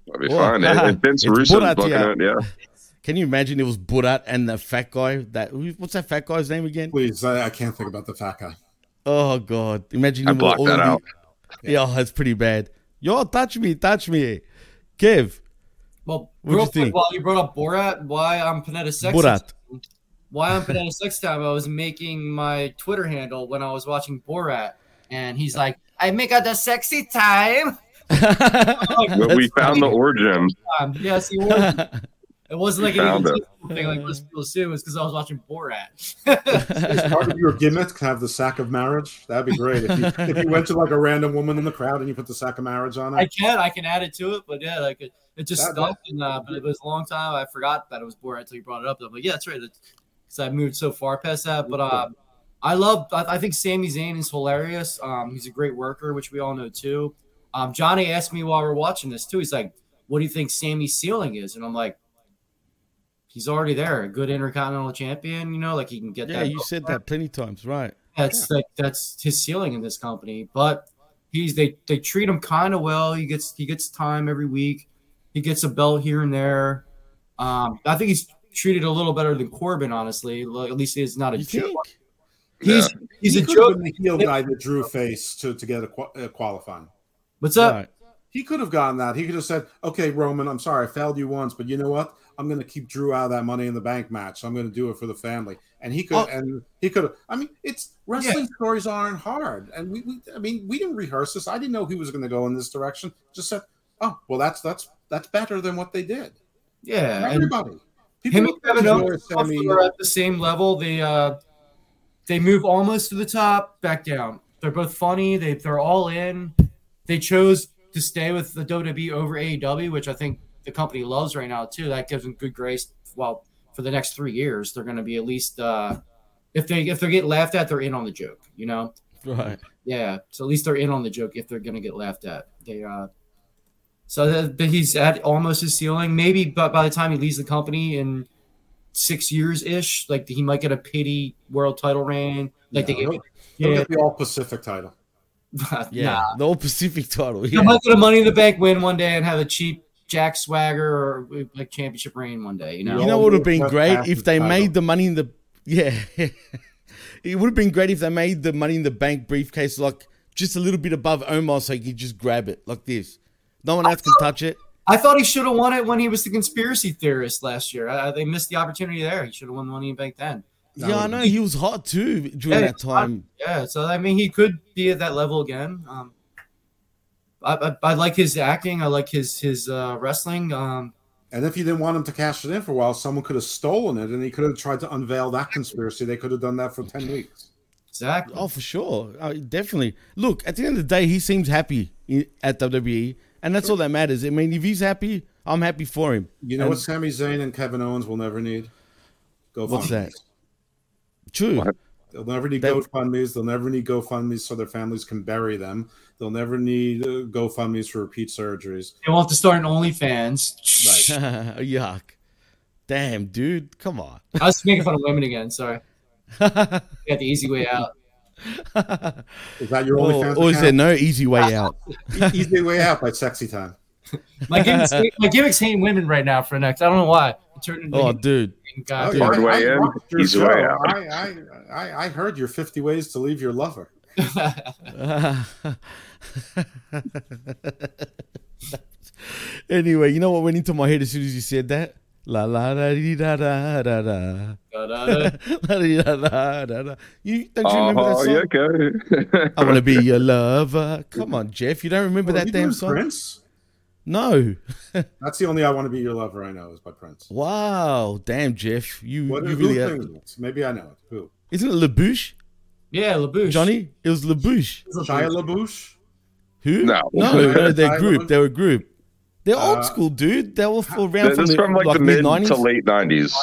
J: That'd be
G: Oh,
J: fine. It, it, Vince
G: it's
J: Russo's
G: Borat, yeah.
J: it. Yeah.
G: Can you imagine it was Borat and the fat guy? That what's that fat guy's name again?
I: Please, I, I can't think about the fat guy.
G: Oh god, imagine
J: I
G: him
J: blocked
G: all
J: that
G: of the-
J: out.
G: Yeah, that's pretty bad. Yo, touch me, touch me, Kev.
K: Well,
G: What'd
K: real
G: you
K: quick, while you brought up Borat, why I'm Panetta Sex
G: Borat.
K: Why on Panetta Sex Time I was making my Twitter handle when I was watching Borat, and he's like, "I make out the sexy time."
J: But we found the origin.
K: Um, yes, he was. It wasn't like
J: We
K: an
J: found it.
K: thing like most people assume. It was because I was watching Borat.
I: As part of your gimmick, to have the sack of marriage. That'd be great. If you, if you went to like a random woman in the crowd and you put the sack of marriage on it.
K: I can, I can add it to it, but yeah, like it, it just
I: That-
K: stuck. And, uh, but it was a long time. I forgot that it was Borat until you brought it up. I'm like, yeah, that's right. Because I moved so far past that. But uh, I love. I, I think Sami Zayn is hilarious. Um, he's a great worker, which we all know too. Um, Johnny asked me while we are watching this too. He's like, "What do you think Sami's ceiling is?" And I'm like, "He's already there, a good Intercontinental Champion. You know, like he can get
G: Yeah,
K: that."
G: you said that plenty times, right?
K: That's like that's his ceiling in this company. But he's they they treat him kind of well. He gets he gets time every week. He gets a belt here and there. Um, I think he's treated a little better than Corbin, honestly. At least he's not a joke. He's he's
I: he
K: a joke.
I: have been the heel guy that drew face to, to get a qua- uh, qualifying.
K: What's up?
I: He could have gotten that. He could have said, "Okay, Roman, I'm sorry, I failed you once, but you know what? I'm going to keep Drew out of that Money in the Bank match. I'm going to do it for the family." And he could,
K: Oh.
I: and he could. I mean, it's wrestling stories aren't hard, and we, we, I mean, we didn't rehearse this. I didn't know he was going to go in this direction. Just said, "Oh, well, that's that's that's better than what they did."
K: Yeah, and
I: everybody.
K: Him and Kevin Owens are at the same level. They uh they move almost to the top, back down. They're both funny. They they're all in. They chose to stay with the WWE over AEW, which I think the company loves right now too. That gives them good grace. Well, for the next three years, they're going to be at least uh if they if they get laughed at, they're in on the joke. You know.
G: Right.
K: Yeah, so at least they're in on the joke if they're going to get laughed at. They uh so that, that he's at almost his ceiling. Maybe but by the time he leaves the company in six years ish, like he might get a pity world title reign. Like they
I: he'll,
K: gave
I: he'll
K: yeah,
I: get the All Pacific title.
G: Yeah,
K: Nah.
G: the old Pacific title.
K: he might get a money in the bank win one day and have a cheap Jack Swagger or like championship reign one day. You know,
G: You know what would have been great if they made the money in the yeah. it would have been great if they made the money in the bank briefcase like just a little bit above Omos, so he could just grab it like this. No one else can touch it.
K: I thought he should have won it when he was the conspiracy theorist last year. Uh, they missed the opportunity there. He should have won the Money in the Bank then.
G: yeah, I know he was hot too during
K: Yeah,
G: that time.
K: Yeah, so I mean, he could be at that level again. Um, I, I, I like his acting. I like his his uh, wrestling. Um,
I: And if you didn't want him to cash it in for a while, someone could have stolen it, and he could have tried to unveil that conspiracy. They could have done that for ten weeks.
K: Exactly.
G: Oh, for sure, uh, definitely. Look, at the end of the day, he seems happy at WWE, and that's all that matters. I mean, if he's happy, I'm happy for him.
I: You know
G: And-
I: what Sami Zayn and Kevin Owens will never need? Go
G: What's
I: find
G: that? True.
I: They'll never need
G: That-
I: GoFundmes. They'll never need GoFundmes so their families can bury them. They'll never need uh, GoFundmes for repeat surgeries.
K: They won't have to start an OnlyFans. Right.
G: Yuck. Damn, dude. Come on.
K: I was making fun of women again. Sorry. Got the easy way out.
I: Is that your
G: Or,
I: OnlyFans
G: or is there no easy way out?
I: Easy way out by Sexy Time.
K: My gimmick's, my gimmick's hating women right now for next. I don't know why. It turned into
G: Oh, dude.
K: God.
I: Oh,
J: Hard way
I: I
J: in, easy
I: show.
J: way out.
I: I, I, I, I heard your 50 ways to leave your lover.
G: anyway, you know what went into my head as soon as you said that? La la da dee da da da da.
K: Da-da-da.
G: La dee da da da da. You don't you remember that song?
J: Oh,
G: song?
J: yeah, okay.
G: I want to be your lover. Come on, Jeff. You don't remember
I: Oh,
G: that
I: you
G: damn
I: doing
G: song?
I: Prince?
G: No.
I: That's the only I Want to Be Your Lover I know is by Prince.
G: wow. Damn, Jeff. You,
I: What,
G: you
I: who
G: really are.
I: sings it? Maybe I know it. Who?
G: Isn't it LaBouche?
K: Yeah, LaBouche.
G: Johnny? It was LaBouche.
I: Shia LaBouche?
G: Who?
J: No.
G: No, no, they're
I: Shia
G: group. They're a group. They're
I: Uh,
G: old school, dude. They were around from the,
J: from like,
G: like
J: the mid
G: mid
J: to late 90s.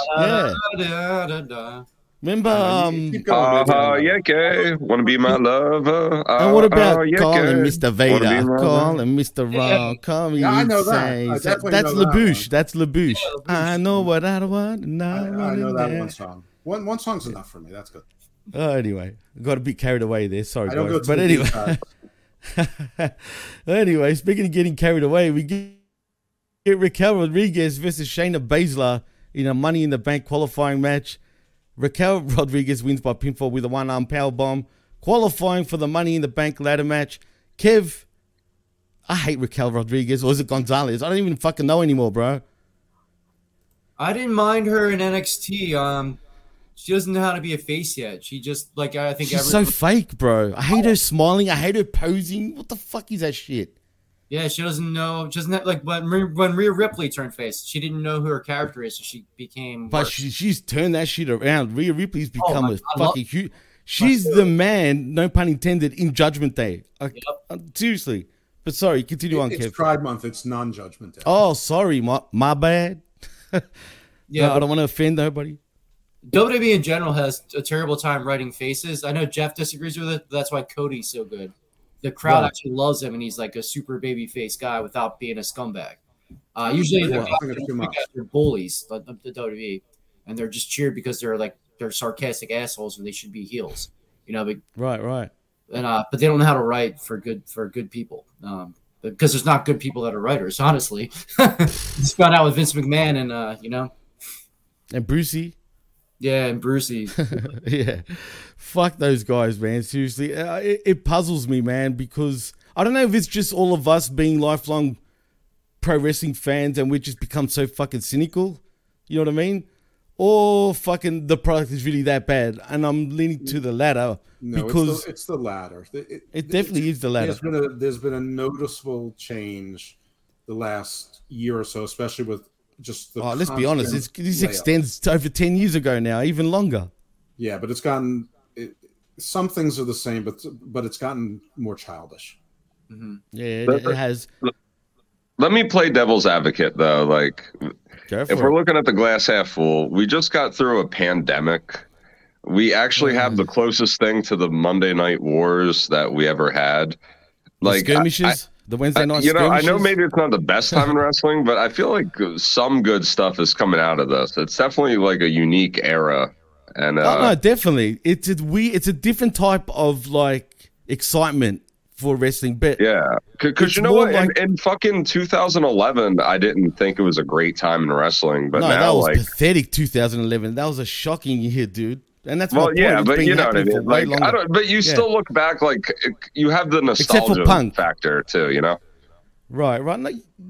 G: Yeah. Remember,
I: Uh,
G: um,
I: Keep going, maybe I
J: Uh, yeah, okay. Want to be my lover? Uh,
G: and what about
J: uh, yeah,
G: calling
J: okay.
G: Mr.
J: Wanna
G: Vader?
J: be my
G: Calling Mr.
K: Yeah.
G: Wrong. Call me
I: Yeah, I know that. I
G: So That's
I: know that
G: LaBouche. That's LaBouche.
K: LaBouche.
G: I know what I want. and
I: I,
G: I,
I: I
G: want
I: know that
G: there.
I: one song. One, one song's enough for me. That's good.
G: Oh, anyway, got a bit carried away there. Sorry,
I: I go
G: guys. But anyway, anyway, speaking of getting carried away, we get, get Raquel Rodriguez versus Shayna Baszler in a Money in the Bank qualifying match. Raquel Rodriguez wins by pinfall with a one arm power bomb, qualifying for the Money in the Bank ladder match. Kev, I hate Raquel Rodriguez, or is it Gonzalez? I don't even fucking know anymore, bro.
K: I didn't mind her in NXT. Um, she doesn't know how to be a face yet. She just like I think
G: She's so fake, bro. I hate her smiling. I hate her posing. What the fuck is that shit?
K: Yeah, she doesn't know. She doesn't like when Rhea- when Rhea Ripley turned face, she didn't know who her character is, so she became.
G: But she, she's turned that shit around. Rhea Ripley's become
K: Oh
G: a
K: God, I love-
G: fucking huge. She's the man, no pun intended, in Judgment Day. Like, uh, seriously. But sorry, continue on,
I: It's
G: Kev.
I: Pride Month. It's non-judgment day.
G: Oh, sorry, my my bad.
K: Yeah,
G: No, I don't want to offend nobody.
K: WWE in general has a terrible time writing faces. I know Jeff disagrees with it, but that's why Cody's so good. The crowd
G: Right.
K: actually loves him, and he's like a super baby face guy without being a scumbag. Uh, usually,
I: Yeah,
K: the
I: I
K: guys
I: think it's
K: that
I: too
K: they're bullies, like the the WWE, and they're just cheered because they're like they're sarcastic assholes and they should be heels. You know, but
G: Right, right.
K: and uh, but they don't know how to write for good for good people. Um, because there's not good people that are writers. Honestly, just found out with Vince McMahon and uh, you know,
G: And Brucey.
K: yeah, and Brucey.
G: yeah. Fuck those guys, man. Seriously. Uh, it, it puzzles me, man, because I don't know if it's just all of us being lifelong pro wrestling fans and we just become so fucking cynical. You know what I mean? Or fucking the product is really that bad. And I'm leaning to the latter
I: No,
G: because
I: it's the, it's the latter. It,
G: it definitely is the latter.
I: There's been a there's been a noticeable change the last year or so, especially with just the.
G: Oh, let's be honest. This extends to over 10 years ago now, even longer.
I: Yeah, but it's gotten. It, some things are the same, but but it's gotten more childish.
G: Yeah, it, it has.
J: Let me play devil's advocate though. Like,
G: Go
J: if we're looking at the glass half full, we just got through a pandemic. We actually have
G: Mm.
J: the closest thing to the Monday Night Wars that we ever had.
G: The
J: Like I-
G: skirmishes, the Wednesday
J: I-
G: night
J: you know, I know maybe it's not the best time in wrestling, but I feel like some good stuff is coming out of this. It's definitely like a unique era, and uh,
G: oh no, definitely. It's a we. It's a different type of like excitement for wrestling. But
J: Yeah, because you know what?
G: like-
J: in, in fucking 2011, I didn't think it was a great time in wrestling, but
G: no,
J: now
G: that was
J: like,
G: pathetic. 2011. That was a shocking year, dude. And that's
J: well, yeah, but you know what I mean. Like, I don't. But you
G: Yeah.
J: still look back, like you have the nostalgia
G: Punk.
J: factor too. You know.
G: Right, right.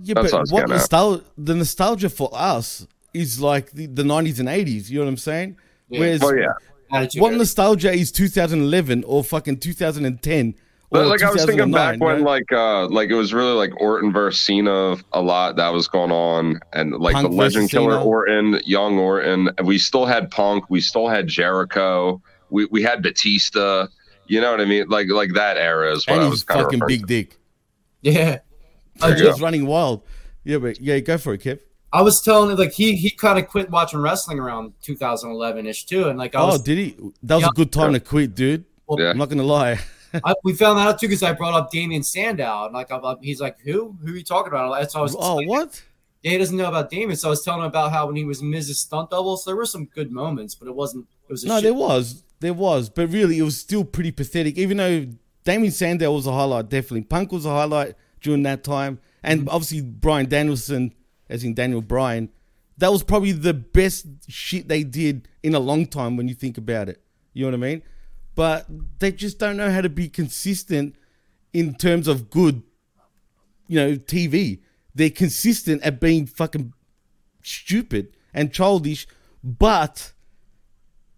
G: Yeah,
J: That's what
G: but what
J: getting
G: nostalgia? The nostalgia for us is like the, the 90s and 80s. You know what I'm saying?
K: Yeah.
G: Whereas,
J: Oh yeah.
K: Attitude
G: what nostalgia is 2011 or fucking 2010 or
J: But, like I was thinking back
G: 2009,
J: when
G: right?
J: like uh like it was really like Orton versus Cena a lot that was going on and like
G: Punk
J: the Legend Killer
G: Cena.
J: Orton, Young Orton. and We still had Punk, we still had Jericho, we we had Batista. You know what I mean? Like like that era is what
G: and
J: I
G: he's
J: was
G: fucking big dick.
K: Yeah.
G: Oh,
J: There
G: just running wild. Yeah, but yeah, go for it, Kev.
K: I was telling him like he he kind of quit watching wrestling around 2011 ish too, and like I
G: Oh,
K: was,
G: did he? That was
K: Yeah.
G: a good time to quit, dude.
K: Yeah.
G: I'm not gonna lie.
K: I, we found that out too because I brought up Damien Sandow, and like I'm, I'm- he's like, who? Who are you talking about? That's how I was.
G: Oh, what?
K: Yeah, he doesn't know about Damien, so I was telling him about how when he was Miz's stunt double. So there were some good moments, but it wasn't. It was a
G: No,
K: shit-
G: there was, there was, but really, it was still pretty pathetic. Even though Damien Sandow was a highlight, definitely Punk was a highlight during that time, and
K: Mm-hmm.
G: obviously Bryan Danielson, as in Daniel Bryan, that was probably the best shit they did in a long time when you think about it. You know what I mean? But they just don't know how to be consistent in terms of good, you know, TV. They're consistent at being fucking stupid and childish, but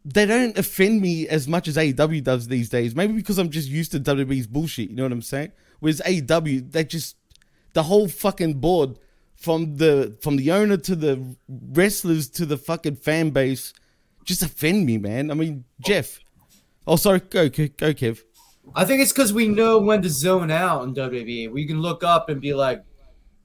G: they don't offend me as much as AEW does these days. Maybe because I'm just used to WWE's bullshit. You know what I'm saying? Whereas AEW, they just the whole fucking board from the from the owner to the wrestlers to the fucking fan base just offend me, man. I mean, Jeff. Oh, sorry. Go, go, go Kev.
K: I think it's because we know when to zone out in WWE. We can look up and be like,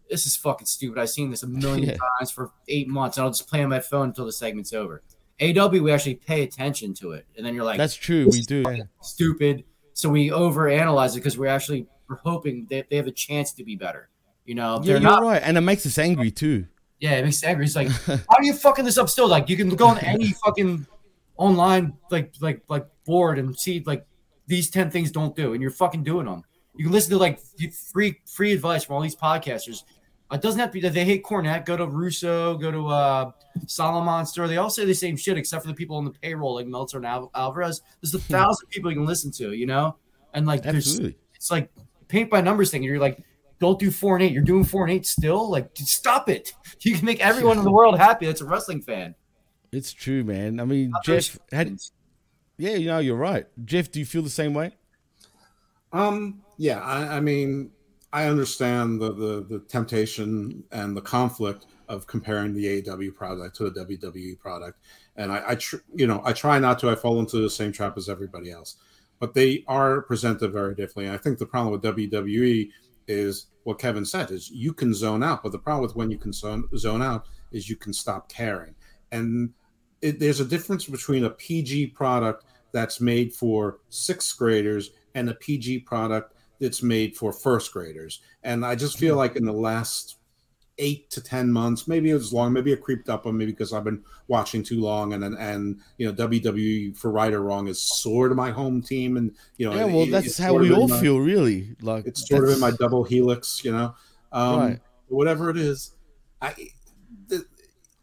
K: "This is fucking stupid. I've seen this a million
G: Yeah.
K: times for eight months, and I'll just play on my phone until the segment's over." AW, we actually pay attention to it, and then you're like,
G: That's true.
K: "This
G: We do. Yeah.
K: Stupid. So we overanalyze it because we're actually we're hoping that they have a chance to be better. You know,
G: Yeah, you're
K: not.
G: right, and it makes us angry too.
K: Yeah, it makes you angry. It's like, how are you fucking this up still? Like, you can go on any fucking online like like like board and see like these ten things don't do, and you're fucking doing them. You can listen to like free free advice from all these podcasters. It doesn't have to be that they hate Cornette. Go to Russo, go to uh, Solomonster. They all say the same shit except for the people on the payroll like Meltzer and Al- Alvarez. There's a thousand people you can listen to, you know, and like there's it's like paint by numbers thing, and you're like, don't do four and eight. You're doing four and eight still. Like, stop it. You can make everyone in the world happy. That's a wrestling fan.
G: It's true, man. I mean,
K: very
G: Jeff, had, yeah, you know, you're right. Jeff, do you feel the same way?
I: Um, yeah, I, I mean, I understand the, the the temptation and the conflict of comparing the AEW product to the WWE product, and I, I tr- you know, I try not to. I fall into the same trap as everybody else, but they are presented very differently. And I think the problem with WWE is what Kevin said: is you can zone out, but the problem with when you can zone, zone out is you can stop caring, and it, there's a difference between a PG product that's made for sixth graders and a PG product that's made for first graders. And I just feel mm-hmm. like in the last eight to ten months, maybe it was long, maybe it creeped up on me because I've been watching too long, and and, and you know WWE for right or wrong is sort of my home team, and you know
G: yeah, well,
I: it-
G: that's how we all
I: my-
G: feel, really. Like
I: it's sort of in my double helix, you know. Um,
G: Right.
I: Whatever it is, I the,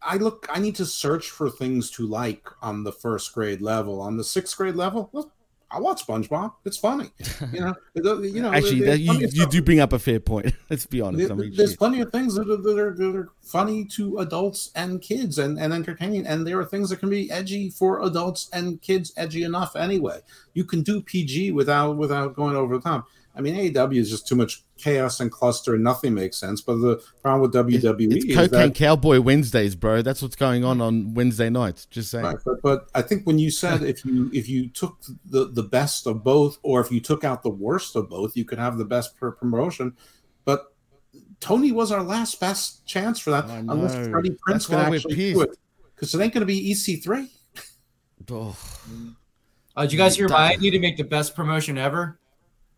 I: I look. I need to search for things to like on the first grade level. On the sixth grade level, well, I watch SpongeBob. It's funny, you know. You know,
G: Actually, that, you, you
I: stuff-
G: do bring up a fair point. Let's be honest. I
I: there-
G: mean,
I: there's plenty of things that are, that are that are funny to adults and kids and, and entertaining, and there are things that can be edgy for adults and kids, edgy enough anyway. You can do PG without without going over the top. I mean, AEW is just too much chaos and cluster, and nothing makes sense. But the problem with WWE
G: it's
I: is
G: Cocaine
I: that
G: Cowboy Wednesdays, bro. That's what's going on on Wednesday nights. Just saying.
I: Right, but, but I think when you said if you if you took the the best of both, or if you took out the worst of both, you could have the best per promotion. But Tony was our last best chance for that, unless
G: know.
I: Freddie Prinze
G: That's
I: can actually do it, because it ain't going to be EC3.
G: Oh.
K: Uh, did you guys hear my idea to make the best promotion ever?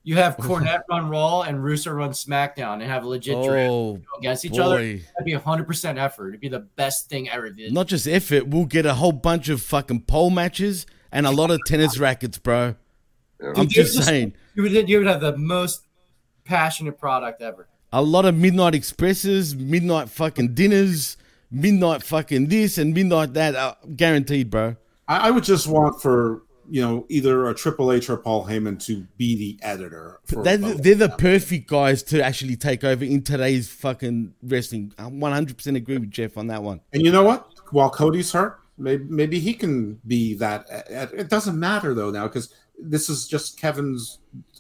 K: You have Cornette run Raw and Russo run SmackDown and have a legit draft
G: Oh,
K: against each other. That'd be hundred percent effort. It'd be the best thing ever. Did.
G: Not just effort, we'll get a whole bunch of fucking pole matches and a lot of tennis rackets, bro. I'm
K: Dude,
G: just saying.
K: You would, you would have the most passionate product ever.
G: A lot of midnight expresses, midnight fucking dinners, midnight fucking this and midnight that. Uh, guaranteed, bro.
I: I, I would just want for you know either a Triple H or Paul Heyman to be the editor. For
G: They're,
I: both.
G: they're the perfect guys to actually take over in today's fucking wrestling. I 100% agree with Jeff on that one.
I: And you know what? While Cody's hurt, maybe maybe he can be that. It doesn't matter though now because this is just Kevin's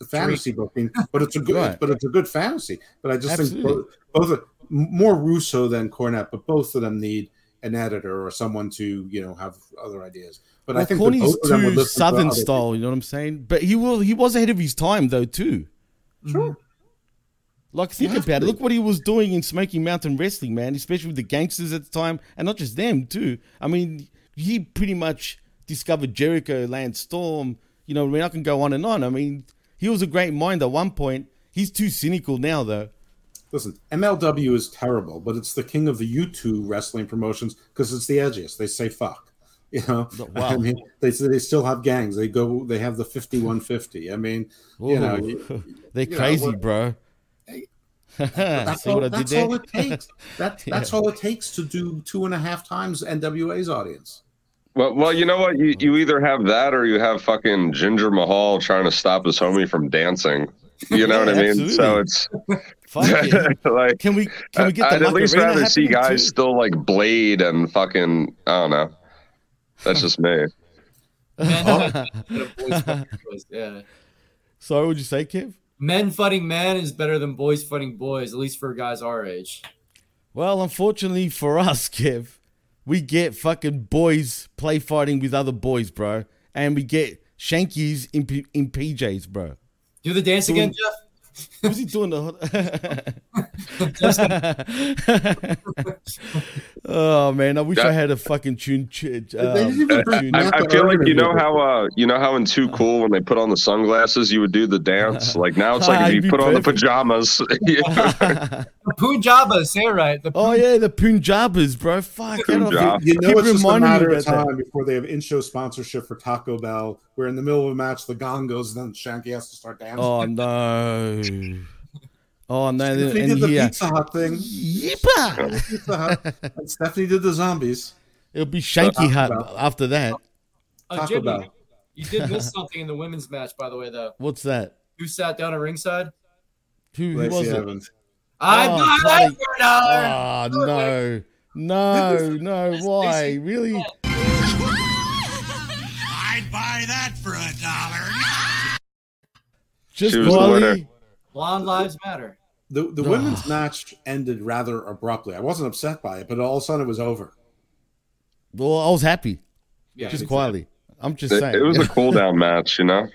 I: fantasy booking, but it's a good
G: Right.
I: but it's a good fantasy. But I just
G: Absolutely.
I: think both, both are- more Russo than Cornette, but both of them need an editor or someone to you know have other ideas. But I
G: Well,
I: think that
G: Corny's
I: both of them would
G: too
I: listen to
G: southern
I: other
G: style, you know what I'm saying? But he will he was ahead of his time though too.
I: Sure.
G: Like, think
I: You have
G: about it. Look what he was doing in Smoky Mountain Wrestling, man, especially with the gangsters at the time, and not just them, too. I mean, he pretty much discovered Jericho, Lance Storm. You know, I mean, I can go on and on. I mean, he was a great mind at one point. He's too cynical now, though.
I: Listen, MLW is terrible, but it's the king of the U2 wrestling promotions because it's the edgiest. They say fuck. You know,
G: Wow.
I: I mean, they they still have gangs. They go, they have the 5150. I mean, you know,
G: they're
I: you
G: crazy,
I: what-
G: bro.
I: That's, all,
G: what I did
I: that's all it takes. That, that's
G: Yeah.
I: all it takes to do two and a half times NWA's audience.
J: Well, well, you know what? You you either have that or you have fucking Jinder Mahal trying to stop his homie from dancing. You know
G: Yeah,
J: what I mean? So it's
G: Fuck
J: like
G: Can we can we get the
J: I'd at least rather see guys
G: too?
J: still like Blade and fucking I don't know. That's just me.
K: yeah.
G: Sorry, what'd you say, Kev?
K: Men fighting men is better than boys fighting boys, at least for guys our age.
G: Well, unfortunately for us, Kev, we get fucking boys play fighting with other boys, bro, and we get shankies in, P- in PJs, bro.
K: Do the dance
G: Doing-
K: again, Jeff.
G: Who's he doing the? oh man, I wish I had a fucking tune. ch- Um, tune-
J: I, I feel like you know how uh you know how in Too Cool when they put on the sunglasses you would do the dance. Like now it's like
G: Ah,
J: if
G: you'd
J: you
G: be
J: put on the pajamas.
K: The Punjabas, say right. The
G: Oh yeah, the Punjabas, bro. Fuck,
J: Punjab.
I: You know, it's just a matter of
G: about that.
I: time before they have in-show sponsorship for Taco Bell, where in the middle of a match the gong goes, and then Shanky has to start dancing.
G: Oh no. Oh no,
I: Stephanie
G: and
I: did the
G: here,
I: Pizza Hut thing.
G: Yippa!
I: Pizza Hut. And Stephanie did the zombies.
G: it'll be Shanky
I: Taco
G: Hut after that.
K: Uh,
I: Taco
K: Jimmy,
I: Bell.
K: you did miss something in the women's match, by the way, though.
G: What's that?
K: Who sat down at ringside?
G: Who, who
I: Lacey
G: was it?
I: Evans.
K: I
G: Oh,
K: buy
G: bloody-
K: that for a dollar.
G: Oh no, no, no! Why? Really?
N: I'd buy that for a dollar.
G: Just
J: She the.
K: Blonde lives matter.
I: The the women's match ended rather abruptly. I wasn't upset by it, but all of a sudden it was over.
G: Well, I was happy.
I: Yeah,
G: just quietly. I'm just
J: It,
G: saying.
J: it was a cool down match, you know.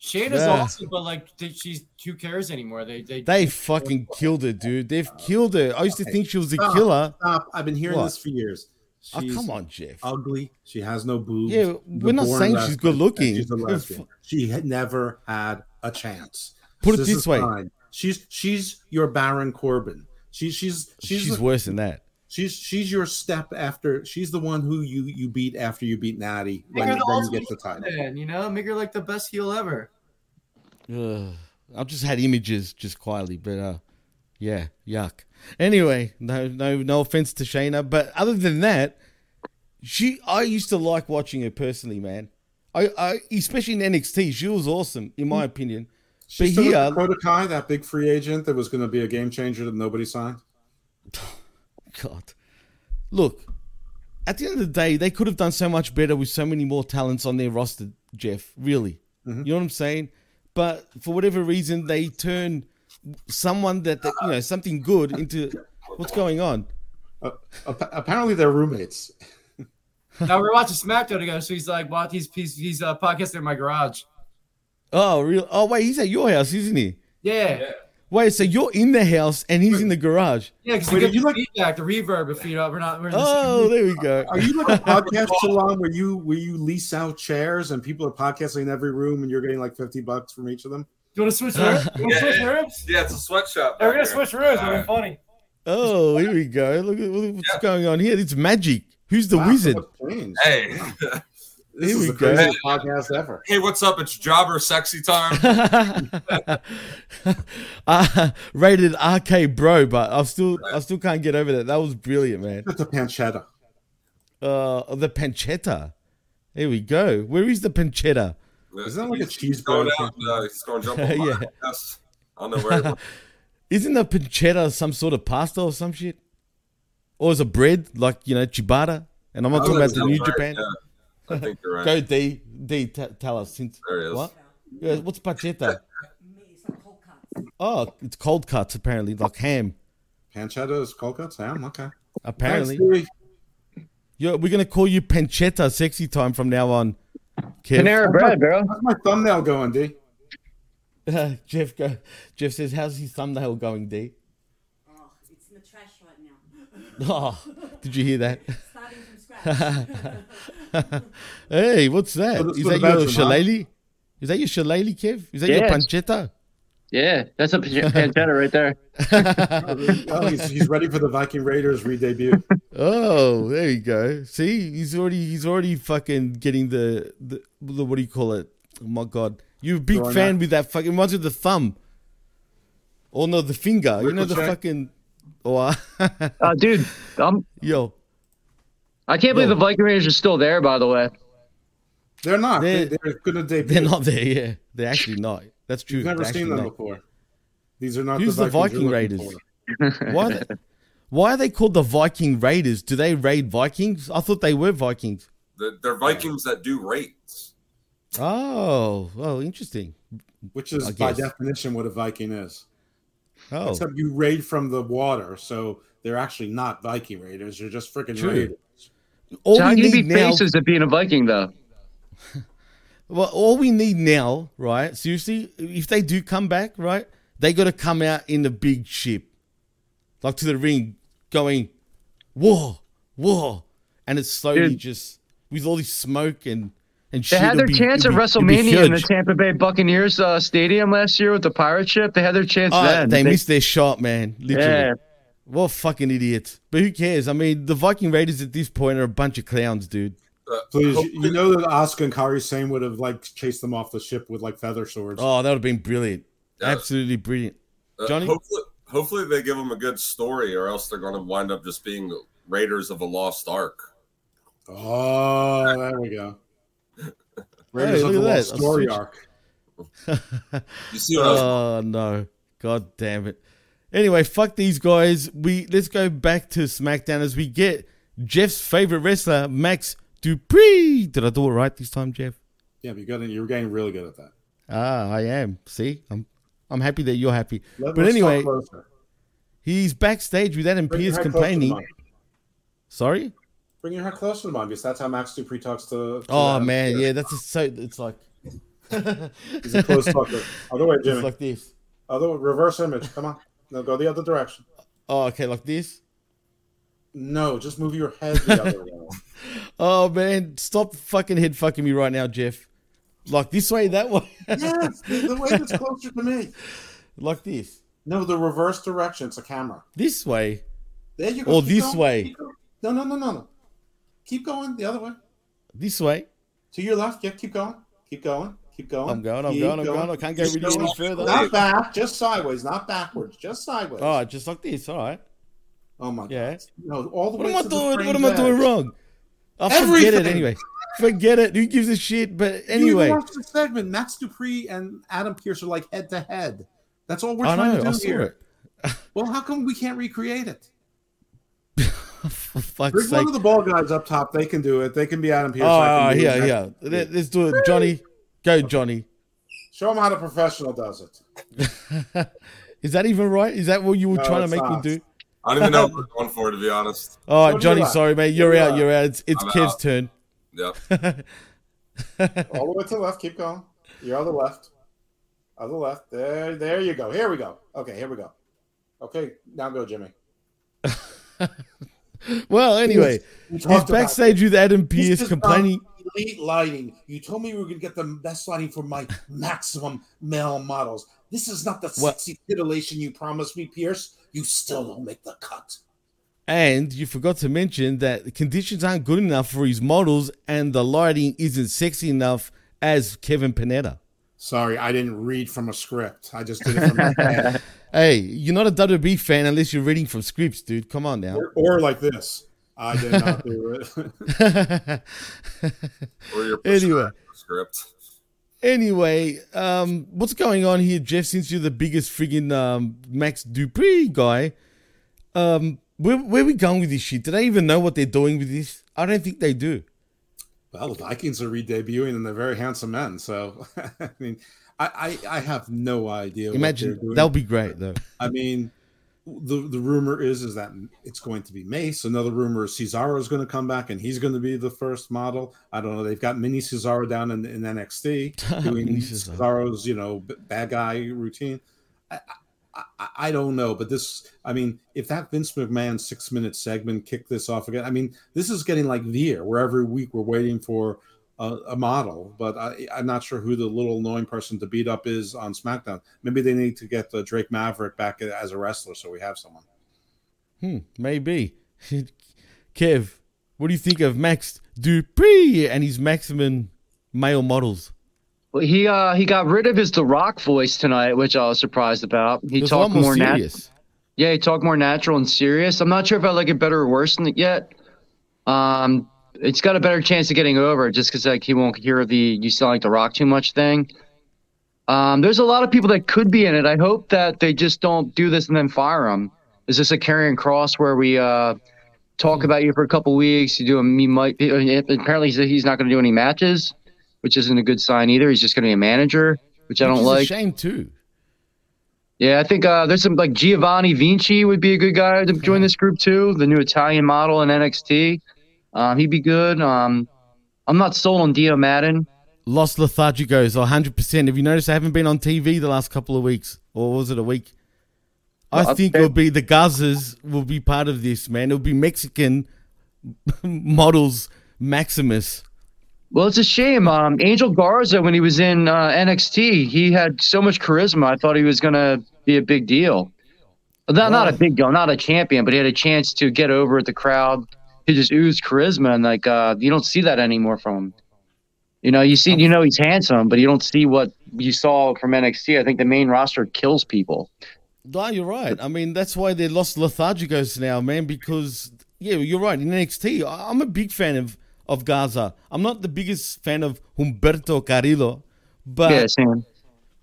K: Shayna's
G: Yeah.
K: awesome, but like th- she's who cares anymore? They they
G: They fucking killed her, dude. They've killed her. I used to think she was a
I: Stop,
G: killer.
I: Stop! I've been hearing
G: What?
I: this for years.
G: Oh, come on, Jeff.
I: Ugly. She has no boobs.
G: Yeah, we're not
I: born
G: saying she's good looking.
I: She's a
G: Good
I: lesbian. She had never had a chance.
G: Put it
I: This
G: this way.
I: fine. She's she's your Baron Corbin. She's she's she's
G: She's worse than that.
I: She's she's your step after. She's the one who you you beat after you beat Natty
K: make
I: when
K: her
I: then
K: the
I: you
K: ultimate
I: get the title.
K: man, you know, make her like the best heel ever.
G: Ugh. I've just had images just quietly, but uh, yeah, yuck. Anyway, no, no, no offense to Shayna, but other than that, she, I used to like watching her personally, man. I, I, especially in NXT, she was awesome in my mm. opinion.
I: She's
G: but here,
I: Dakota Kai, that big free agent that was going to be a game changer that nobody signed.
G: God, look, at the end of the day, they could have done so much better with so many more talents on their roster, Jeff. Really, mm-hmm. you know what I'm saying? But for whatever reason, they turn someone that, that you know something good into what's going on.
I: Uh, apparently, they're roommates.
K: now we're watching SmackDown together, so he's like, "Well, he's he's, he's uh, podcasting in my garage."
G: Oh, real? Oh, wait, he's at your house, isn't he?
K: Yeah,
G: Wait, so you're in the house and he's in the garage?
K: yeah, because
I: Wait,
K: we
I: are
K: get
I: you
K: the
I: like-
K: feedback, the reverb. If you know, we're not. We're in the
G: Oh, there we go.
I: Are you like a podcast salon where you where you lease out chairs and people are podcasting in every room and you're getting like fifty bucks from each of them?
K: You want to switch rooms? You want to switch rooms?
O: Yeah, it's a sweatshop.
K: Yeah, we're gonna
O: back
K: switch rooms.
O: All
K: We're
O: right.
K: funny.
G: Oh, here we go. Look at look at what's going on here. It's magic. Who's the
I: Wow,
G: wizard?
O: Hey,
I: This
G: Here
I: is
G: we
I: the
G: go.
I: craziest podcast ever.
O: hey, what's up? It's jobber sexy time.
G: uh, rated RK Bro, but I still I still can't get over that. That was brilliant, man.
I: It's a pancetta.
G: Uh, the pancetta. There we go. Where is the pancetta?
I: Isn't that like a
O: He's going
I: cheeseburger?
O: out. Uh, he's going to jump on my
G: Yeah.
O: ass. I don't know where. It was.
G: Isn't the pancetta some sort of pasta or some shit? Or is it bread like you know ciabatta? And I'm not
O: Oh,
G: talking about the New
O: right,
G: Japan.
O: yeah. I think you're right.
G: Go D D. T- tell us since
O: There he is.
G: what? Yeah, what's pancetta? Oh, it's cold cuts apparently, like ham.
I: Pancetta is cold cuts ham. Okay.
G: Apparently,
I: Thanks, Louis.
G: yeah, we're gonna call you pancetta sexy time from now on. Kev.
I: How's my thumbnail going, D?
G: Jeff go. Jeff says, "How's his thumbnail going, D?"
P: Oh, it's in the trash right now.
G: Oh, did you hear that?
P: Starting from scratch.
G: hey, what's that?
I: For the-
G: Is
I: for
G: that your
I: veteran,
G: shillelagh? Is that your shillelagh, Kev? Is that your pancetta?
Q: Yeah, that's a pan- pancetta right there.
I: oh, he's, he's ready for the Viking Raiders re-debut.
G: Oh, there you go. See, he's already he's already fucking getting the the, the what do you call it? Oh my god, you're a big
I: Throwing
G: fan
I: out.
G: with that fucking ones with the thumb. Or no, the finger. You know the
Q: Ricochet?
G: fucking. Oh,
Q: Uh, dude, I'm,
G: yo,
Q: I can't believe the Viking Raiders are still there. By the way,
I: They're not.
G: They're-
I: They're, they're going to debut.
G: they're not there. Yeah, they're actually not. That's true.
I: You've never
G: They're
I: seen them
G: not.
I: before. These are not
G: Who's
I: the
G: the Viking
I: you're
G: Raiders?
I: for.
G: Why? Are they, why are they called the Viking Raiders? Do they raid Vikings? I thought they were Vikings.
O: They're, they're Vikings that do raids.
G: Oh, well, interesting.
I: Which is by definition what a Viking is.
G: Oh,
I: Except you raid from the water, so they're actually not Viking Raiders. They're just freaking raiders.
G: all
Q: so how
G: we
Q: can you be
G: now.
Q: faces at being a Viking though?
G: Well, all we need now, right? Seriously, if they do come back, right, they got to come out in the big ship, like to the ring, going, whoa, whoa, and it's slowly
Q: Dude.
G: just with all this smoke and and
Q: They
G: shit.
Q: had their
G: be-
Q: chance at
G: be-
Q: WrestleMania in the. Tampa Bay Buccaneers uh, stadium last year with the pirate ship. They had their chance
G: Oh,
Q: then.
G: they, missed their shot, man. Literally.
Q: Yeah.
G: What fucking idiots. But who cares? I mean, the Viking Raiders at this point are a bunch of clowns, dude.
I: Please, you, you know that Asuka and Kairi Sane would have like chased them off the ship with like feather swords.
G: Oh, that would have been brilliant. Absolutely brilliant.
O: Uh,
G: Johnny?
O: hopefully, hopefully they give them a good story, or else they're going to wind up just being Raiders of a Lost Ark.
I: Oh, there we go. Raiders
G: Hey,
I: of
G: look
I: the Lost
G: that.
I: Story arc.
O: You see what I was-
G: Oh no. God damn it. Anyway, fuck these guys. We let's go back to SmackDown as we get Jeff's favorite wrestler, Max Dupri. Did I do it right this time, Jeff?
I: Yeah, you got you're getting really good at that.
G: Ah, I am. See? I'm I'm happy that you're happy.
I: Let-
G: but anyway, he's backstage with Adam
I: Bring
G: Pearce
I: head closer to
G: complaining. Sorry?
I: Bring your head closer to mine because that's how Max Dupri talks to. to
G: Oh
I: Adam
G: man,
I: Pearce.
G: yeah, that's just so it's like
I: He's a close talker. Other way, Jimmy.
G: It's like this.
I: Other reverse image. Come on. No, go the other direction.
G: Oh, okay, like this.
I: No, just move your head the other way.
G: Oh man, stop fucking head fucking me right now, Jeff. Like this way, that way.
I: yes, the, way that's closer to me.
G: Like this.
I: No, the reverse direction. It's a camera.
G: This way.
I: There you go.
G: Or
I: Keep
G: this
I: going.
G: way.
I: No, no, no, no, no. Keep going the other way.
G: This way.
I: To your left. Yeah, keep going. Keep going. Keep going.
G: I'm going, I'm
I: Keep
G: going, I'm going. I can't go really any further.
I: Not back, just sideways, not backwards, just sideways.
G: Right, just like this. All right.
I: Oh my
G: Yeah.
I: god. No, all the
G: What
I: way
G: am I doing? What am I doing
I: edge.
G: Wrong? I forget it anyway. Forget it. Who gives a shit? But anyway, You
I: watched the segment. Max Dupri and Adam Pearce are like head to head. That's all we're
G: I
I: trying
G: know.
I: to do
G: I
I: here.
G: it.
I: Well, how come we can't recreate it?
G: For fuck's
I: Bring
G: sake.
I: one of the ball guys up top. They can do it. They can be Adam Pearce.
G: Oh,
I: I can do
G: here, here. Let- Let's do it, Johnny. Go, Johnny.
I: Show them how the professional does it.
G: Is that even right? Is that what you were
I: No,
G: trying to make me do?
O: I don't even know what we're going for, to be honest.
G: All
I: Go
G: right,
I: to your
G: Johnny.
I: left.
G: Sorry, mate. You're
I: to
G: out. You're out. It's, it's
O: I'm
G: Kev's
O: out.
G: turn.
O: Yep.
I: All the way to the left. Keep going. You're on the left. On the left. There, there you go. Here we go. Okay, here we go. Okay, now go, Jimmy.
G: Well, anyway,
I: We
G: he's
I: talked about
G: backstage with Adam
I: Pearce
G: complaining.
I: not elite lighting. You told me we were going to get the best lighting for my maximum male models. This is not the
G: What?
I: sexy titillation you promised me, Pearce. You still don't make the cut.
G: And you forgot to mention that the conditions aren't good enough for his models, and the lighting isn't sexy enough as Kevin Panetta.
I: Sorry, I didn't read from a script. I just did it from my head.
G: Hey, you're not a WWE fan unless you're reading from scripts, dude. Come on now.
I: Or, or like this. I did not do it.
O: Or your
G: Anyway.
O: script.
G: Anyway, um, what's going on here, Jeff? Since you're the biggest friggin' um, Max Dupri guy, um, where where we going with this shit? Do they even know what they're doing with this? I don't think they do.
I: well, the Vikings are re-debuting and they're very handsome men. So, I mean, I, I, I have no idea. what they're
G: Imagine that'll be great though.
I: I mean, the the rumor is is that it's going to be Mace. Another rumor is Cesaro is going to come back and he's going to be the first model. I don't know. They've got Mini Cesaro down in, in NXT doing. Cesaro's you know bad guy routine. I, I, I don't know, but this. I mean, if that Vince McMahon six minute segment kicked this off again, I mean, this is getting like Veer, where every week we're waiting for a, a model, but I, I'm not sure who the little annoying person to beat up is on SmackDown. Maybe they need to get uh, Drake Maverick back as a wrestler, so we have someone.
G: Hmm, maybe. Kev, what do you think of Max Dupri and his maximum male models?
K: Well, he uh he got rid of his The Rock voice tonight, which I was surprised about. He
G: It was a lot
K: talked
G: more
K: more natural.
G: serious.
K: Yeah, he talked more natural and serious. I'm not sure if I like it better or worse than it yet. Um, it's got a better chance of getting over just because like he won't hear the "you sound like The Rock too much" thing. Um, there's a lot of people that could be in it. I hope that they just don't do this and then fire him. Is this a carrying cross where we uh talk about you for a couple weeks? You do a me might apparently he he's not going to do any matches, which isn't a good sign either. He's just going to be a manager, which I don't like.
G: shame too.
K: Yeah, I think uh, there's some like Giovanni Vinci would be a good guy to join this group too. The new Italian model in NXT, um, he'd be good. Um, I'm not sold on Dio Maddin.
G: Los Lethargicos, 100%. Have you noticed I haven't been on TV the last couple of weeks? Or was it a week? I
K: Well,
G: think it'll be the Garzas will be part of this, man. It'll be Mexican models Maximus.
K: Well, it's a shame. Um, Angel Garza, when he was in uh, NXT, he had so much charisma. I thought he was going to be a big deal. Not, not a big deal, not a champion, but he had a chance to get over at the crowd. He just oozed charisma, and like uh, you don't see that anymore from him. You know, you see, you know, he's handsome, but you don't see what you saw from NXT. I think the main roster kills people.
G: No, you're right. I mean, that's why they lost Lethargicos now, man, because, yeah, you're right. In NXT, I'm a big fan of, of Garza. I'm not the biggest fan of Humberto Carrillo, but
K: Yeah, same.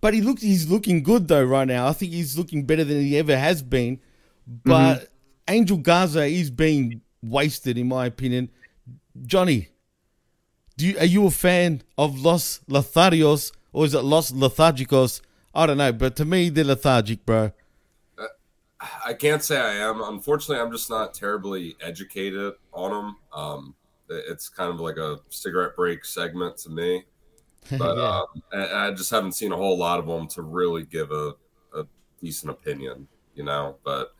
G: but he looks he's looking good though right now. I think he's looking better than he ever has been. But
K: Mm-hmm.
G: Angel Garza is being wasted, in my opinion. Johnny, do you, are you a fan of Los Lotharios or is it Los Lethargicos? I don't know, but to me they're lethargic, bro.
J: I can't say I am. Unfortunately, I'm just not terribly educated on them. Um, it's kind of like a cigarette break segment to me, but
G: Yeah.
J: um, and I just haven't seen a whole lot of them to really give a, a decent opinion, you know. But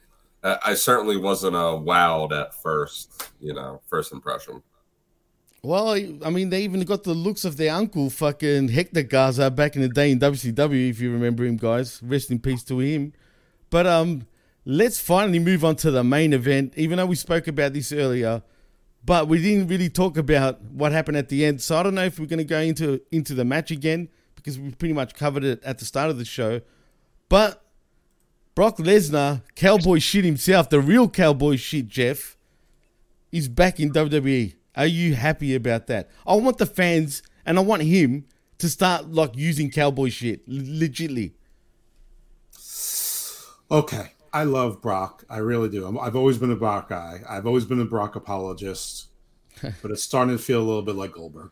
J: I, I certainly wasn't uh, wowed at first, you know, first impression.
G: Well, I mean, they even got the looks of their uncle, fucking Hector Garza, back in the day in WCW, if you remember him, guys. Rest in peace to him. But um, let's finally move on to the main event, even though we spoke about this earlier. But we didn't really talk about what happened at the end. So I don't know if we're going to go into into the match again because we pretty much covered it at the start of the show. But Brock Lesnar, cowboy shit himself, the real cowboy shit, Jeff, is back in WWE. Are you happy about that? I want the fans and I want him to start like using cowboy shit, l- legitly.
I: Okay, I love Brock. I really do. I'm, I've always been a Brock guy. I've always been a Brock apologist, but it's starting to feel a little bit like Goldberg.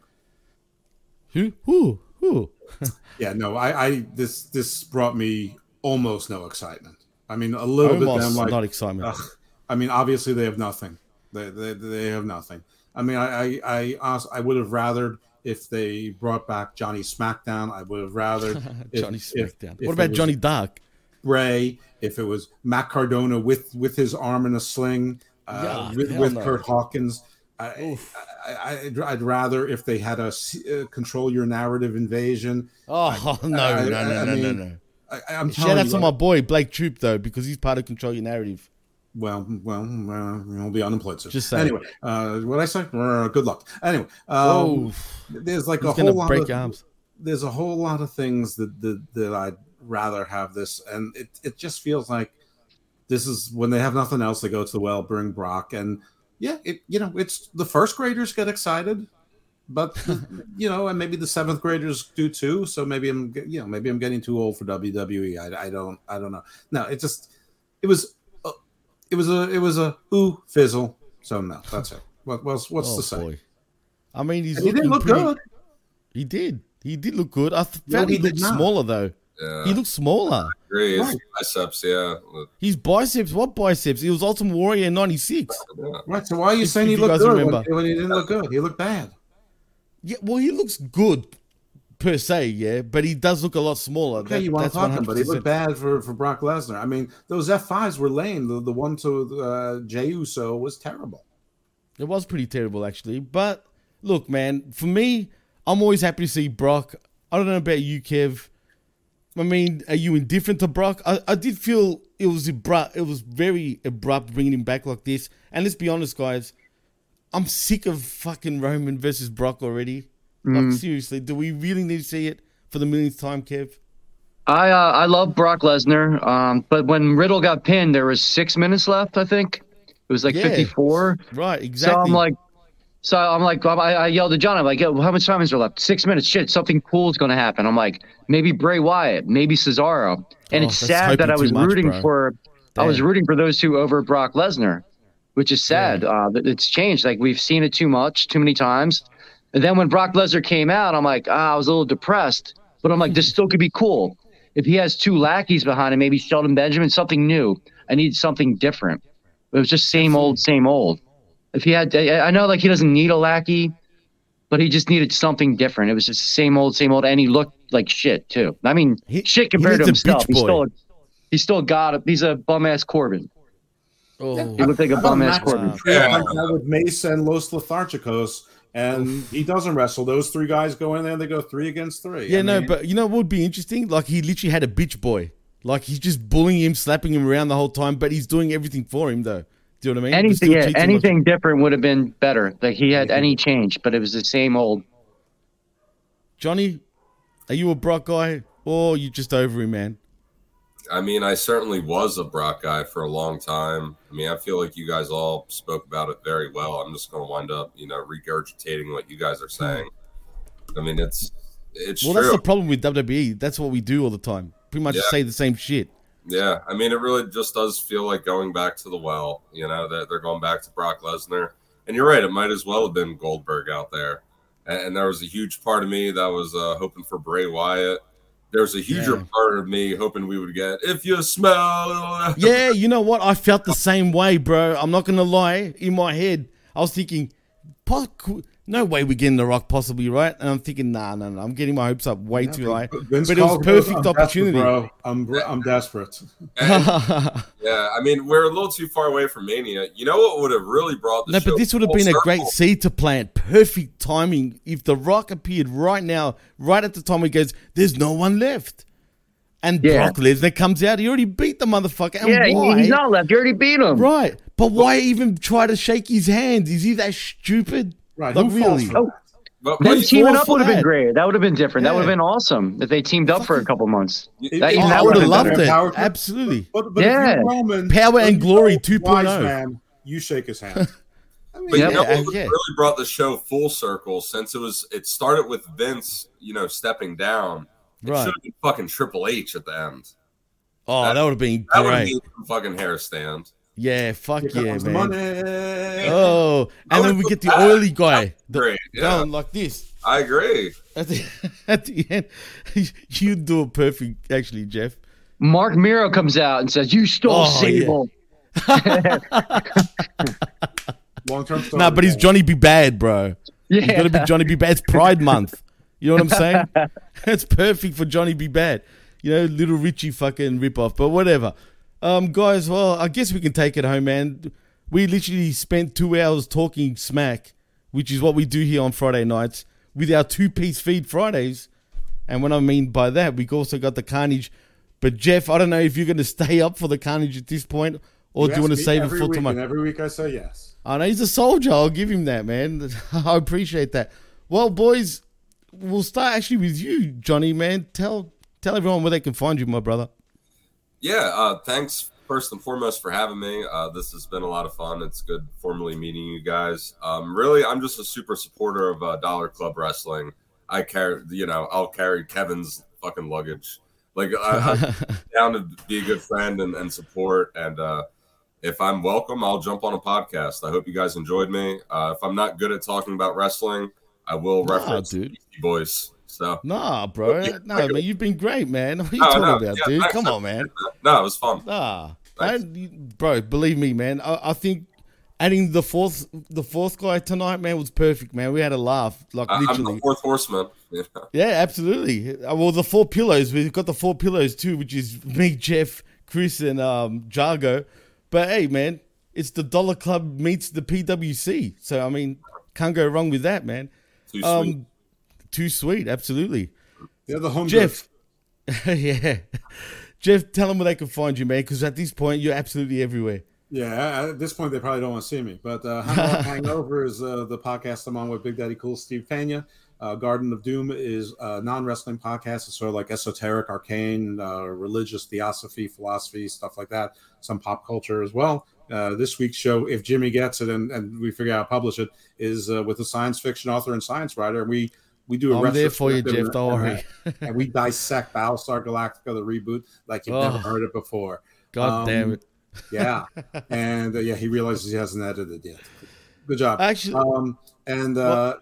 G: Who? Who? Who?
I: yeah, no, I, I this this brought me almost no excitement. I mean, a little bit.
G: Almost
I: Then like
G: not excitement.
I: ugh, I mean, obviously they have nothing. They they, they have nothing. I mean, I I I, I would have rathered if they brought back Johnny SmackDown. I would have rathered
G: Johnny
I: if-
G: SmackDown.
I: if
G: what about Johnny Dark?
I: Bray, if it was Matt Cardona with with his arm in a sling, uh,
G: Yeah,
I: with, with
G: no.
I: Kurt Hawkins. I, I, I, I'd, I'd rather if they had a uh, control your narrative invasion.
G: Oh no,
I: I-
G: no, no,
I: I-
G: no,
I: I
G: no,
I: mean,
G: no.
I: I, I'm
G: Shout
I: telling
G: out
I: you,
G: to my boy Blake Troop though, because he's part of Control Your Narrative.
I: Well, well, uh, you'll be unemployed soon.
G: Just saying.
I: Anyway, uh, what I say? Uh, good luck. Anyway, um, there's like
G: He's
I: a whole lot
G: break
I: of
G: arms.
I: there's a whole lot of things that that, that I'd rather have this, and it it just feels like this is when they have nothing else. They go to the well, bring Brock, and yeah, it you know it's the first graders get excited, but you know, and maybe the seventh graders do too. So maybe I'm you know maybe I'm getting too old for WWE. I, I don't I don't know. No, it just it was uh, it was a it was a ooh fizzle. So no, that's it. What what's what's
G: Oh,
I: to say?
G: boy. I mean, he's
I: he didn't look
G: pretty-
I: good.
G: He did. He did look good. I th-
I: No,
G: felt
I: he
G: he, looked
I: not.
G: smaller though.
J: Yeah.
G: He looked smaller.
J: agree. His
R: Right.
J: biceps, yeah.
G: His biceps, what biceps? He was Ultimate Warrior in '96.
I: Right. So why are you
G: If-
I: saying
G: if
I: he
G: you
I: looked
G: guys
I: good
G: remember.
I: when, when he didn't look good? He looked bad.
G: Yeah, well, he looks good per se, yeah, but he does look a lot smaller.
I: Okay,
G: That-
I: you want to talk him, but he
G: 100%.
I: looked bad for, for Brock Lesnar. I mean, those F5s were lame. The, the one to uh, Jey Uso was terrible.
G: It was pretty terrible, actually. But look, man, for me, I'm always happy to see Brock. I don't know about you, Kev. I mean, are you indifferent to Brock? I, I did feel it was abrupt. It was very abrupt bringing him back like this. And let's be honest, guys, I'm sick of fucking Roman versus Brock already. Like
K: Mm.
G: seriously, do we really need to see it for the millionth time, Kev?
K: I uh, I love Brock Lesnar, um, but when Riddle got pinned, there was six minutes left. I think it was like
G: Yeah.
K: 54.
G: Right, exactly. So.
K: I'm like, so I'm like, I, I yelled at John. I'm like, Yo, how much time is there left? Six minutes. Shit, something cool is going to happen. I'm like, maybe Bray Wyatt, maybe Cesaro. And
G: Oh,
K: it's sad that I was
G: much,
K: rooting
G: bro.
K: for, I was rooting for those two over Brock Lesnar, which is sad. Uh, it's changed. Like we've seen it too much, too many times. And then when Brock Lesnar came out, I'm like, ah, I was a little depressed, but I'm like, this still could be cool. If he has two lackeys behind him, maybe Shelton Benjamin, something new. I need something different. It was just same old, same old. If he had, I know like he doesn't need a lackey, but he just needed something different. It was just same old, same old, and he looked like shit too. I mean, shit compared to himself. He's still, he's still got it. He's a bum ass Corbin.
G: Oh,
K: He looked like a
I: thought
K: bum ass
I: Max
K: Corbin.
I: would treat him like that with Mace and Los Lethargicos, and he doesn't wrestle. Those three guys go in there, and they go three against three.
G: Yeah,
I: I
G: no,
I: mean,
G: but you know what would be interesting? Like he literally had a bitch boy. Like he's just bullying him, slapping him around the whole time, but he's doing everything for him though. Do you know what I mean?
K: Anything, yeah,
G: treats him like-
K: anything different would have been better. Like he had any change, but it was the same old.
G: Johnny, are you a Brock guy or you just over him, man?
J: I mean, I certainly was a Brock guy for a long time. I mean, I feel like you guys all spoke about it very well. I'm just going to wind up, you know, regurgitating what you guys are saying. I mean, it's it's
G: well,
J: true.
G: that's the problem with WWE. That's what we do all the time. Pretty much
J: Yeah.
G: say the same shit.
J: Yeah, I mean, it really just does feel like going back to the well. You know, that they're going back to Brock Lesnar, and you're right. It might as well have been Goldberg out there, and, and there was a huge part of me that was uh, hoping for Bray Wyatt. There was a huger
G: Yeah.
J: part of me hoping we would get if you smell.
G: Yeah, you know what? I felt the same way, bro. I'm not gonna lie. In my head, I was thinking, no way we're getting the Rock possibly right, and I'm thinking, nah, nah, nah. I'm getting my hopes up way too high.
I: Vince
G: but it was
I: Carter goes,
G: perfect
I: "I'm
G: opportunity.
I: bro. I'm I'm desperate.
J: Yeah, I mean, we're a little too far away from Mania. You know what would have really brought the
G: No,
J: show
G: but this would have
J: full
G: been a great seed to plant. Perfect timing. If The Rock appeared right now, right at the time he goes, there's no one left. And
K: Yeah.
G: Brock Lesnar comes out. He already beat the motherfucker. And
K: yeah,
G: why?
K: he's not left. You already beat him.
G: Right. But why even try to shake his hand? Is he that stupid?
I: Right.
G: Like,
I: who falls
G: really?
I: for that?
J: But,
K: Them teaming up would have been great. That would have been different. That would have been awesome if they teamed up for a couple months. That, even
G: Oh,
K: that
G: I
K: would
G: would
K: have
G: have loved
K: better.
G: it.
I: Power.
G: Absolutely.
I: But, but
K: Yeah.
I: if you're Roman,
G: Power and glory
I: know,
G: 2.0.
I: wise oh. man, you shake his hand.
J: I But
G: Yeah,
J: you know what
G: yeah.
J: really brought the show full circle since it was it started with Vince, you know, stepping down. It
G: Right.
J: should have been fucking Triple H at the end.
G: Oh, that, would have been
J: That would have
G: great.
J: been fucking hair stand.
G: Yeah, fuck
I: Here
G: yeah,
I: comes the
G: man.
I: money.
G: Oh, and then we get the oily guy the-
J: Great, yeah.
G: going like this.
J: I agree.
G: At the, at the end, you do it perfect, actually, Jeff.
K: Marc Mero comes out and says, "You stole
G: Oh, yeah.
I: Long term story.
G: Nah, but he's Johnny B. Badd, bro. He's
K: Yeah.
G: got to be Johnny B. Badd. It's Pride Month. You know what I'm saying? it's perfect for Johnny B. Badd. You know, little Richie fucking ripoff, but whatever. Um, guys, well, I guess we can take it home, man. We literally spent two hours talking smack, which is what we do here on Friday nights with our two piece feed Fridays. And what I mean by that, we've also got the carnage. But Jeff, I don't know if you're going to stay up for the carnage at this point, or do you want to save it for tomorrow?
I: Every week I say yes.
G: I know he's a soldier. I'll give him that, man. I appreciate that. Well, boys, we'll start actually with you, Johnny. Man, tell tell everyone where they can find you, my brother.
J: Yeah, uh, thanks first and foremost for having me. Uh, this has been a lot of fun. It's good formally meeting you guys. Um, really, I'm just a super supporter of uh, Dollar Club Wrestling. I carry, you know, I'll carry Kevin's fucking luggage. Like, I, I'm down to be a good friend and, and support. And uh, if I'm welcome, I'll jump on a podcast. I hope you guys enjoyed me. Uh, if I'm not good at talking about wrestling, I will reference
G: dude.
J: Boys. So
G: Nah, bro. No, man, you've been great, man. What are you
J: No,
G: talking
J: no,
G: about,
J: yeah,
G: dude? Come on, man.
J: No, it was fun.
G: Nah, man, bro. Believe me, man. I, I think adding the fourth, the fourth guy tonight, man, was perfect, man. We had a laugh, like
J: I- I'm
G: literally.
J: the fourth horseman. know.
G: Yeah, absolutely. Uh, Well, the four pillows. We've got the four pillows too, which is me, Jeff, Chris, and um, Jargo. But hey, man, it's the Dollar Club meets the PWC. So I mean, can't go wrong with that, man.
I: Too
G: um,
I: sweet.
G: Too sweet, absolutely.
I: They're the home
G: Jeff. yeah, Jeff, tell them where they can find you, man. Because at this point, you're absolutely everywhere.
I: Yeah, at this point they probably don't want to see me. But uh, Hangover is uh, the podcast I'm on with Big Daddy Cool, Steve Pena. Uh, Garden of Doom is a non-wrestling podcast. It's sort of like esoteric, arcane, uh, religious theosophy, philosophy, stuff like that. Some pop culture as well. Uh, this week's show, if Jimmy gets it and, and we figure out how to publish it, is uh, with a science fiction author and science writer. We we do a
G: I'm there for you, Jeff, don't
I: and-
G: worry.
I: and we dissect Battlestar Galactica, the reboot, like you've never
G: Oh.
I: heard it before.
G: God damn it.
I: Yeah, and uh, yeah, he realizes he hasn't edited yet. Good job.
G: Actually-
I: um, and uh,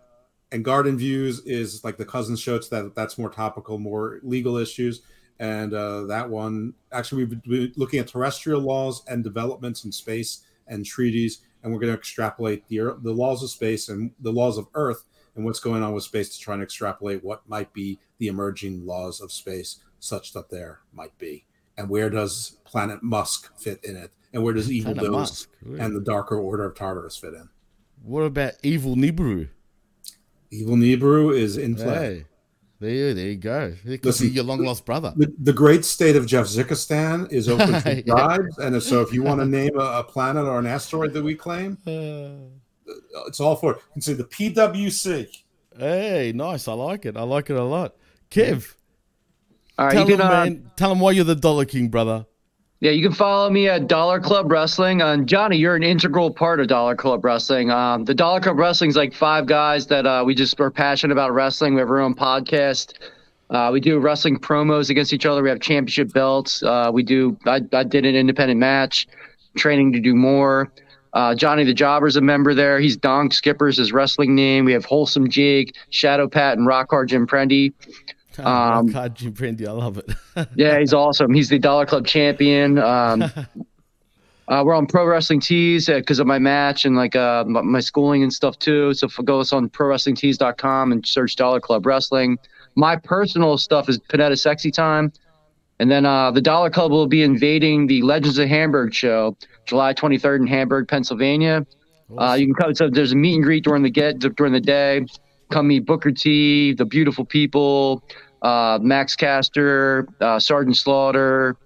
I: and Garden Views is like the cousin show. It's that that's more topical, more legal issues. And uh, that one, actually, we've been looking at terrestrial laws and developments in space and treaties, and we're going to extrapolate the the laws of space and the laws of Earth and what's going on with space to try and extrapolate what might be the emerging laws of space, such that there might be. And where does Planet Musk fit in it? And where does Evil
G: Planet
I: Dose
G: Musk,
I: and the Darker Order of Tartarus fit in?
G: What about Evil Nibiru?
I: Evil Nibiru is in play.
G: Hey, there, there you go. It could
I: Listen,
G: be your long lost brother.
I: The, the great state of Jeffzikistan is open to
G: Yeah.
I: tribes, and so if you want to name a, a planet or an asteroid that we claim, uh, it's all for it. You can say the PWC.
G: Hey, nice. I like it. I like it a lot. Kev,
K: All right,
G: tell
K: you can
G: them,
K: uh,
G: man. Tell them why you're the Dollar King, brother.
K: Yeah, you can follow me at Dollar Club Wrestling. Um, Johnny, you're an integral part of Dollar Club Wrestling. Um, the Dollar Club Wrestling is like five guys that uh, we just are passionate about wrestling. We have our own podcast. Uh, we do wrestling promos against each other. We have championship belts. Uh, we do. I, I did an independent match, training to do more. Uh, Johnny the Jobber's a member there. He's Donk Skipper's his wrestling name. We have Wholesome Jig, Shadow Pat, and Rockhard Jim Prendy. Um,
G: God, Jim Prendy, I love it.
K: yeah, he's awesome. He's the Dollar Club champion. Um, uh, we're on Pro Wrestling Tees because of my match and like uh, my, my schooling and stuff too. So go us on ProWrestlingTees.com and search Dollar Club Wrestling. My personal stuff is Panetta Sexy Time, and then uh, the Dollar Club will be invading the Legends of Hamburg show July 23rd in Hamburg, Pennsylvania. Uh, you can come. So there's a meet and greet during the get during the day. Come meet Booker T, the beautiful people, uh, Max Caster, uh, Sergeant Slaughter,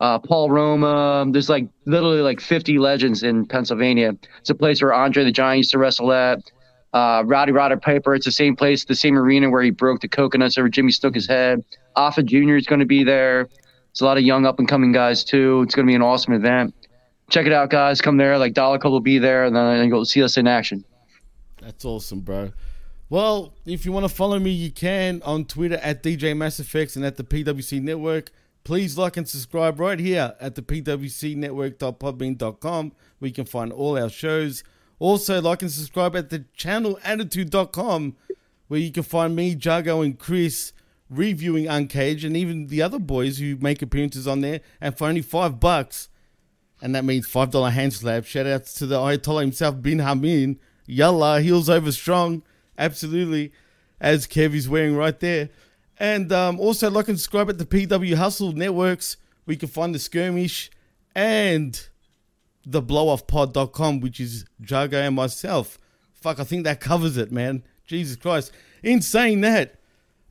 K: uh, Paul Roma. There's like literally like 50 legends in Pennsylvania. It's a place where Andre the Giant used to wrestle at. Uh, Rowdy Roddy Piper. It's the same place, the same arena where he broke the coconuts over Jimmy Snuka's head. Alpha Junior is going to be there. It's a lot of young up and coming guys too. It's going to be an awesome event. Check it out, guys. Come there. Like Dollar Club will be there, and then you'll see us in action.
G: That's awesome, bro. Well, if you want to follow me, you can on Twitter at DJ MassFX and at the PWC Network. Please like and subscribe right here at the PWCNetwork.podbean.com where you can find all our shows. Also, like and subscribe at the channelattitude.com where you can find me, Jago, and Chris reviewing Uncaged and even the other boys who make appearances on there. And for only five bucks, and that means five dollar hand slap. Shout outs to the Ayatollah himself, Bin Hamin. Yalla, heels over strong. Absolutely. As Kev is wearing right there. And um, also like and subscribe at the PW Hustle networks. We can find the skirmish and the blowoffpod.com, which is Jago and myself. Fuck, I think that covers it, man. Jesus Christ. In saying that,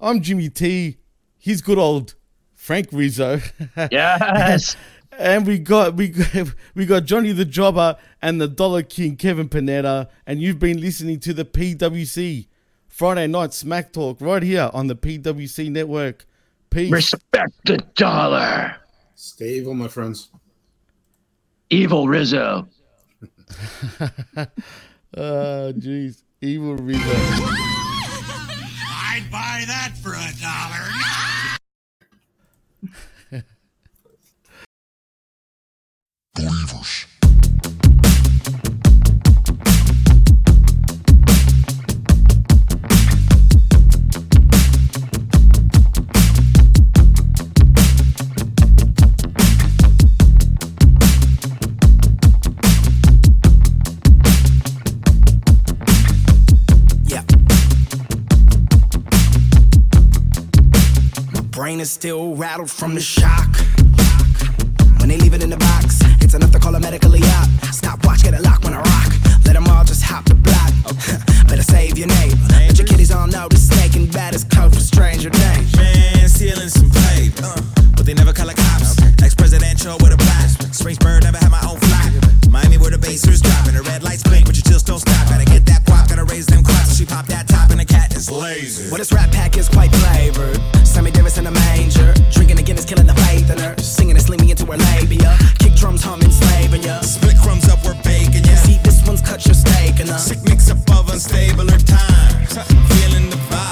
G: I'm Jimmy T. He's good old Frank Rizzo.
K: Yes.
G: and we got we got, we got Johnny the Jobber and the Dollar King Kevin Panetta, and you've been listening to the PWC Friday Night Smack Talk right here on the PWC Network. Peace.
K: Respect the dollar.
I: Stay evil, my friends.
K: Evil Rizzo.
G: oh, jeez. Evil Rizzo.
H: I'd buy that for a dollar.
D: Believers.
F: brain is still rattled from the shock. When they leave it in the box, it's enough to call a medically up. Stop, watch, get a lock when I rock. Let them all just hop the block. Better save your neighbor. put your kiddies on notice. the snake bad is code for stranger danger.
N: Man, stealing some paper. But they never call the cops. Okay. Ex presidential with a blast. Springbird never had my own flock. Miami where the basers dropping. The red lights blink, but you still don't stop. Gotta get that quap, gotta raise them crops. She popped that top and is lazy.
F: Well, this rap pack is quite flavored. Sammy Davis in a manger. Drinking again is killing the faith in her. Singing and leaning into her labia. Kick drums hum enslaving ya.
N: Split crumbs up, we're baking ya.
F: See, this one's cut your steak in.
N: Sick mix above, unstable or time. Feeling the vibe.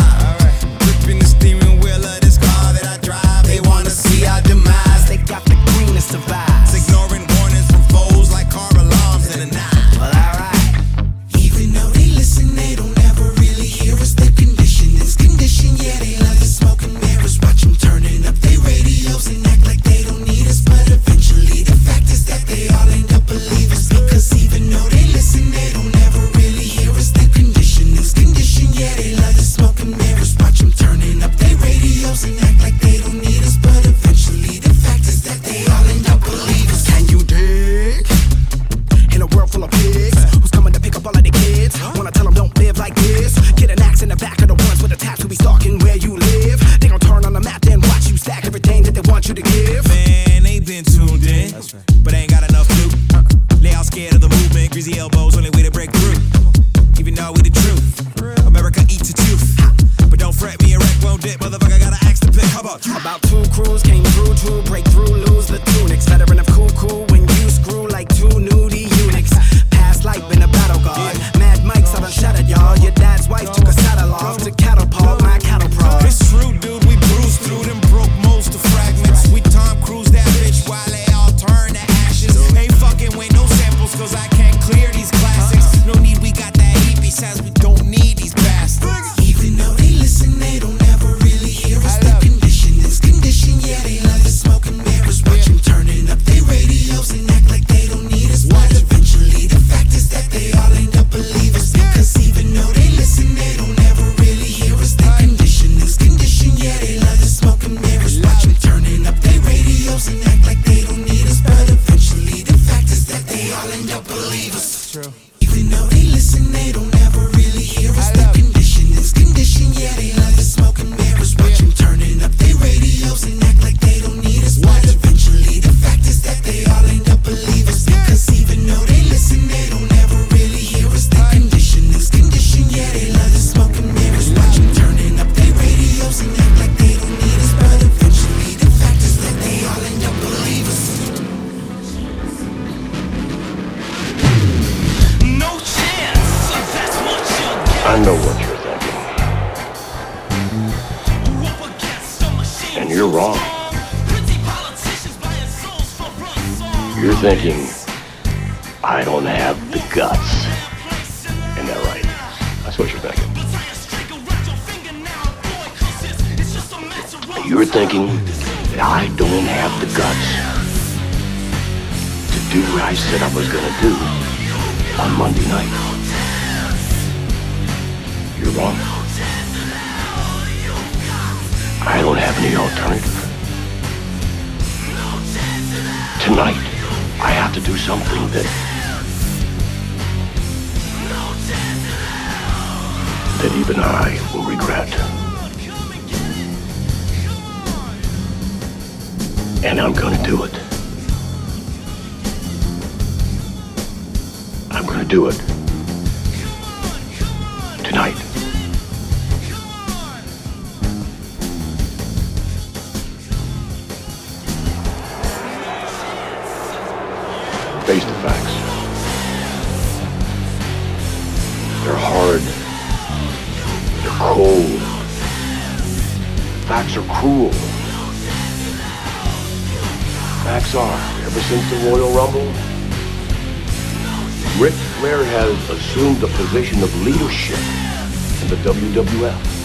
A: since the Royal Rumble? Ric Flair has assumed the position of leadership in the WWF.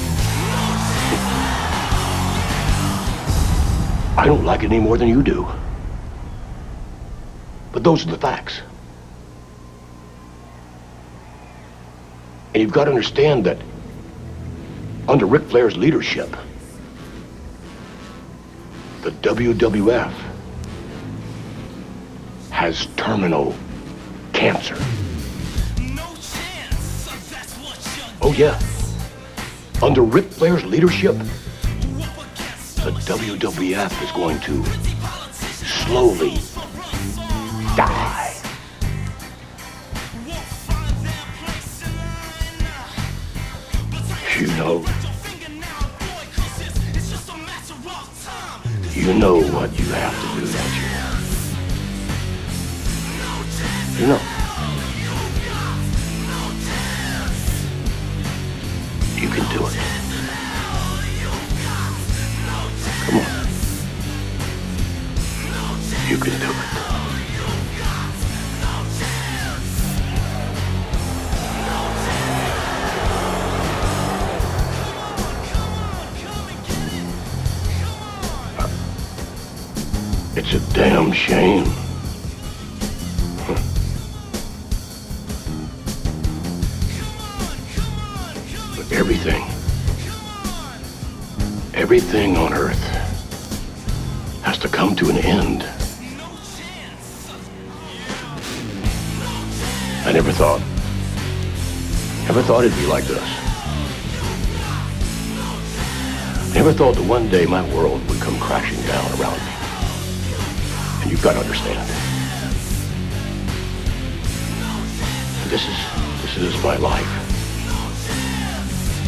A: I don't like it any more than you do. But those are the facts. And you've got to understand that under Ric Flair's leadership, the WWF has terminal cancer. Oh, yeah. Under Ric Flair's leadership, the WWF is going to slowly die. You know, you know what you have to do, you? Know. You can do it. Come on. You can do it. It's a damn shame. It'd be like this. Never thought that one day my world would come crashing down around me. And you've got to understand. This is this is my life.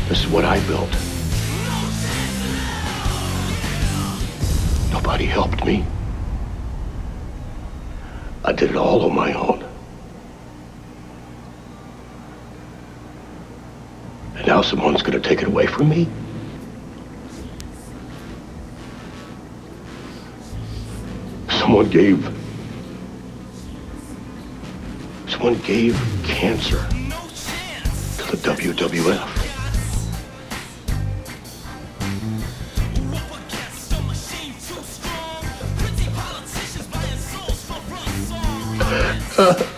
A: This is what I built. Nobody helped me. I did it all on my own. Someone's gonna take it away from me? Someone gave. Someone gave cancer to the WWF. Okay.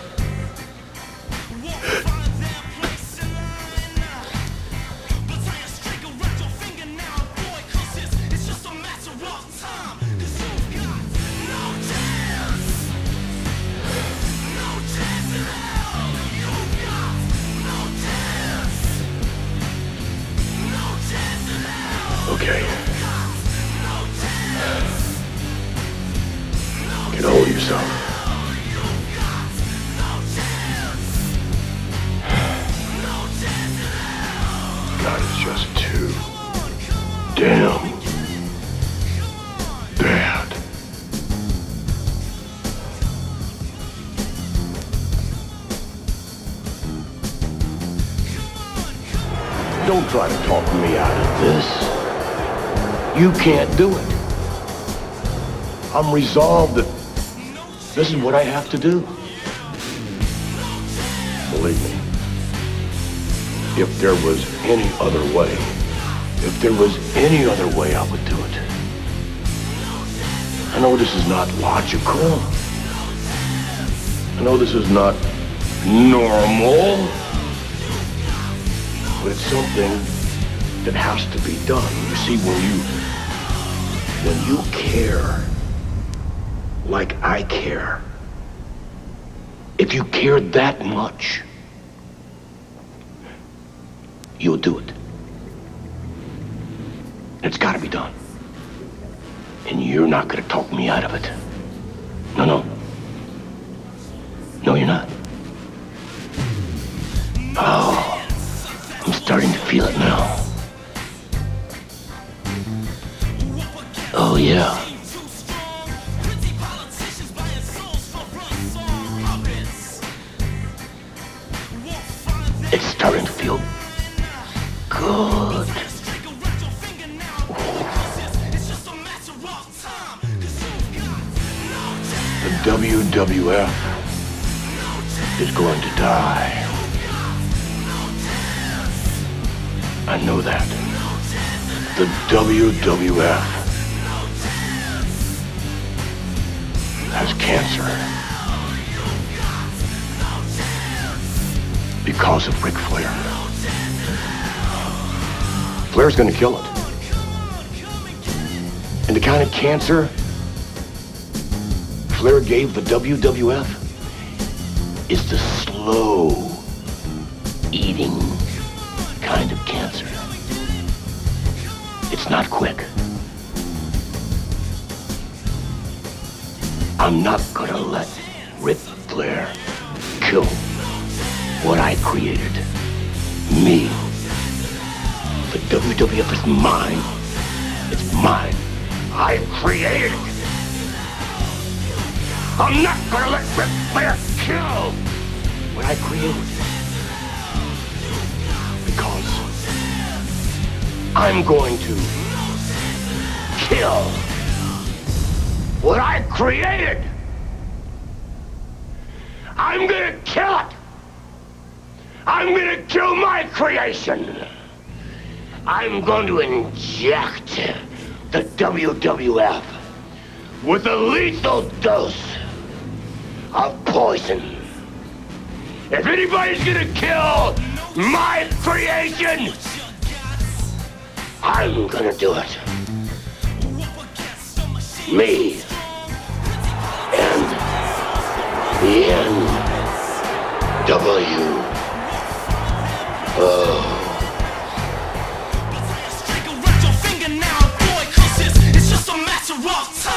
A: You can't do it. I'm resolved that this is what I have to do. Believe me, if there was any other way, if there was any other way, I would do it. I know this is not logical. I know this is not normal. But it's something that has to be done. You see, when you when you care like I care, if you care that much, you'll do it. It's got to be done. And you're not to talk me out of it. No, no. No, you're not. Oh, I'm starting to feel it now. Oh, yeah. It's starting to feel good. The WWF is going to die. I know that. The WWF cancer. Because of Ric Flair. Flair's gonna kill it. And the kind of cancer Flair gave the WWF is the slow eating kind of cancer. It's not quick. I'm not gonna let Ric Flair kill what I created. Me. The WWF is mine. It's mine. I created it. I'm not gonna let Ric Flair kill what I created. Because I'm going to kill what I created. I'm gonna kill it. I'm gonna kill my creation. I'm going to inject the WWF with a lethal dose of poison. If anybody's gonna kill my creation, I'm gonna do it. Me Oh. the NWO.
N: It's just a matter of time.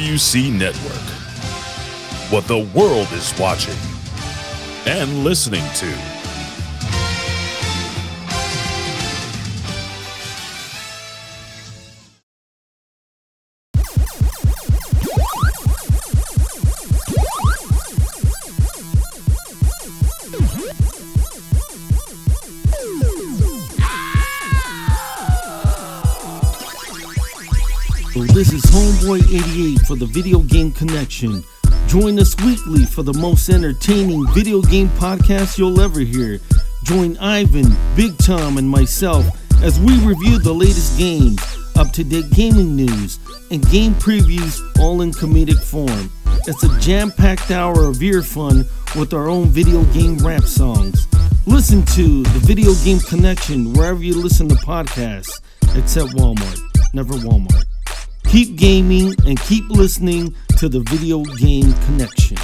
M: PWC Network. What the world is watching and listening to.
S: Video Game Connection. Join us weekly for the most entertaining video game podcast you'll ever hear. Join Ivan, Big Tom, and myself as we review the latest games, up to date gaming news, and game previews all in comedic form. It's a jam packed hour of ear fun with our own video game rap songs. Listen to the Video Game Connection wherever you listen to podcasts, except Walmart. Never Walmart. Keep gaming and keep listening to the Video Game Connection.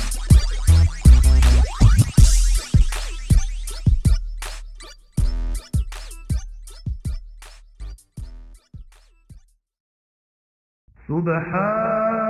T: سبحان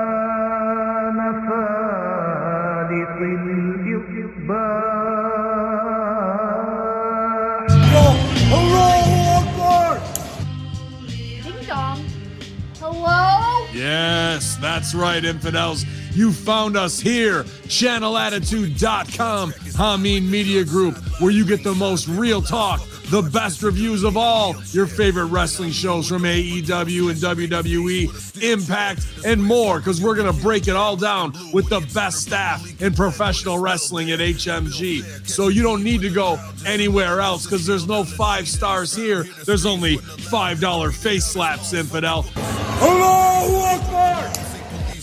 U: Yes, that's right, infidels. You found us here, channelattitude.com, Hamin Media Group, where you get the most real talk, the best reviews of all your favorite wrestling shows from AEW and WWE, Impact, and more, because we're going to break it all down with the best staff in professional wrestling at HMG. So you don't need to go anywhere else, because there's no five stars here. There's only $5 face slaps, infidel.